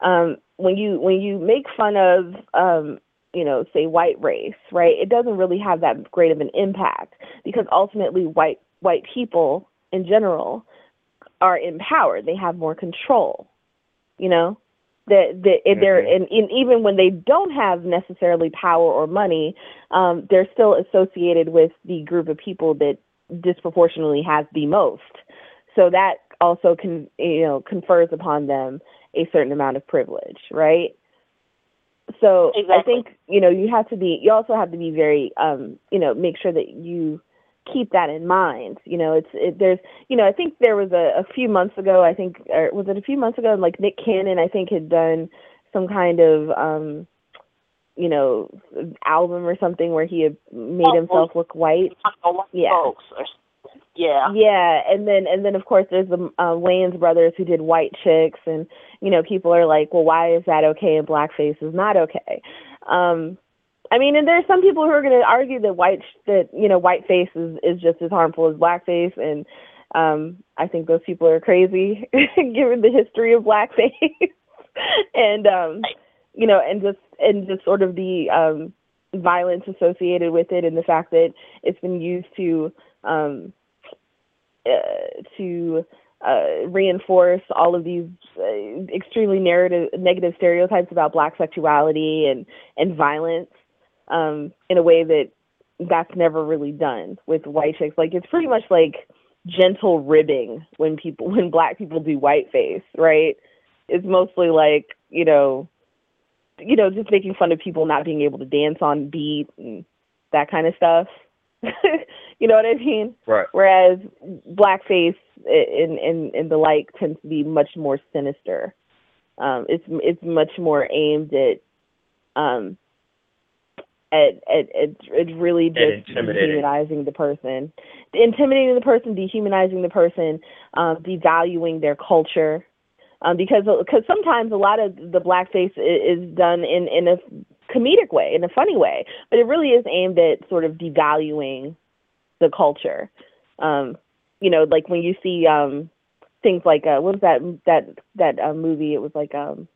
Um, when you when you make fun of um, you know, say white race, right? It doesn't really have that great of an impact because ultimately white white people in general are empowered. They have more control. You know? That that and they're and, and even when they don't have necessarily power or money, um, they're still associated with the group of people that disproportionately has the most. So that also can you know confers upon them a certain amount of privilege, right? So I think you know you have to be. You also have to be very, um, you know, make sure that you keep that in mind. You know, it's it, there's, you know, I think there was a, a few months ago. I think, or was it a few months ago? And Like Nick Cannon, I think had done some kind of, um, you know, album or something where he had made Oh, himself look white. Yeah. Folks or, yeah. Yeah, and then and then of course there's the uh, Wayans brothers who did White Chicks, and you know people are like, well, why is that okay and blackface is not okay? Um, I mean, and there are some people who are going to argue that white that you know whiteface is is just as harmful as blackface, and um, I think those people are crazy given the history of blackface, and um, you know, and just and just sort of the um, violence associated with it, and the fact that it's been used to um, uh, to uh, reinforce all of these uh, extremely narrative negative stereotypes about black sexuality and and violence um, in a way that that's never really done with white chicks. Like it's pretty much like gentle ribbing when people when black people do whiteface, right? It's mostly like you know, you know, just making fun of people not being able to dance on beat and that kind of stuff. you know what I mean? Right. Whereas blackface and in in the like tends to be much more sinister. Um, it's it's much more aimed at um at at at, at really just dehumanizing the person, intimidating the person, dehumanizing the person, um, devaluing their culture. Um, because because sometimes a lot of the blackface i- is done in in a comedic way, in a funny way, but it really is aimed at sort of devaluing the culture. Um, you know, like when you see um things like uh what was that that that uh, movie? It was like um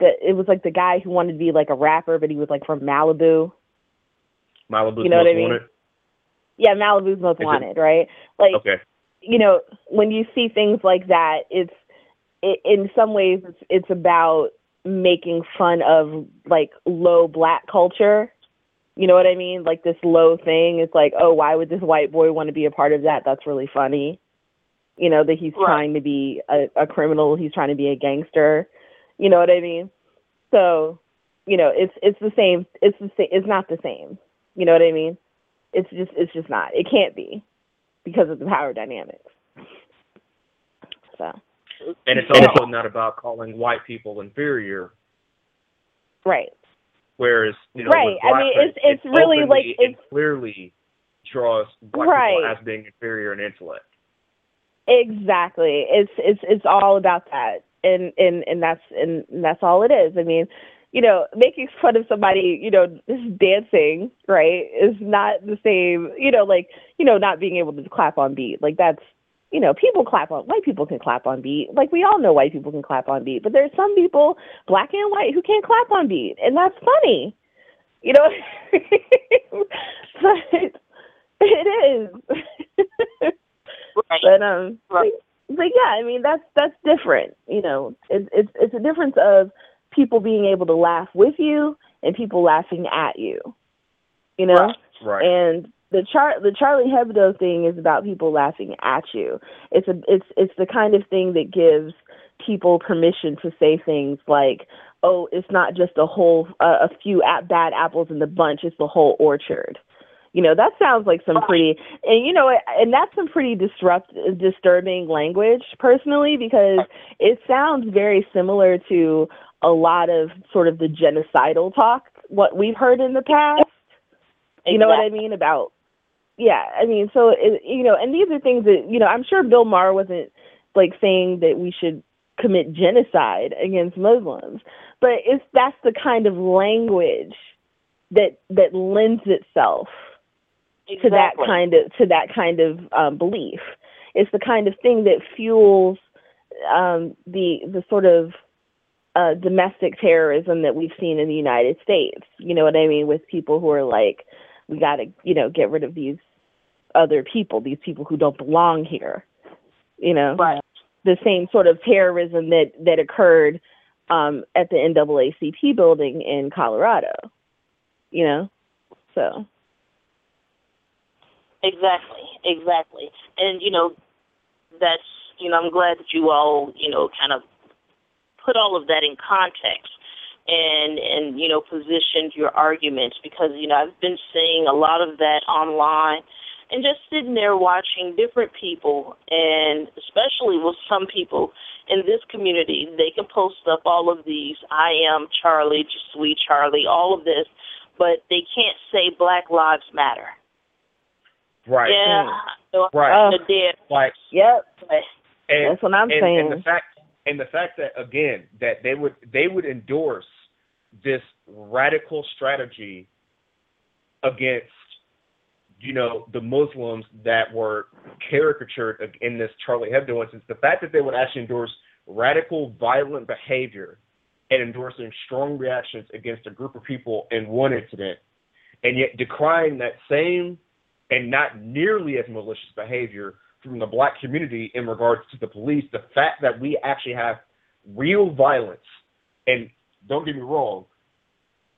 that it was like the guy who wanted to be like a rapper, but he was like from Malibu. Malibu's You know what I mean? wanted. Yeah, Malibu's most Is it- wanted, right? Like Okay. you know, when you see things like that, it's it, in some ways it's it's about making fun of like low black culture. You know what I mean? Like this low thing. It's like, oh, why would this white boy want to be a part of that? That's really funny. You know that he's Right. trying to be a, a criminal. He's trying to be a gangster. You know what I mean? So, you know, it's it's the same. It's the same. It's not the same. You know what I mean? It's just it's just not. It can't be because of the power dynamics. So And it's also not about calling white people inferior, right. Whereas you know, Right. I mean, it's- it's really, like, it's- clearly draws black Right. people as being inferior in intellect. Exactly. It's it's it's all about that. And and and that's and that's all it is. I mean, you know, making fun of somebody, you know, just dancing, right, is not the same, you know, like, you know, not being able to clap on beat. Like that's you know, people clap on white people can clap on beat. Like we all know white people can clap on beat, but there's some people, black and white, who can't clap on beat, and that's funny. You know, but it is. Right. but um Right. but, but yeah i mean that's that's different you know it's it's it's a difference of people being able to laugh with you and people laughing at you you know Right. Right. and the char the charlie hebdo thing is about people laughing at you. It's a it's it's the kind of thing that gives people permission to say things like oh it's not just a whole uh, a few a- bad apples in the bunch it's the whole orchard. You know that sounds like some pretty and you know and that's some pretty disrupt disturbing language personally because it sounds very similar to a lot of sort of the genocidal talk what we've heard in the past. You know what i mean about yeah i mean so it, you know and these are things that you know i'm sure bill maher wasn't like saying that we should commit genocide against muslims but it's that's the kind of language that that lends itself to that kind of to that kind of um, belief. It's the kind of thing that fuels um, the the sort of uh, domestic terrorism that we've seen in the United States. You know what I mean? With people who are like, we got to you know get rid of these other people, these people who don't belong here. You know, Right. the same sort of terrorism that that occurred um, at the NAACP building in Colorado. You know, so. Exactly, exactly. And you know, that's you know, I'm glad that you all, you know, kind of put all of that in context and and you know positioned your arguments because you know I've been seeing a lot of that online and just sitting there watching different people and especially with some people in this community they can post up all of these I am Charlie just sweet Charlie all of this but they can't say Black Lives Matter. Right. Yeah. Mm. So right. The dead. Like. Yep. And, That's what I'm and, saying. And the fact and the fact that again that they would they would endorse this radical strategy against you know the Muslims that were caricatured in this Charlie Hebdo instance. The fact that they would actually endorse radical violent behavior and endorsing strong reactions against a group of people in one incident, and yet decrying that same and not nearly as malicious behavior from the black community in regards to the police, the fact that we actually have real violence, and don't get me wrong,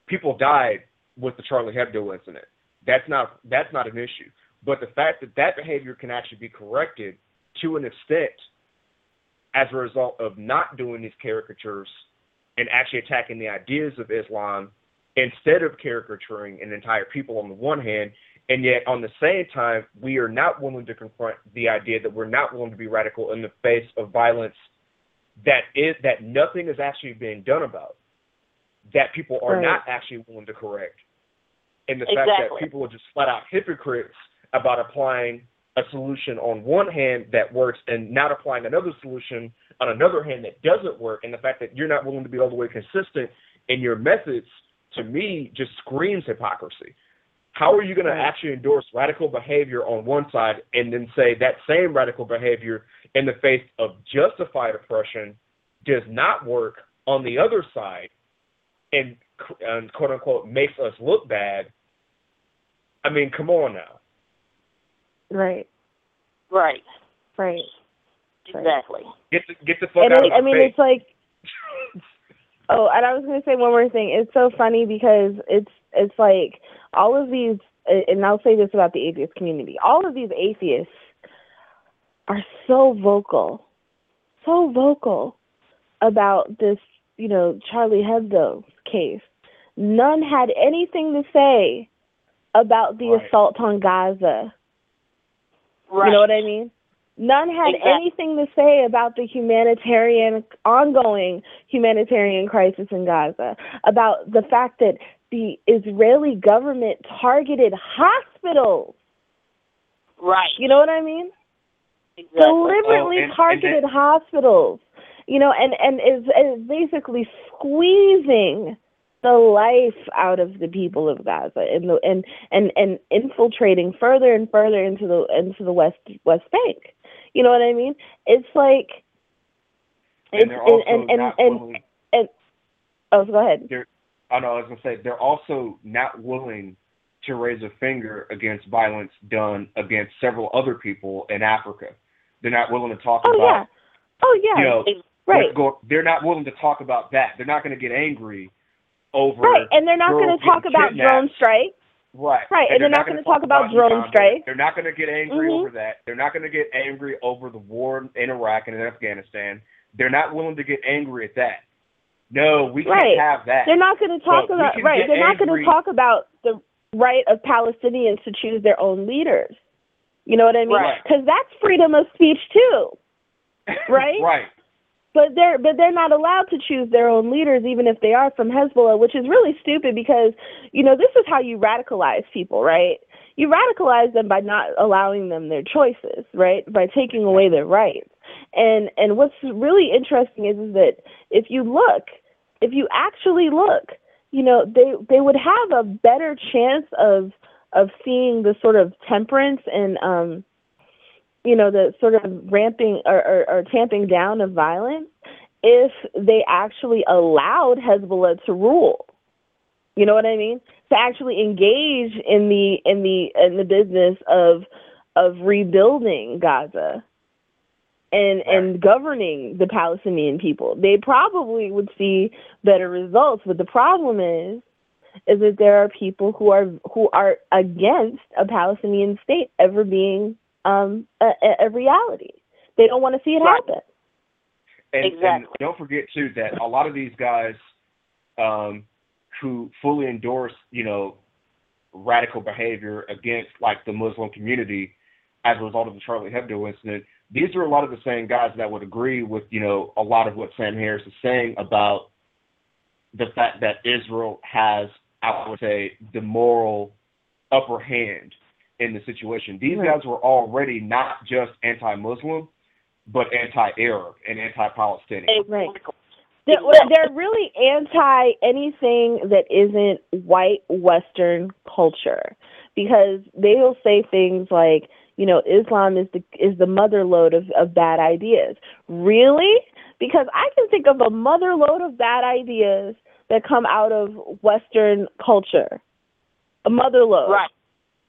people died with the Charlie Hebdo incident. That's not that's not an issue. But the fact that that behavior can actually be corrected to an extent as a result of not doing these caricatures and actually attacking the ideas of Islam instead of caricaturing an entire people on the one hand, and yet on the same time we are not willing to confront the idea that we're not willing to be radical in the face of violence that is that nothing is actually being done about, that people are right. not actually willing to correct, and the exactly. fact that people are just flat out hypocrites about applying a solution on one hand that works and not applying another solution on another hand that doesn't work, and the fact that you're not willing to be all the way consistent in your methods, to me, just screams hypocrisy. How are you going to actually endorse radical behavior on one side and then say that same radical behavior in the face of justified oppression does not work on the other side and, and quote unquote makes us look bad? I mean, come on now. Right. Right. Right. Exactly. Get the get the fuck and out it, of I mean, face. it's like. Oh, and I was going to say one more thing. It's so funny because it's it's like all of these, and I'll say this about the atheist community. All of these atheists are so vocal, so vocal about this, you know, Charlie Hebdo case. None had anything to say about the Right. assault on Gaza. Right. You know what I mean? None had Exactly. anything to say about the humanitarian, ongoing humanitarian crisis in Gaza, about the fact that the Israeli government targeted hospitals. Right. You know what I mean? Exactly. Deliberately Oh, and- and targeted hospitals. You know, and and is, is basically squeezing the life out of the people of Gaza and the and and and infiltrating further and further into the into the West West Bank. You know what I mean? It's like and it's they're also and and not and, willing. and oh go ahead. I know I was gonna say they're also not willing to raise a finger against violence done against several other people in Africa. They're not willing to talk about. Oh yeah. Oh yeah. you know right. going. They're not willing to talk about that. They're not going to get angry over Right. And they're not going to talk about kidnapped. drone strikes. Right. Right, and they're not gonna gonna talk about drone strikes. They're not going to get angry Mhm. over that. They're not going to get angry over the war in Iraq and in Afghanistan. They're not willing to get angry at that. No, we can't Right. have that. They're not going to talk about right. They're not going to talk about the right of Palestinians to choose their own leaders. You know what I mean? Right. Because that's freedom of speech too. right? right. But they're but they're not allowed to choose their own leaders, even if they are from Hezbollah, which is really stupid because you know this is how you radicalize people, right? You radicalize them by not allowing them their choices, right? By taking away their rights. And and what's really interesting is, is that if you look, if you actually look, you know they they would have a better chance of of seeing the sort of temperance and um you know the sort of ramping or, or, or tamping down of violence if they actually allowed Hezbollah to rule. You know what I mean? To actually engage in the in the in the business of of rebuilding Gaza and and governing the Palestinian people. They probably would see better results, but the problem is is that there are people who are who are against a Palestinian state ever being um, a, a reality. They don't want to see it Right. happen. And, Exactly. and don't forget too that a lot of these guys um, who fully endorse, you know, radical behavior against like the Muslim community as a result of the Charlie Hebdo incident, these are a lot of the same guys that would agree with, you know, a lot of what Sam Harris is saying about the fact that Israel has, I would say, the moral upper hand in the situation. These Right. guys were already not just anti-Muslim, but anti-Arab and anti-Palestinian. Right. Exactly. They're, they're really anti anything that isn't white Western culture because they'll say things like, you know, Islam is the is the mother lode of, of bad ideas. Really? Because I can think of a mother lode of bad ideas that come out of Western culture. A mother lode. Right.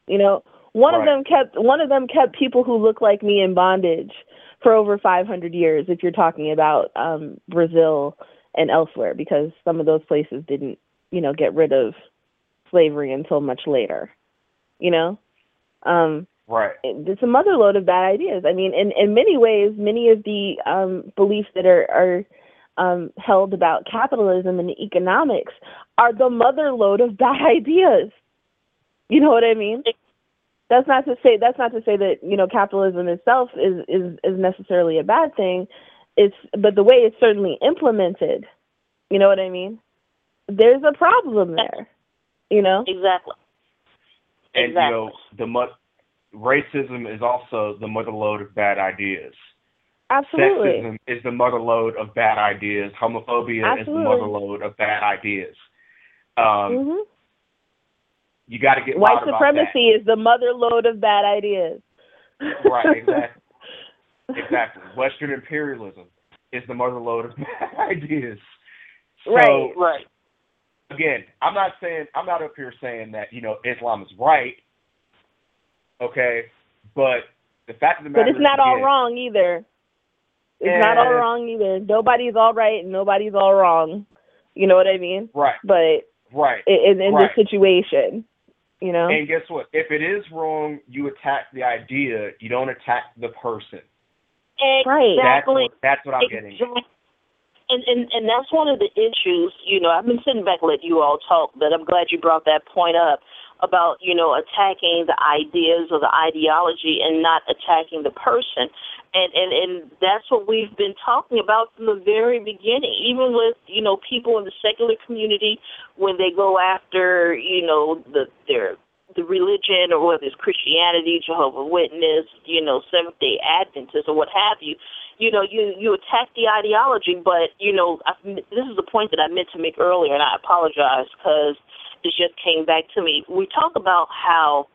You know, one of them kept one of them kept people who look like me in bondage for over 500 years if you're talking about um Brazil and elsewhere because some of those places didn't, you know, get rid of slavery until much later. You know? Um Right. it's a mother lode of bad ideas. I mean, in in many ways, many of the um, beliefs that are are um, held about capitalism and economics are the mother lode of bad ideas. You know what I mean? That's not to say that's not to say that you know capitalism itself is is is necessarily a bad thing. It's but the way it's certainly implemented. You know what I mean? There's a problem there. You know? Exactly. And Exactly. you know, the mu- racism is also the mother lode of bad ideas. Absolutely. Sexism is the mother lode of bad ideas. Homophobia is the Absolutely. mother lode of bad ideas. Um, hmm You got to get White supremacy is the mother lode of bad ideas. Right, exactly. Exactly. Western imperialism is the mother lode of bad ideas. So, Right. Right. again, I'm not saying I'm not up here saying that you know Islam is right. Okay, but the fact of the matter But it's is, not all again, wrong either. It's not all wrong either. Nobody's all right and nobody's all wrong. You know what I mean? Right, But right. in, in Right. this situation, you know? And guess what? If it is wrong, you attack the idea. You don't attack the person. Right. That's Exactly. what, that's what I'm getting. at. And, and and that's one of the issues. You know, I've been sitting back letting you all talk, but I'm glad you brought that point up about you know attacking the ideas or the ideology and not attacking the person. And and and that's what we've been talking about from the very beginning. Even with you know people in the secular community when they go after you know the their the religion or whether it's Christianity, Jehovah Witness, you know, Seventh Day Adventists or what have you, you know, you you attack the ideology, but you know, I, this is the point that I meant to make earlier, and I apologize because it just came back to me. We talk about how,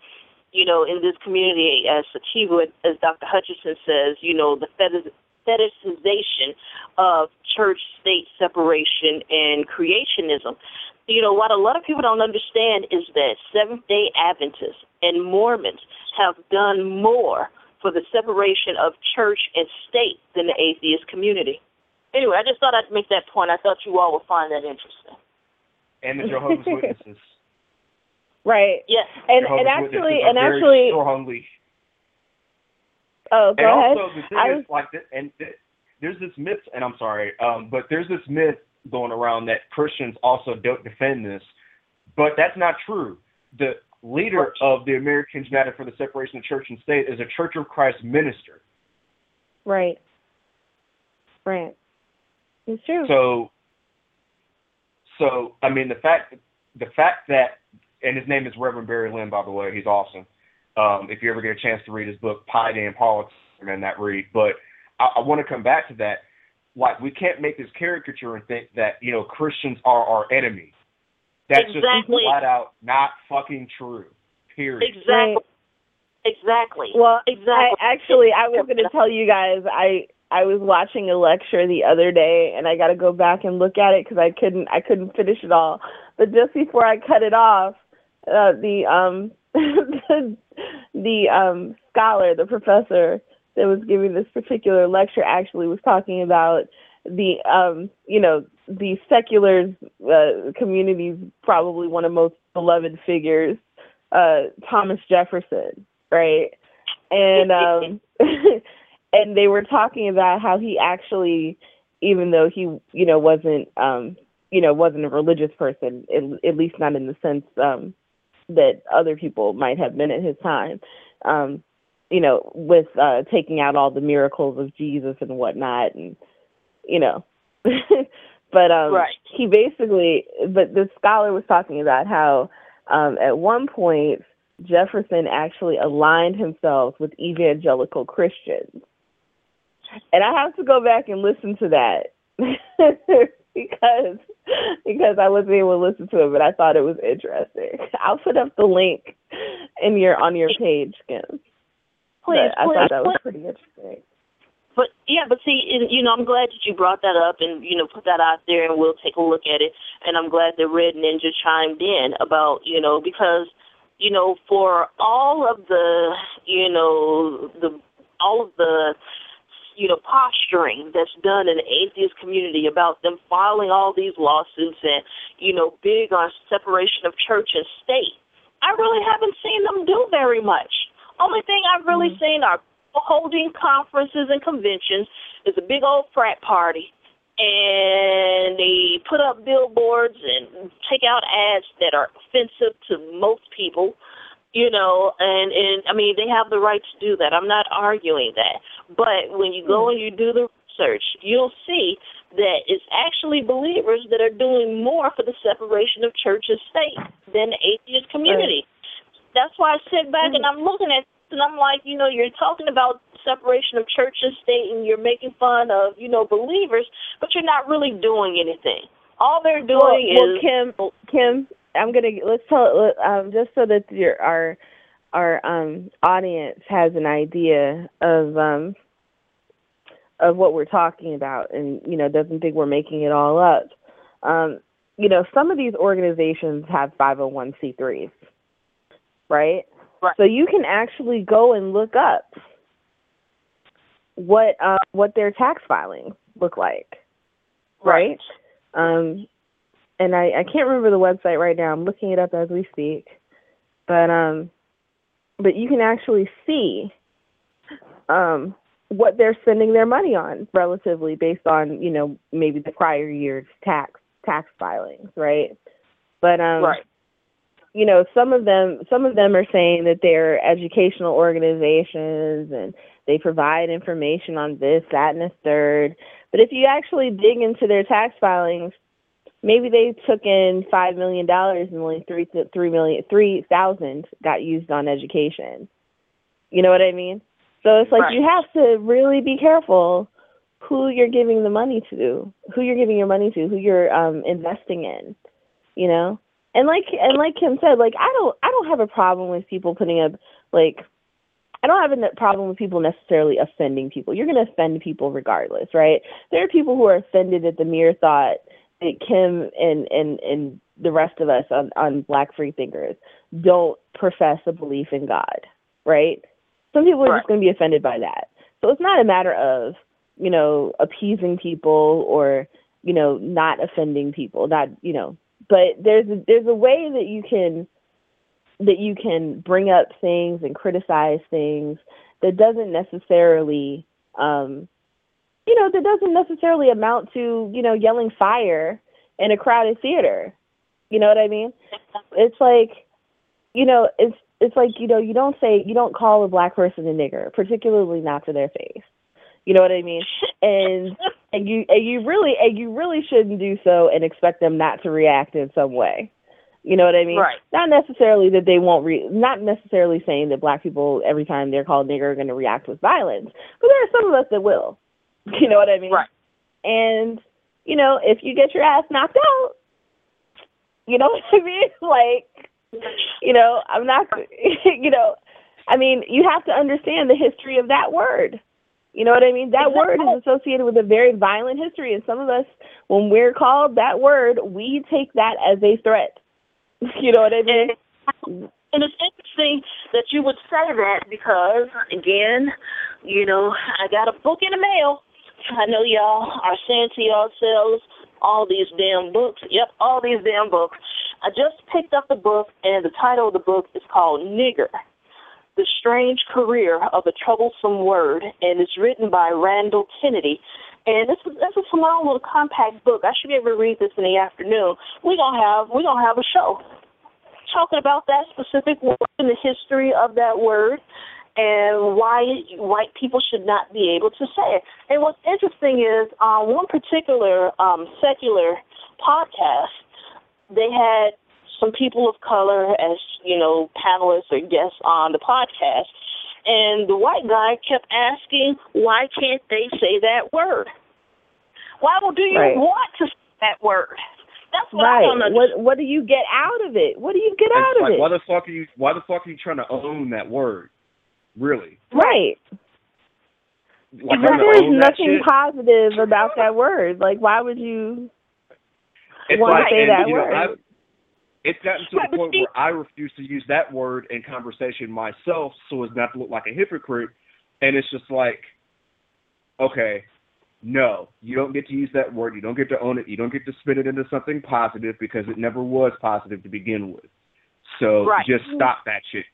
you know, in this community, as Sikivu, as Dr. Hutchinson says, you know, the fetish, fetishization of church-state separation and creationism. You know, what a lot of people don't understand is that Seventh Day Adventists and Mormons have done more for the separation of church and state than the atheist community. Anyway, I just thought I'd make that point. I thought you all would find that interesting. And the Jehovah's Witnesses. Right. Yes. And Jehovah's and actually and very actually strongly. oh go and ahead. also the thing I is was like this, and th- there's this myth, and I'm sorry, um, but there's this myth going around that Christians also don't defend this, but that's not true. The leader of the Americans United for the Separation of Church and State is a Church of Christ minister. right. Right. It's true. So, so I mean the fact the fact that and his name is Reverend Barry Lynn, by the way, he's awesome. Um, if you ever get a chance to read his book Piety and Politics, and that read. But I, I want to come back to that. Like we can't make this caricature and think that you know Christians are our enemy. That's Exactly. just flat out not fucking true. Period. Exactly. Right. Exactly. Well, exactly. I actually I was going to tell you guys I I was watching a lecture the other day and I got to go back and look at it cuz I couldn't I couldn't finish it all. But just before I cut it off, uh the um the, the um scholar, the professor that was giving this particular lecture actually was talking about the um you know the secular uh, community's probably one of most beloved figures uh Thomas Jefferson right and um and they were talking about how he actually even though he, you know, wasn't, um, you know, wasn't a religious person, at, at least not in the sense um, that other people might have been at his time. Um, you know, with uh, taking out all the miracles of Jesus and whatnot, and you know, but um, Right. he basically, but the scholar was talking about how um, at one point Jefferson actually aligned himself with evangelical Christians. And I have to go back and listen to that because because I wasn't able to listen to it, but I thought it was interesting. I'll put up the link in your on your page, Kim. Please, I please, thought that was pretty interesting. But yeah, but see, you know, I'm glad that you brought that up and you know put that out there, and we'll take a look at it. And I'm glad that Red Ninja chimed in about you know because you know for all of the you know the all of the you know posturing that's done in the atheist community about them filing all these lawsuits and you know big on separation of church and state. I really haven't seen them do very much. Only thing I've really mm-hmm. seen are holding conferences and conventions. It's a big old frat party, and they put up billboards and take out ads that are offensive to most people. You know, and and I mean they have the right to do that. I'm not arguing that, but when you go hmm. and you do the research, you'll see that it's actually believers that are doing more for the separation of church and state than the atheist community. That's why I sit back hmm. and I'm looking at this and I'm like, you know, you're talking about separation of church and state and you're making fun of, you know, believers, but you're not really doing anything. All they're Well, doing well, is Kim, Kim, I'm gonna let's tell um just so that your our our um audience has an idea of um of what we're talking about, and you know doesn't think we're making it all up. Um, you know, some of these organizations have 501c3s, right? Right. So you can actually go and look up what uh, what their tax filings look like, right? Um, and I, I can't remember the website right now. I'm looking it up as we speak. But um but you can actually see um what they're spending their money on relatively based on, you know, maybe the prior year's tax tax filings, right? But um right. you know, some of them some of them are saying that they're educational organizations and they provide information on this, that, and a third. But if you actually dig into their tax filings, maybe they took in five million dollars and only three three million three thousand got used on education. You know what I mean? So it's like Right. you have to really be careful who you're giving the money to, who you're giving your money to, who you're um investing in. You know? And like and like Kim said, like I don't I don't have a problem with people putting up like I don't have a problem with people necessarily offending people. You're going to offend people regardless, right? There are people who are offended at the mere thought Kim and and and the rest of us on on Black free thinkers don't profess a belief in God, right? Some people are Right. just going to be offended by that. So it's not a matter of you know appeasing people or you know not offending people, not you know. But there's a, there's a way that you can that you can bring up things and criticize things that doesn't necessarily um you know that doesn't necessarily amount to you know yelling fire in a crowded theater. You know what i mean? It's like you know it's it's like you know you don't say you don't call a black person a nigger particularly not to their face. You know what i mean? And and you and you really and you really shouldn't do so and expect them not to react in some way. You know what i mean? Right. not necessarily that they won't re not necessarily saying that black people every time they're called nigger are going to react with violence but there are some of us that will you know what i mean Right. and you know if you get your ass knocked out you know what i mean like you know i'm not you know i mean you have to understand the history of that word you know what I mean? That word is associated with a very violent history, and some of us, when we're called that word, we take that as a threat. You know what I mean? And it's interesting that you would say that because, again, you know, I got a book in the mail. I know y'all are saying to yourselves, all these damn books. Yep, all these damn books. I just picked up the book, and the title of the book is called Nigger The Strange Career of a Troublesome Word, and it's written by Randall Kennedy. And this is this is a small little compact book. I should be able to read this in the afternoon. We're gonna have we're gonna have a show talking about that specific word and the history of that word and why white people should not be able to say it. And what's interesting is on uh, one particular um, secular podcast, they had some people of color as you know panelists or guests on the podcast and the white guy kept asking, why can't they say that word? Why well, do you right. want to say that word? That's what right. I don't understand. What, what do you get out of it? What do you get out like, of it? Why the fuck are you? Why the fuck are you trying to own that word? Really? Right. Like, There's nothing positive about that word. Like, why would you it's want like, to say and, that you word? Know, it's gotten to the point where I refuse to use that word in conversation myself so as not to look like a hypocrite. And it's just like, okay, no, you don't get to use that word. You don't get to own it. You don't get to spin it into something positive because it never was positive to begin with. So right. just stop that shit.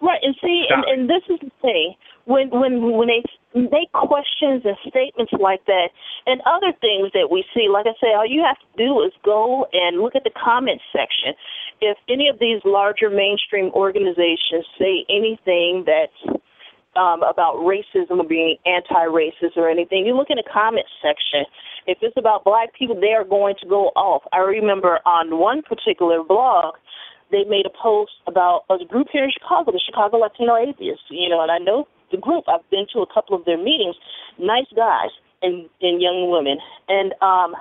Right, and see, and, and this is the thing when when when they make questions and statements like that, and other things that we see. Like I say, all you have to do is go and look at the comments section. If any of these larger mainstream organizations say anything that's um, about racism or being anti-racist or anything, you look in the comments section. If it's about black people, they are going to go off. I remember on one particular blog they made a post about a group here in Chicago, the Chicago Latino Atheists. You know, and I know the group. I've been to a couple of their meetings. Nice guys and and young women, and um,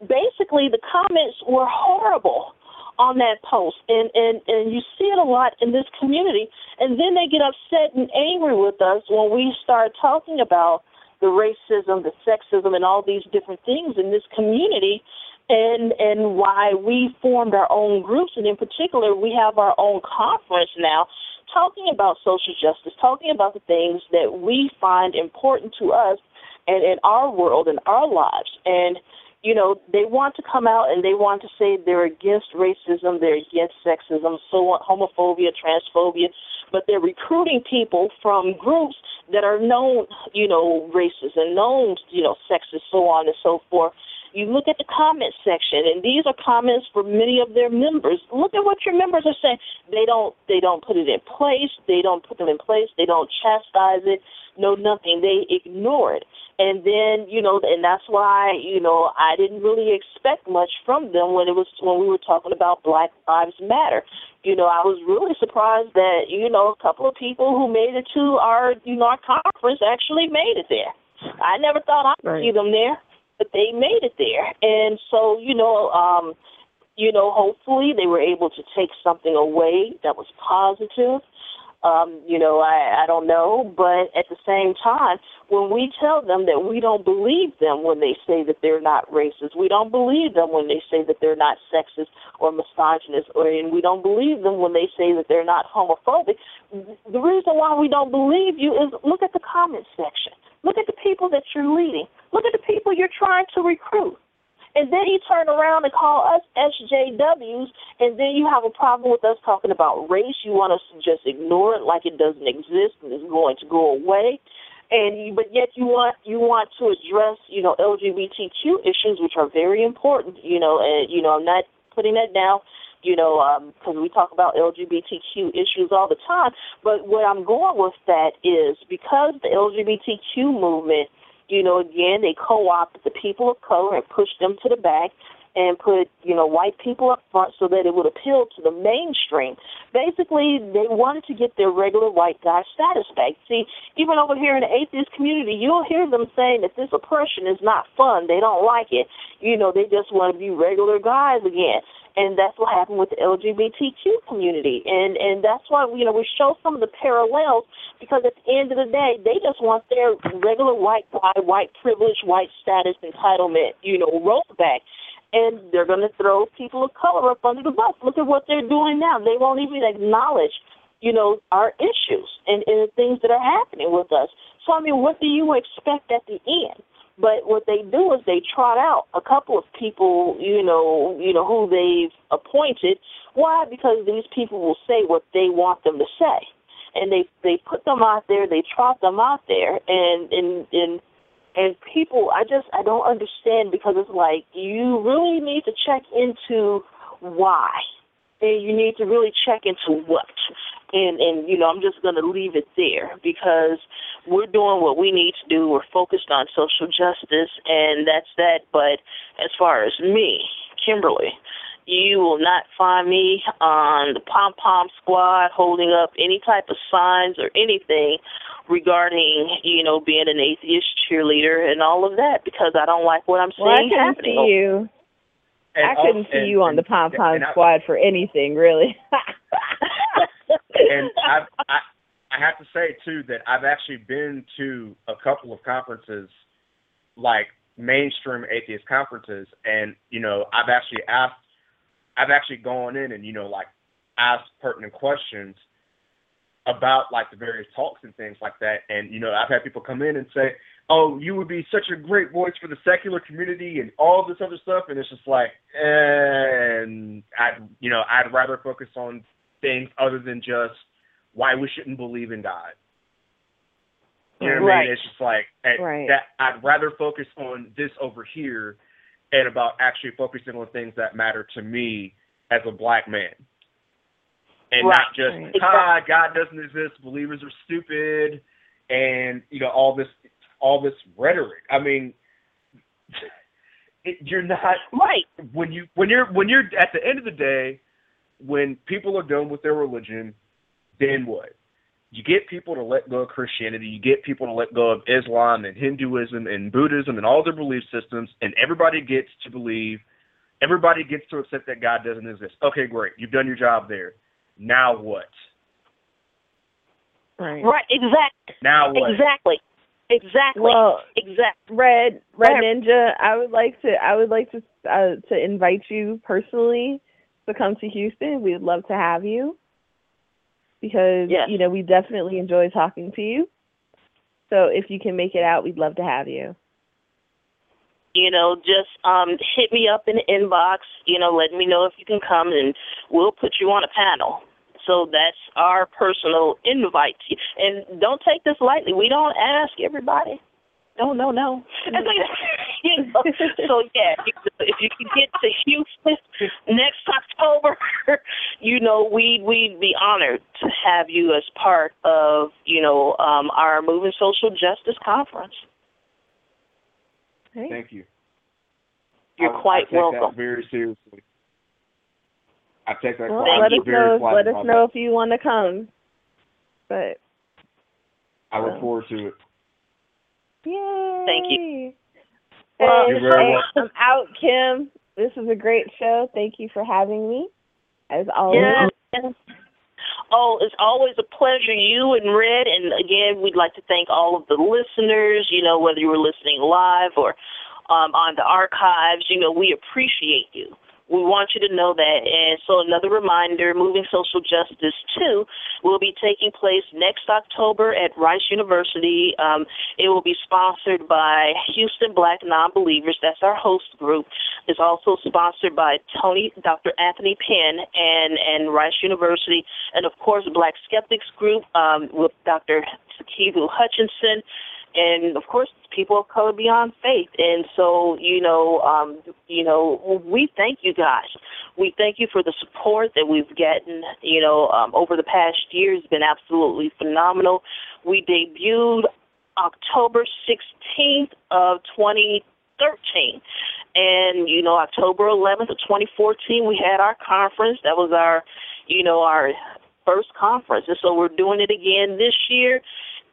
basically the comments were horrible on that post and, and and you see it a lot in this community and then they get upset and angry with us when we start talking about the racism the sexism and all these different things in this community and and why we formed our own groups. And in particular we have our own conference now talking about social justice talking about the things that we find important to us and in our world and our lives. And you know they want to come out and they want to say they're against racism they're against sexism so on homophobia transphobia. But they're recruiting people from groups that are known you know racist and known you know sexist so on and so forth you look at the comment section, and these are comments for many of their members. Look at what your members are saying. They don't they don't put it in place. They don't put them in place. They don't chastise it. No, nothing. They ignore it. And then you know, and that's why you know I didn't really expect much from them when it was when we were talking about Black Lives Matter. You know, I was really surprised that you know a couple of people who made it to our you know our conference actually made it there. I never thought I'd right. see them there but they made it there. And so, you know, um, you know, hopefully they were able to take something away that was positive. Um, you know, I, I don't know, but at the same time, when we tell them that we don't believe them when they say that they're not racist, we don't believe them when they say that they're not sexist or misogynist, or and we don't believe them when they say that they're not homophobic. The reason why we don't believe you is look at the comment section. Look at the people that you're leading. Look at the people you're trying to recruit. And then you turn around and call us SJWs, and then you have a problem with us talking about race. You want us to just ignore it like it doesn't exist and is going to go away. And you, but yet you want you want to address you know LGBTQ issues, which are very important. You know, and you know I'm not putting that down you know, because um, we talk about LGBTQ issues all the time. But what I'm going with that is because the LGBTQ movement, you know, again, they co-opted the people of color and pushed them to the back and put, you know, white people up front so that it would appeal to the mainstream. Basically, they wanted to get their regular white guy status back. See, even over here in the atheist community, you'll hear them saying that this oppression is not fun. They don't like it. You know, they just want to be regular guys again and that's what happened with the LGBTQ community, and and that's why you know we show some of the parallels because at the end of the day, they just want their regular white guy, white privilege, white status entitlement, you know, rolled back, and they're going to throw people of color up under the bus. Look at what they're doing now; they won't even acknowledge, you know, our issues and, and the things that are happening with us. So I mean, what do you expect at the end? But what they do is they trot out a couple of people, you know, you know who they've appointed. Why? Because these people will say what they want them to say, and they they put them out there, they trot them out there, and and and And people, I just I don't understand because it's like you really need to check into why, and you need to really check into what. And and you know I'm just gonna leave it there because we're doing what we need to do. We're focused on social justice, and that's that. But as far as me, Kimberly, you will not find me on the pom pom squad holding up any type of signs or anything regarding, you know, being an atheist cheerleader and all of that because I don't like what I'm well, seeing I couldn't happening. see you. And I couldn't also- see and- you on the pom pom and I- squad for anything, really. and I, I I have to say too that I've actually been to a couple of conferences, like mainstream atheist conferences, and you know I've actually asked, I've actually gone in and you know like asked pertinent questions about like the various talks and things like that, and you know I've had people come in and say, oh, you would be such a great voice for the secular community and all this other stuff, and it's just like, and I, you know, I'd rather focus on things other than just why we shouldn't believe in God. You know what I mean? It's just like and Right. that I'd rather focus on this over here and about actually focusing on things that matter to me as a black man. And Right. not just ah, God doesn't exist, believers are stupid and you know, all this all this rhetoric. I mean it, you're not Right. when you when you're when you're at the end of the day, when people are done with their religion, then what? You get people to let go of Christianity, you get people to let go of Islam and Hinduism and Buddhism and all their belief systems, and everybody gets to believe, everybody gets to accept that God doesn't exist. Okay, great. You've done your job there. Now what? right. Right. Exactly. Now what? Exactly. Exactly. Well, exactly. Red Red ahead. Ninja, I would like to I would like to uh, to invite you personally to come to Houston. We would love to have you because Yes. you know we definitely enjoy talking to you. So if you can make it out, we'd love to have you. you know, just um hit me up in the inbox, you know, let me know if you can come and we'll put you on a panel. So that's our personal invite. And don't take this lightly. We don't ask everybody. No, no, no. you know, so yeah, if you- if can get to Houston next October, you know, we we'd be honored to have you as part of, you know, um our Moving Social Justice Conference. Thank you. You're I- quite I take welcome. That very seriously. I take that Well, let us very know let us know that. if you want to come. But I look so. forward to it. Yay! Thank you. Well, You're very. I'm out, Kim. This is a great show. Thank you for having me. As always. Yes. Oh, it's always a pleasure. You and Red, and again, we'd like to thank all of the listeners. You know, whether you were listening live or um, on the archives, you know, we appreciate you. We want you to know that. And so, another reminder Moving Social Justice 2 will be taking place next October at Rice University. Um, it will be sponsored by Houston Black Nonbelievers. That's our host group. It's also sponsored by Tony, Dr. Anthony Pinn, and, and Rice University, and of course, Black Skeptics Group um, with Dr. Sikivu Hutchinson and of course people of color beyond faith. And so you know um you know we thank you guys we thank you for the support that we've gotten you know um over the past year has been absolutely phenomenal. We debuted october 16th of 2013 and you know october 11th of 2014 we had our conference. That was our you know our first conference. And so we're doing it again this year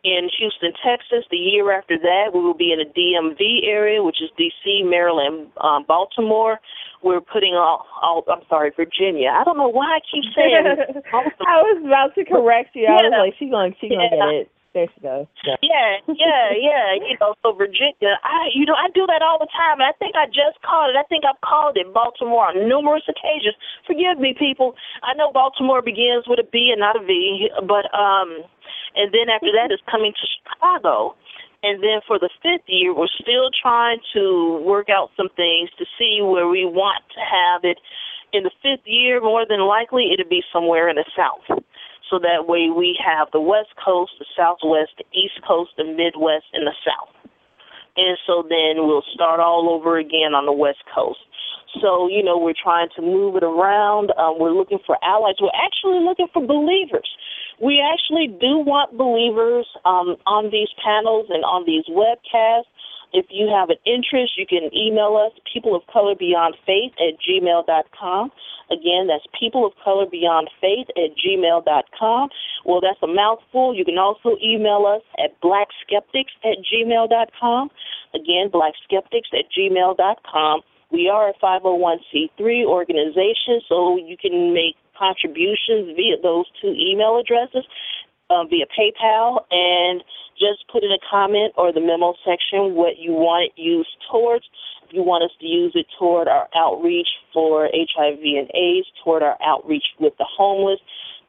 in Houston, Texas. The year after that, we will be in the DMV area, which is D.C., Maryland, um, Baltimore. We're putting all, all, I'm sorry, Virginia. I don't know why I keep saying. I was about to correct you. I was like, she's gonna she's gonna get it. There she goes. Yeah, yeah, yeah. You know, so Virginia, I, you know, I do that all the time, and I think I just called it. I think I've called it Baltimore on numerous occasions. Forgive me, people. I know Baltimore begins with a B and not a V, but um, and then after that is coming to Chicago, and then for the fifth year, we're still trying to work out some things to see where we want to have it. In the fifth year, more than likely, it'll be somewhere in the South so that way we have the West Coast, the Southwest, the East Coast, the Midwest, and the South. and so then we'll start all over again on the West Coast. So, you know, we're trying to move it around. Um, we're looking for allies. We're actually looking for believers. We actually do want believers um, on these panels and on these webcasts. If you have an interest, you can email us, people of color beyond faith at gmail.com. Again, that's people of color beyond faith at gmail.com. Well, that's a mouthful. You can also email us at blackskeptics at gmail.com. Again, blackskeptics at gmail.com. We are a 501c3 organization, so you can make contributions via those two email addresses, uh, via PayPal, and just put in a comment or the memo section what you want it used towards. If you want us to use it toward our outreach for HIV and AIDS, toward our outreach with the homeless,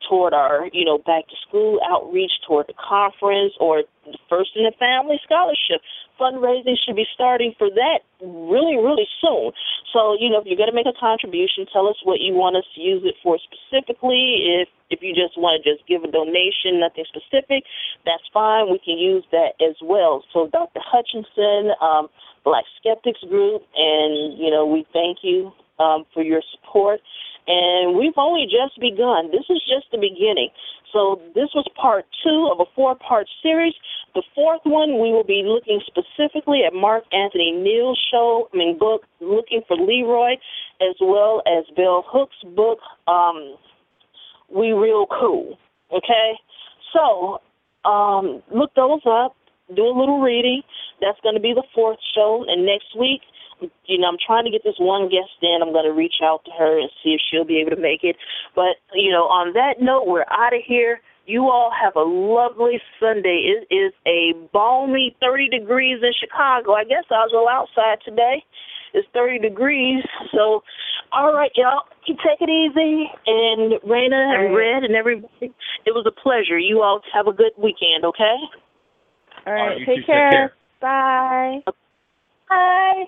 toward our, you know, back to school outreach, toward the conference, or the First in the Family Scholarship. Fundraising should be starting for that really, really soon. So, you know, if you're going to make a contribution, tell us what you want us to use it for specifically. If if you just want to just give a donation, nothing specific, that's fine. We can use that as well. So, Dr. Hutchinson, um, Black Skeptics Group, and you know, we thank you um, for your support. And we've only just begun. This is just the beginning. So this was part two of a four-part series. The fourth one, we will be looking specifically at Mark Anthony Neal's show, I mean book, looking for Leroy, as well as bell hooks' book, um, We Real Cool. Okay, so um, look those up. Do a little reading. That's going to be the fourth show, and next week you know, I'm trying to get this one guest in. I'm going to reach out to her and see if she'll be able to make it. But, you know, on that note, we're out of here. You all have a lovely Sunday. It is a balmy 30 degrees in Chicago. I guess I'll go outside today. It's 30 degrees. So, all right, y'all, you take it easy. And Raina and Red and everybody, it was a pleasure. You all have a good weekend, okay? All right, you take too. Take care. care. Bye. Bye.